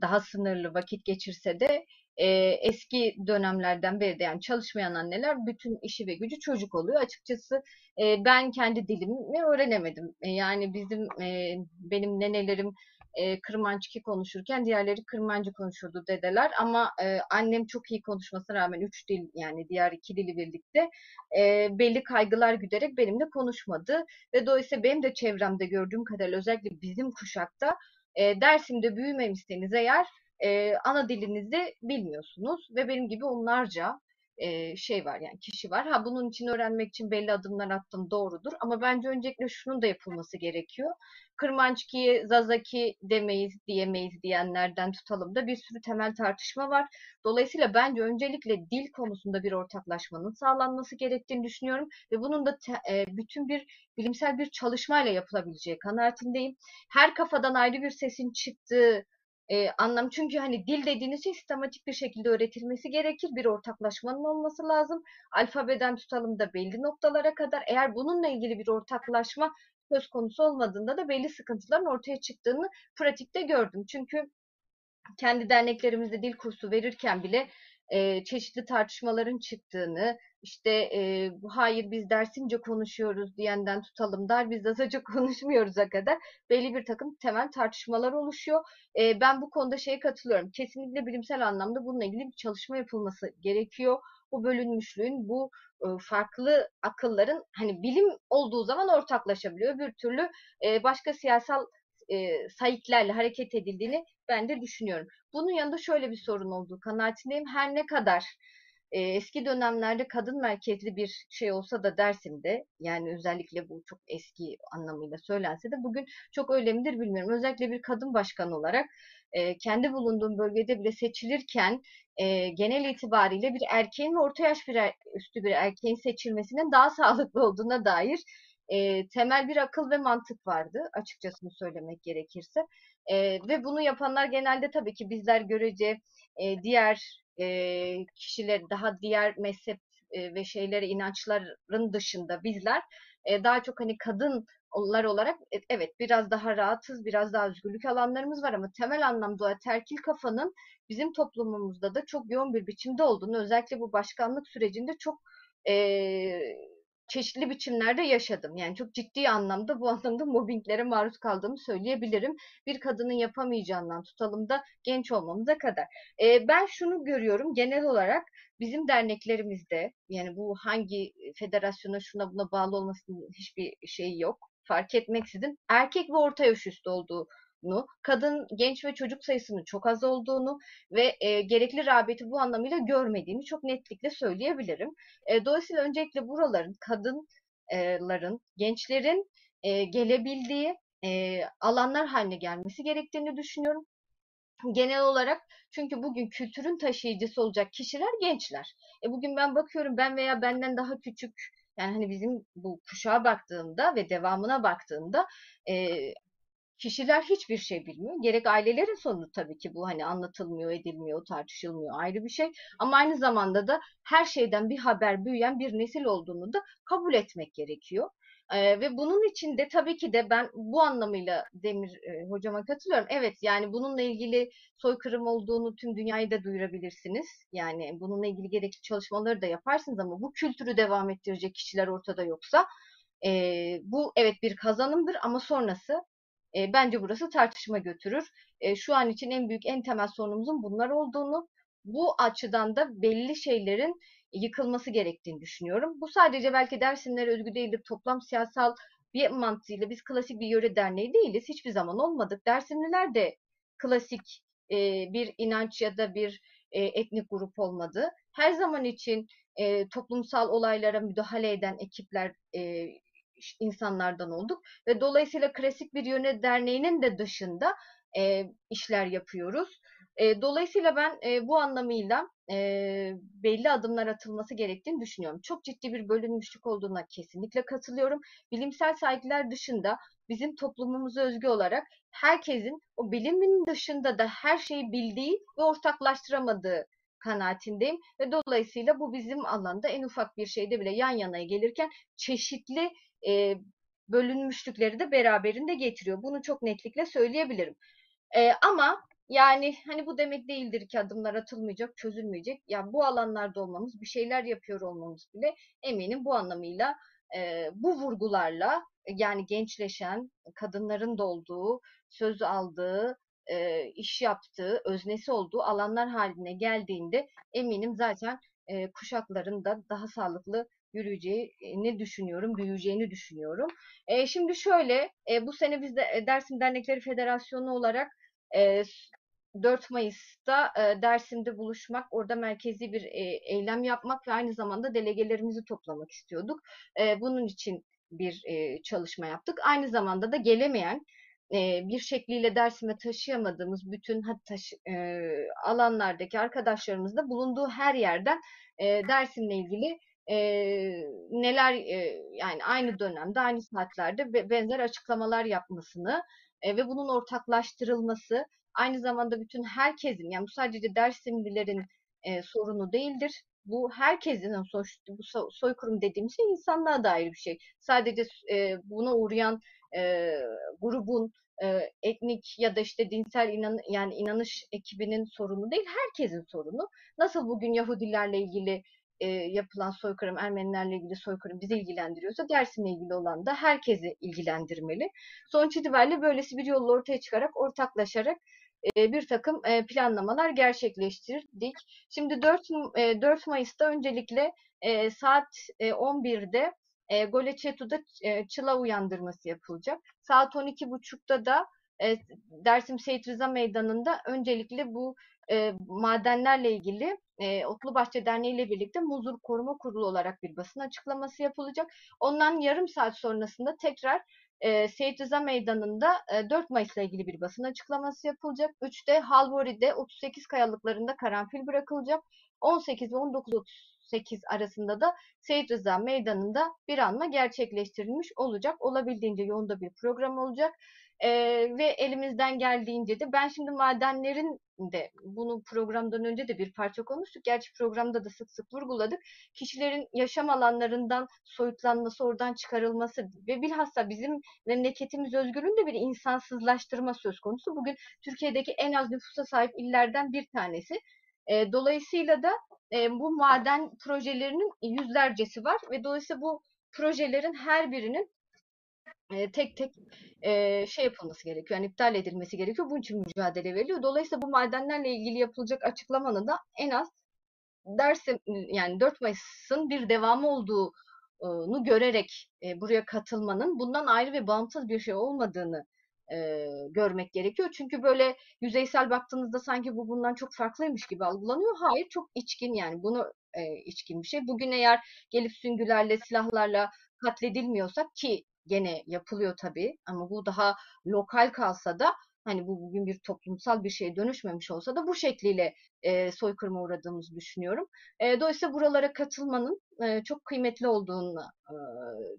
Speaker 2: daha sınırlı vakit geçirse de e, eski dönemlerden beri de yani çalışmayan anneler bütün işi ve gücü çocuk oluyor. Açıkçası e, ben kendi dilimi öğrenemedim. E, yani bizim e, benim nenelerim e, Kırmançki konuşurken diğerleri Kırmancı konuşurdu dedeler ama e, annem çok iyi konuşmasına rağmen üç dil yani diğer iki dili birlikte e, belli kaygılar güderek benimle konuşmadı ve dolayısıyla benim de çevremde gördüğüm kadarıyla özellikle bizim kuşakta e, Dersim'de büyümemişseniz eğer e, ana dilinizi bilmiyorsunuz ve benim gibi onlarca e, şey var yani kişi var. Ha bunun için öğrenmek için belli adımlar attım doğrudur ama bence öncelikle şunun da yapılması gerekiyor. Kırmançki'ye Zazaki demeyiz diyemeyiz diyenlerden tutalım da bir sürü temel tartışma var. Dolayısıyla bence öncelikle dil konusunda bir ortaklaşmanın sağlanması gerektiğini düşünüyorum ve bunun da te- e, bütün bir bilimsel bir çalışmayla yapılabileceği kanaatindeyim. Her kafadan ayrı bir sesin çıktığı e, anlam çünkü hani dil dediğiniz şey sistematik bir şekilde öğretilmesi gerekir. Bir ortaklaşmanın olması lazım. Alfabeden tutalım da belli noktalara kadar. Eğer bununla ilgili bir ortaklaşma söz konusu olmadığında da belli sıkıntıların ortaya çıktığını pratikte gördüm. Çünkü kendi derneklerimizde dil kursu verirken bile çeşitli tartışmaların çıktığını, işte e, hayır biz dersince konuşuyoruz diyenden tutalım dar biz Zazaca <laughs> konuşmuyoruz'a kadar belli bir takım temel tartışmalar oluşuyor. E, ben bu konuda şeye katılıyorum. Kesinlikle bilimsel anlamda bununla ilgili bir çalışma yapılması gerekiyor. Bu bölünmüşlüğün, bu e, farklı akılların hani bilim olduğu zaman ortaklaşabiliyor. Bir türlü e, başka siyasal e, sayıklarla hareket edildiğini ben de düşünüyorum. Bunun yanında şöyle bir sorun olduğu kanaatindeyim. Her ne kadar e, eski dönemlerde kadın merkezli bir şey olsa da Dersim'de yani özellikle bu çok eski anlamıyla söylense de bugün çok öyle midir bilmiyorum. Özellikle bir kadın başkan olarak e, kendi bulunduğum bölgede bile seçilirken e, genel itibariyle bir erkeğin ve orta yaş bir er- üstü bir erkeğin seçilmesinin daha <laughs> sağlıklı olduğuna dair e, temel bir akıl ve mantık vardı açıkçası söylemek gerekirse. E, ve bunu yapanlar genelde tabii ki bizler görece e, diğer e, kişiler daha diğer mezhep e, ve şeylere inançların dışında bizler e, daha çok hani kadınlar olarak e, evet biraz daha rahatız, biraz daha özgürlük alanlarımız var ama temel anlamda terkil kafanın bizim toplumumuzda da çok yoğun bir biçimde olduğunu özellikle bu başkanlık sürecinde çok e, çeşitli biçimlerde yaşadım. Yani çok ciddi anlamda bu <laughs> anlamda mobbinglere maruz kaldığımı söyleyebilirim. Bir kadının yapamayacağından tutalım da genç olmamıza kadar. Ee, ben şunu görüyorum genel olarak bizim derneklerimizde yani bu hangi federasyona şuna buna bağlı olmasının hiçbir şeyi yok. Fark etmeksizin erkek ve orta yaş üstü olduğunu, kadın, genç ve çocuk sayısının çok az olduğunu ve e, gerekli rağbeti bu anlamıyla görmediğini çok netlikle söyleyebilirim. E, dolayısıyla öncelikle buraların, kadınların, gençlerin e, gelebildiği e, alanlar haline gelmesi gerektiğini düşünüyorum. genel olarak çünkü bugün kültürün taşıyıcısı olacak kişiler gençler. E bugün ben bakıyorum ben veya benden daha küçük yani hani bizim bu kuşağa baktığımda ve devamına baktığımda e, kişiler hiçbir şey bilmiyor. Gerek ailelerin sorunu tabii ki bu hani anlatılmıyor, edilmiyor, tartışılmıyor ayrı bir şey. Ama aynı zamanda da her şeyden bir haber büyüyen bir nesil olduğunu da kabul etmek gerekiyor. Ee, ve bunun için de tabii ki de ben bu anlamıyla Demir e, hocama katılıyorum. Evet yani bununla ilgili soykırım olduğunu tüm dünyaya da duyurabilirsiniz. Yani bununla ilgili gerekli çalışmaları da yaparsınız ama bu kültürü devam ettirecek kişiler ortada yoksa e, bu evet bir kazanımdır ama sonrası e, bence burası tartışma götürür. E, şu an için en büyük, en temel sorunumuzun bunlar olduğunu, bu açıdan da belli şeylerin yıkılması gerektiğini düşünüyorum. Bu sadece belki Dersimlere özgü değildir. Toplam siyasal bir mantığıyla biz klasik bir yöre derneği değiliz. Hiçbir zaman olmadık. Dersimliler de klasik e, bir inanç ya da bir e, etnik grup olmadı. Her zaman için e, toplumsal olaylara müdahale eden ekipler, e, insanlardan olduk ve dolayısıyla klasik bir yöne derneğinin de dışında e, işler yapıyoruz. E, dolayısıyla ben e, bu anlamıyla e, belli adımlar atılması gerektiğini düşünüyorum. Çok ciddi bir bölünmüşlük olduğuna kesinlikle katılıyorum. Bilimsel saygılar dışında bizim toplumumuza özgü olarak herkesin o bilimin dışında da her şeyi bildiği ve ortaklaştıramadığı kanaatindeyim ve dolayısıyla bu bizim alanda en ufak bir şeyde bile yan yana gelirken çeşitli e, bölünmüşlükleri de beraberinde getiriyor. Bunu çok netlikle söyleyebilirim. E, ama yani hani bu demek değildir ki adımlar atılmayacak, çözülmeyecek. Ya bu alanlarda olmamız, bir şeyler yapıyor olmamız bile eminim bu anlamıyla e, bu vurgularla yani gençleşen, kadınların da olduğu, söz aldığı, e, iş yaptığı, öznesi olduğu alanlar haline geldiğinde eminim zaten e, kuşakların da daha sağlıklı yürüyeceğini düşünüyorum, büyüyeceğini düşünüyorum. E, şimdi şöyle, e, bu sene biz de e, Dersim Dernekleri Federasyonu olarak e, 4 Mayıs'ta e, Dersim'de buluşmak, orada merkezi bir e, eylem yapmak ve aynı zamanda delegelerimizi toplamak istiyorduk. E, bunun için bir e, çalışma yaptık. Aynı zamanda da gelemeyen e, bir şekliyle Dersim'e taşıyamadığımız bütün taşı, e, alanlardaki arkadaşlarımız da bulunduğu her yerden e, Dersim'le ilgili e, neler e, yani aynı dönemde aynı saatlerde benzer açıklamalar yapmasını e, ve bunun ortaklaştırılması aynı zamanda bütün herkesin yani bu sadece Dersimlilerin e, sorunu değildir. Bu herkesin sonuç, bu so, soykırım dediğim şey insanlığa dair bir şey. Sadece e, buna uğrayan e, grubun e, etnik ya da işte dinsel inan yani inanış ekibinin sorunu değil, herkesin sorunu. Nasıl bugün Yahudilerle ilgili e, yapılan soykırım, Ermenilerle ilgili soykırım bizi ilgilendiriyorsa Dersim'le ilgili olan da herkesi ilgilendirmeli. Sonuç itibariyle böylesi bir yolla ortaya çıkarak, ortaklaşarak e, bir takım e, planlamalar gerçekleştirdik. Şimdi 4, e, 4 Mayıs'ta öncelikle e, saat e, 11'de e, Goleçetu'da e, çıla uyandırması yapılacak. Saat 12.30'da da e, Dersim Seyit Rıza Meydanı'nda öncelikle bu e, madenlerle ilgili e, Otlu Bahçe Derneği ile birlikte Muzur Koruma Kurulu olarak bir basın açıklaması yapılacak. Ondan yarım saat sonrasında tekrar e, Seyit Rıza Meydanı'nda e, 4 Mayıs ile ilgili bir basın açıklaması yapılacak. 3'te Halvori'de 38 kayalıklarında karanfil bırakılacak. 18 ve 19.38 arasında da Seyit Rıza Meydanı'nda bir anma gerçekleştirilmiş olacak. Olabildiğince yoğunda bir program olacak. Ee, ve elimizden geldiğince de ben şimdi madenlerin de bunu programdan önce de bir parça konuştuk. Gerçi programda da sık sık vurguladık. Kişilerin yaşam alanlarından soyutlanması, oradan çıkarılması ve bilhassa bizim memleketimiz özgürlüğünde bir insansızlaştırma söz konusu. Bugün Türkiye'deki en az nüfusa sahip illerden bir tanesi. E, dolayısıyla da e, bu maden projelerinin yüzlercesi var ve dolayısıyla bu projelerin her birinin tek tek e, şey yapılması gerekiyor. Yani iptal edilmesi gerekiyor. Bunun için mücadele veriliyor. Dolayısıyla bu madenlerle ilgili yapılacak açıklamanın da en az Dersim yani 4 Mayıs'ın bir devamı olduğunu görerek e, buraya katılmanın bundan ayrı ve bağımsız bir şey olmadığını e, görmek gerekiyor. Çünkü böyle yüzeysel baktığınızda sanki bu bundan çok farklıymış gibi algılanıyor. Hayır çok içkin yani bunu e, içkin bir şey. Bugün eğer gelip süngülerle, silahlarla katledilmiyorsak ki gene yapılıyor tabii ama bu daha lokal kalsa da Hani bu bugün bir toplumsal bir şeye dönüşmemiş olsa da bu şekliyle e, soykırıma uğradığımızı düşünüyorum. E, dolayısıyla buralara katılmanın e, çok kıymetli olduğunu e,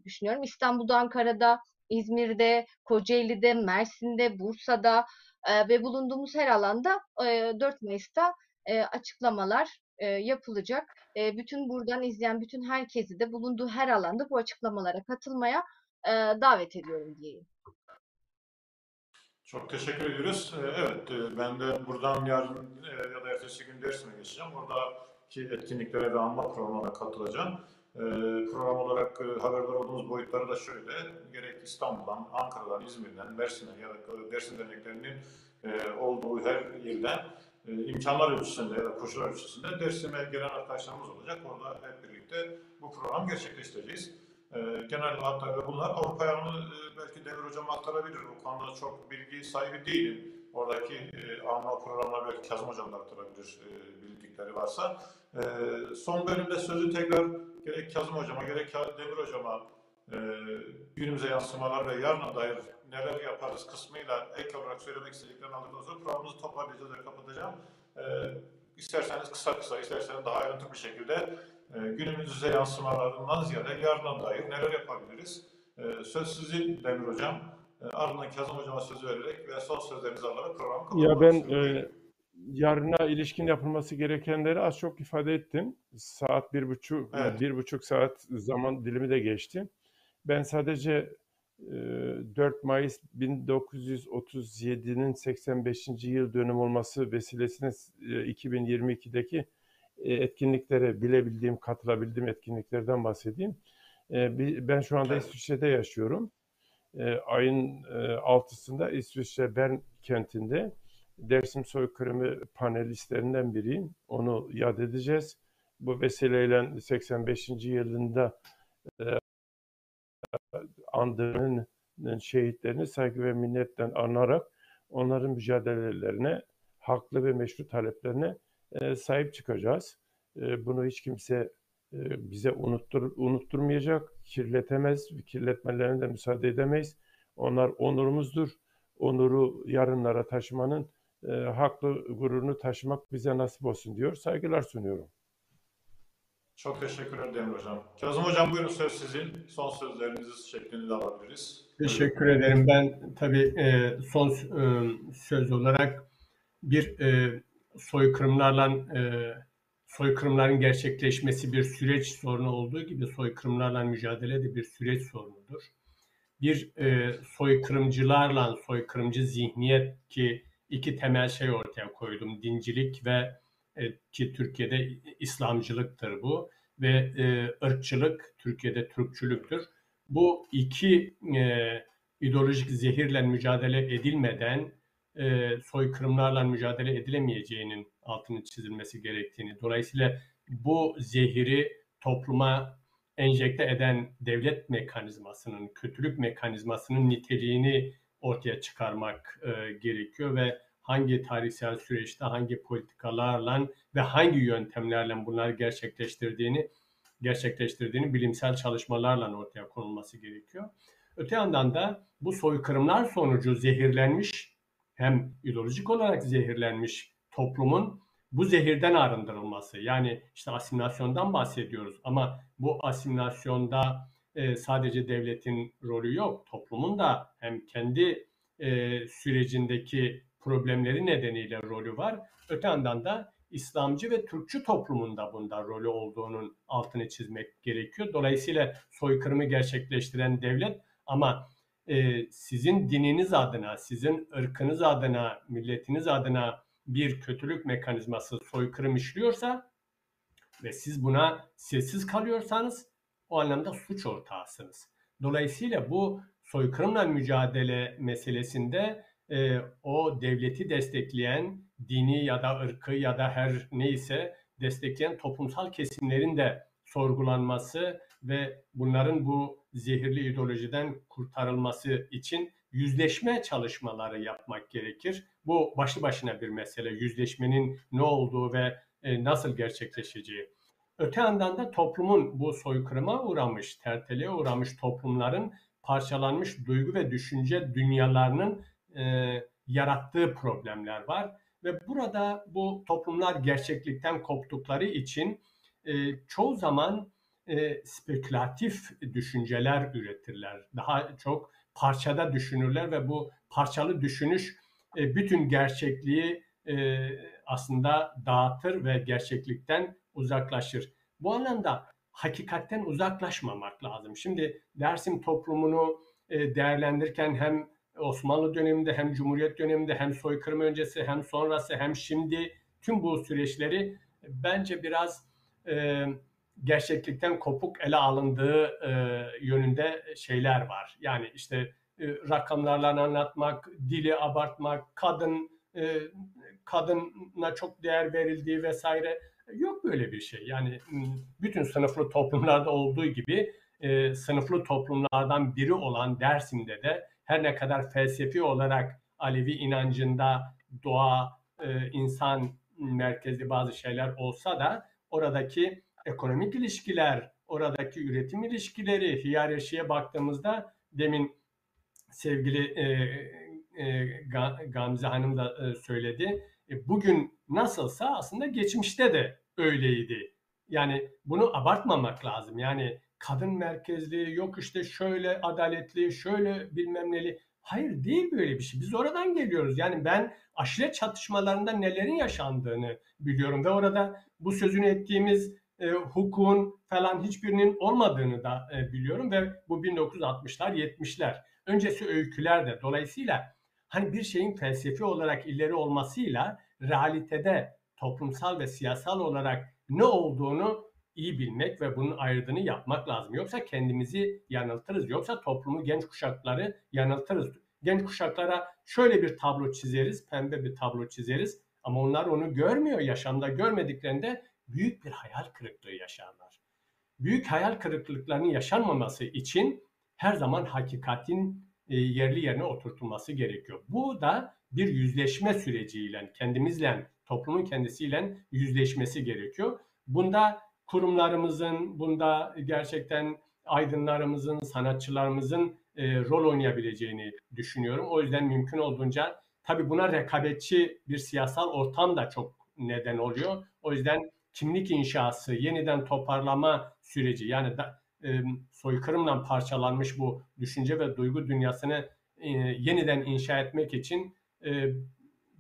Speaker 2: düşünüyorum. İstanbul'da, Ankara'da, İzmir'de, Kocaeli'de, Mersin'de, Bursa'da e, ve bulunduğumuz her alanda e, 4 Mayıs'ta e, açıklamalar e, yapılacak. E, bütün buradan izleyen bütün herkesi de bulunduğu her alanda bu açıklamalara katılmaya e, davet ediyorum diyeyim.
Speaker 1: Çok teşekkür ediyoruz. Evet, ben de buradan yarın ya da ertesi gün Dersim'e geçeceğim. Oradaki etkinliklere ve anma programına katılacağım. Program olarak haberdar olduğumuz boyutları da şöyle. Gerek İstanbul'dan, Ankara'dan, İzmir'den, Mersin'den ya da Dersim derneklerinin olduğu her e, imkanlar ölçüsünde ya da koşullar ölçüsünde Dersim'e gelen arkadaşlarımız olacak. Orada hep birlikte bu programı gerçekleştireceğiz. E, genel hatlarıyla bunlar Avrupa yanını e, belki Demir Hocam aktarabilir. O konuda çok bilgi sahibi değilim. Oradaki e, anma programları belki Kazım Hocam da aktarabilir e, bildikleri varsa. E, son bölümde sözü tekrar gerek Kazım Hocam'a gerek Demir Hocam'a e, günümüze yansımalar ve yarına dair neler yaparız kısmıyla ek olarak söylemek istediklerini aldıktan programımızı toparlayacağız ve kapatacağım. E, isterseniz kısa kısa, isterseniz daha ayrıntılı bir şekilde e, günümüze yansımalarından ziyade yarına dair neler yapabiliriz? E, söz sizin Demir Hocam. E, ardından Kazım Hocam'a söz vererek ve son sözlerinizi alarak programı kapatmak
Speaker 3: Ya ben
Speaker 1: istiyorum.
Speaker 3: e, yarına ilişkin yapılması gerekenleri az çok ifade ettim. Saat bir buçuk,
Speaker 1: Evet.
Speaker 3: bir buçuk saat zaman dilimi de geçti. Ben sadece e, 4 Mayıs 1937'nin 85. yıl dönüm olması vesilesine e, 2022'deki e, etkinliklere bilebildiğim, katılabildiğim etkinliklerden bahsedeyim. E, Ben şu anda. İsviçre'de yaşıyorum. E, Ayın e, 6'sında İsviçre Bern kentinde Dersim soykırımı panelistlerinden biriyim. Onu yad edeceğiz. Bu vesileyle 85. yılında e, andığının şehitlerini saygı ve minnetten anarak onların mücadelelerine, haklı ve meşru taleplerine e, sahip çıkacağız. E, bunu hiç kimse e, bize unuttur, unutturmayacak, kirletemez, kirletmelerine de müsaade edemeyiz. Onlar onurumuzdur. Onuru yarınlara taşımanın e, haklı gururunu taşımak bize nasip olsun diyor. Saygılar sunuyorum.
Speaker 1: Çok teşekkürler Demir Hocam. Kazım Hocam buyurun söz sizin. Son sözlerinizi şeklinde de alabiliriz.
Speaker 4: Teşekkür ederim. Ben tabii e, son e, söz olarak bir e, soykırımlarla e, soykırımların gerçekleşmesi bir süreç sorunu olduğu gibi soykırımlarla mücadele de bir süreç sorunudur. Bir e, soykırımcılarla soykırımcı zihniyet ki iki temel şey ortaya koydum. Dincilik ve e, ki Türkiye'de İslamcılıktır bu ve e, ırkçılık Türkiye'de Türkçülüktür. Bu iki e, ideolojik zehirle mücadele edilmeden e, soykırımlarla mücadele edilemeyeceğinin altını çizilmesi gerektiğini, dolayısıyla bu zehiri topluma enjekte eden devlet mekanizmasının, kötülük mekanizmasının niteliğini ortaya çıkarmak e, gerekiyor ve hangi tarihsel süreçte hangi politikalarla ve hangi yöntemlerle bunları gerçekleştirdiğini gerçekleştirdiğini bilimsel çalışmalarla ortaya konulması gerekiyor. Öte yandan da bu soykırımlar sonucu zehirlenmiş hem ideolojik olarak zehirlenmiş toplumun bu zehirden arındırılması. Yani işte asimilasyondan bahsediyoruz ama bu asimilasyonda e, sadece devletin rolü yok. Toplumun da hem kendi e, sürecindeki problemleri nedeniyle rolü var. Öte yandan da İslamcı ve Türkçü toplumunda bunda rolü olduğunun altını çizmek gerekiyor. Dolayısıyla soykırımı gerçekleştiren devlet ama e, sizin dininiz adına, sizin ırkınız adına, milletiniz adına bir kötülük mekanizması soykırım işliyorsa ve siz buna sessiz kalıyorsanız o anlamda suç ortağısınız. Dolayısıyla bu soykırımla mücadele meselesinde e, o devleti destekleyen dini ya da ırkı ya da her neyse destekleyen toplumsal kesimlerin de sorgulanması ve bunların bu zehirli ideolojiden kurtarılması için yüzleşme çalışmaları yapmak gerekir. Bu başlı başına bir mesele. Yüzleşmenin ne olduğu ve e, nasıl gerçekleşeceği. Öte yandan da toplumun bu soykırıma uğramış, terteliğe uğramış toplumların parçalanmış duygu ve düşünce dünyalarının e, yarattığı problemler var ve burada bu toplumlar gerçeklikten koptukları için e, çoğu zaman e, spekülatif düşünceler üretirler. Daha çok parçada düşünürler ve bu parçalı düşünüş e, bütün gerçekliği e, aslında dağıtır ve gerçeklikten uzaklaşır. Bu anlamda hakikatten uzaklaşmamak lazım. Şimdi Dersim toplumunu e, değerlendirirken hem Osmanlı döneminde hem Cumhuriyet döneminde hem soykırım öncesi hem sonrası hem şimdi tüm bu süreçleri bence biraz e, gerçeklikten kopuk ele alındığı e, yönünde şeyler var. Yani işte e, rakamlarla anlatmak, dili abartmak, kadın e, kadına çok değer verildiği vesaire yok böyle bir şey. Yani bütün sınıflı toplumlarda olduğu gibi e, sınıflı toplumlardan biri olan Dersim'de de her ne kadar felsefi olarak Alevi inancında doğa, e, insan merkezli bazı şeyler olsa da oradaki ekonomik ilişkiler, oradaki üretim ilişkileri, hiyerarşiye baktığımızda demin sevgili e, e, Ga- Gamze Hanım da e, söyledi. E, bugün nasılsa aslında geçmişte de öyleydi. Yani bunu abartmamak lazım. Yani kadın merkezli, yok işte şöyle adaletli, şöyle bilmem neli. Hayır değil böyle bir şey. Biz oradan geliyoruz. Yani ben aşiret çatışmalarında nelerin yaşandığını biliyorum ve orada bu sözünü ettiğimiz e, hukukun falan hiçbirinin olmadığını da e, biliyorum ve bu 1960'lar 70'ler öncesi öyküler de dolayısıyla hani bir şeyin felsefi olarak ileri olmasıyla realitede toplumsal ve siyasal olarak ne olduğunu iyi bilmek ve bunun ayrıdığını yapmak lazım. Yoksa kendimizi yanıltırız. Yoksa toplumu genç kuşakları yanıltırız. Genç kuşaklara şöyle bir tablo çizeriz, pembe bir tablo çizeriz ama onlar onu görmüyor yaşamda görmediklerinde büyük bir hayal kırıklığı yaşarlar. Büyük hayal kırıklıklarının yaşanmaması için her zaman hakikatin e, yerli yerine oturtulması gerekiyor. Bu da bir yüzleşme süreciyle, kendimizle, toplumun kendisiyle yüzleşmesi gerekiyor. Bunda kurumlarımızın, bunda gerçekten aydınlarımızın, sanatçılarımızın e, rol oynayabileceğini düşünüyorum. O yüzden mümkün olduğunca tabii buna rekabetçi bir siyasal ortam da çok neden oluyor. O yüzden kimlik inşası, yeniden toparlama süreci yani da, e, soykırımla parçalanmış bu düşünce ve duygu dünyasını e, yeniden inşa etmek için e,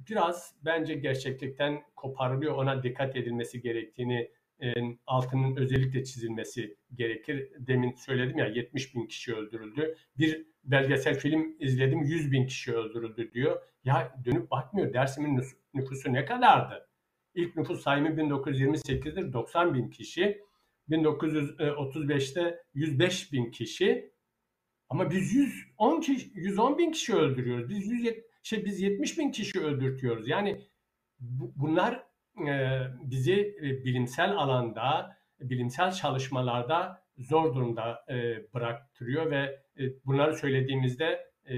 Speaker 4: biraz bence gerçeklikten koparılıyor. Ona dikkat edilmesi gerektiğini e, altının özellikle çizilmesi gerekir. Demin söyledim ya 70 bin kişi öldürüldü. Bir belgesel film izledim 100 bin kişi öldürüldü diyor. Ya dönüp bakmıyor Dersim'in nüfusu ne kadardı? İlk nüfus sayımı 1928'dir 90 bin kişi. 1935'te 105 bin kişi. Ama biz 110 kişi, 110 bin kişi öldürüyoruz. Biz 100, şey biz 70 bin kişi öldürtüyoruz. Yani bu- bunlar e, bizi e, bilimsel alanda, bilimsel çalışmalarda zor durumda e, bıraktırıyor ve e, bunları söylediğimizde e,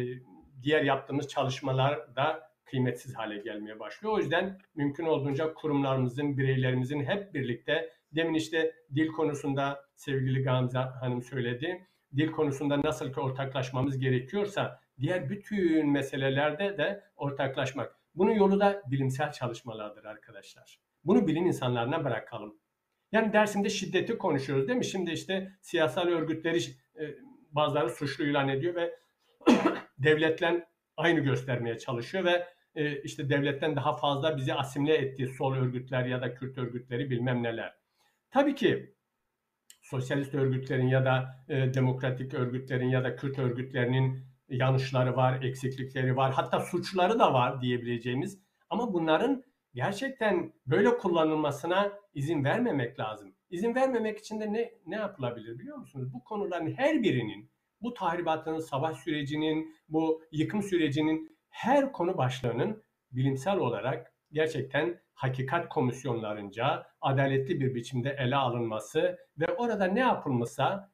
Speaker 4: diğer yaptığımız çalışmalar da kıymetsiz hale gelmeye başlıyor. O yüzden mümkün olduğunca kurumlarımızın, bireylerimizin hep birlikte demin işte dil konusunda sevgili Gamze Hanım söyledi. Dil konusunda nasıl ki ortaklaşmamız gerekiyorsa diğer bütün meselelerde de ortaklaşmak. Bunun yolu da bilimsel çalışmalardır arkadaşlar. Bunu bilim insanlarına bırakalım. Yani dersimde şiddeti konuşuyoruz değil mi? Şimdi işte siyasal örgütleri e, bazıları suçlu ilan ediyor ve <coughs> devletle aynı göstermeye çalışıyor ve e, işte devletten daha fazla bizi asimile ettiği sol örgütler ya da Kürt örgütleri bilmem neler. Tabii ki sosyalist örgütlerin ya da e, demokratik örgütlerin ya da Kürt örgütlerinin yanlışları var, eksiklikleri var, hatta suçları da var diyebileceğimiz. Ama bunların gerçekten böyle kullanılmasına izin vermemek lazım. İzin vermemek için de ne ne yapılabilir biliyor musunuz? Bu konuların her birinin, bu tahribatın, savaş sürecinin, bu yıkım sürecinin her konu başlığının bilimsel olarak gerçekten hakikat komisyonlarınca adaletli bir biçimde ele alınması ve orada ne yapılmışsa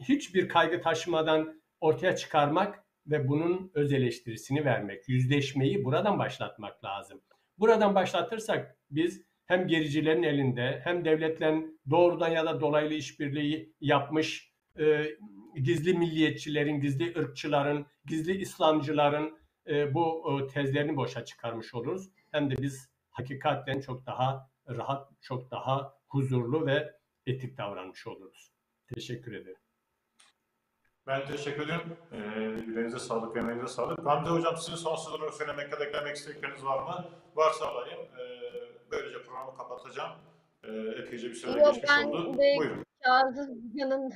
Speaker 4: hiçbir kaygı taşımadan ortaya çıkarmak ve bunun öz eleştirisini vermek, yüzleşmeyi buradan başlatmak lazım. Buradan başlatırsak biz hem gericilerin elinde hem devletle doğrudan ya da dolaylı işbirliği yapmış e, gizli milliyetçilerin, gizli ırkçıların, gizli İslamcıların e, bu e, tezlerini boşa çıkarmış oluruz. Hem de biz hakikaten çok daha rahat, çok daha huzurlu ve etik davranmış oluruz. Teşekkür ederim.
Speaker 1: Ben teşekkür ederim. Ee, yüreğinize sağlık, emeğinize sağlık. Gamze Hocam sizin son sözünü söylemek ya da eklemek istedikleriniz var mı? Varsa alayım. Ee, böylece programı kapatacağım. Ee, epeyce bir süre
Speaker 2: Yok,
Speaker 1: geçmiş
Speaker 2: ben
Speaker 1: oldu.
Speaker 2: de-
Speaker 1: Buyurun.
Speaker 2: Kazım Hoca'nın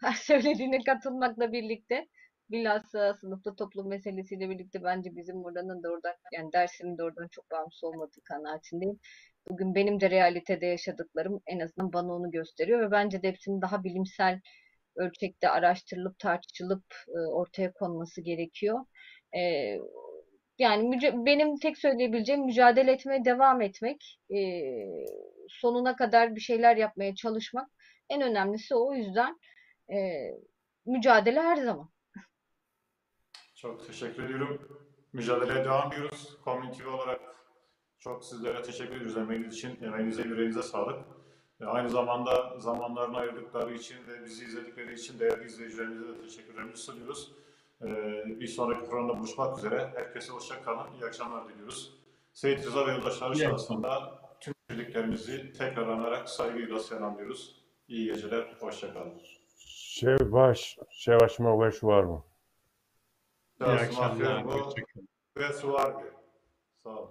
Speaker 2: her <laughs> söylediğine katılmakla birlikte bilhassa sınıfta toplum meselesiyle birlikte bence bizim buranın da oradan yani dersimin de oradan çok bağımsız olmadığı kanaatindeyim. Bugün benim de realitede yaşadıklarım en azından bana onu gösteriyor ve bence de hepsinin daha bilimsel ölçekte araştırılıp tartışılıp e, ortaya konması gerekiyor. E, yani benim tek söyleyebileceğim mücadele etmeye devam etmek, e, sonuna kadar bir şeyler yapmaya çalışmak. En önemlisi o. Yüzden mücadele her zaman.
Speaker 1: Çok teşekkür ediyorum. Mücadeleye devam ediyoruz. Community olarak çok sizlere teşekkür ediyoruz emeğiniz için. Emeğinize, yüreğinize sağlık. Ve aynı zamanda zamanlarını ayırdıkları için ve bizi izledikleri için değerli izleyicilerimize de teşekkürlerimizi sunuyoruz. Ee, bir sonraki programda buluşmak üzere. Herkese hoşça kalın. İyi akşamlar diliyoruz. Seyit Rıza ve yoldaşları şahsında tüm birliklerimizi tekrar anarak saygıyla selamlıyoruz. İyi geceler, hoşça kalın.
Speaker 3: Şevbaş, şevaşma veş var mı?
Speaker 4: İyi akşamlar.
Speaker 1: Bu
Speaker 4: Hoşçakalın.
Speaker 1: ve su var bir. Sağ olun.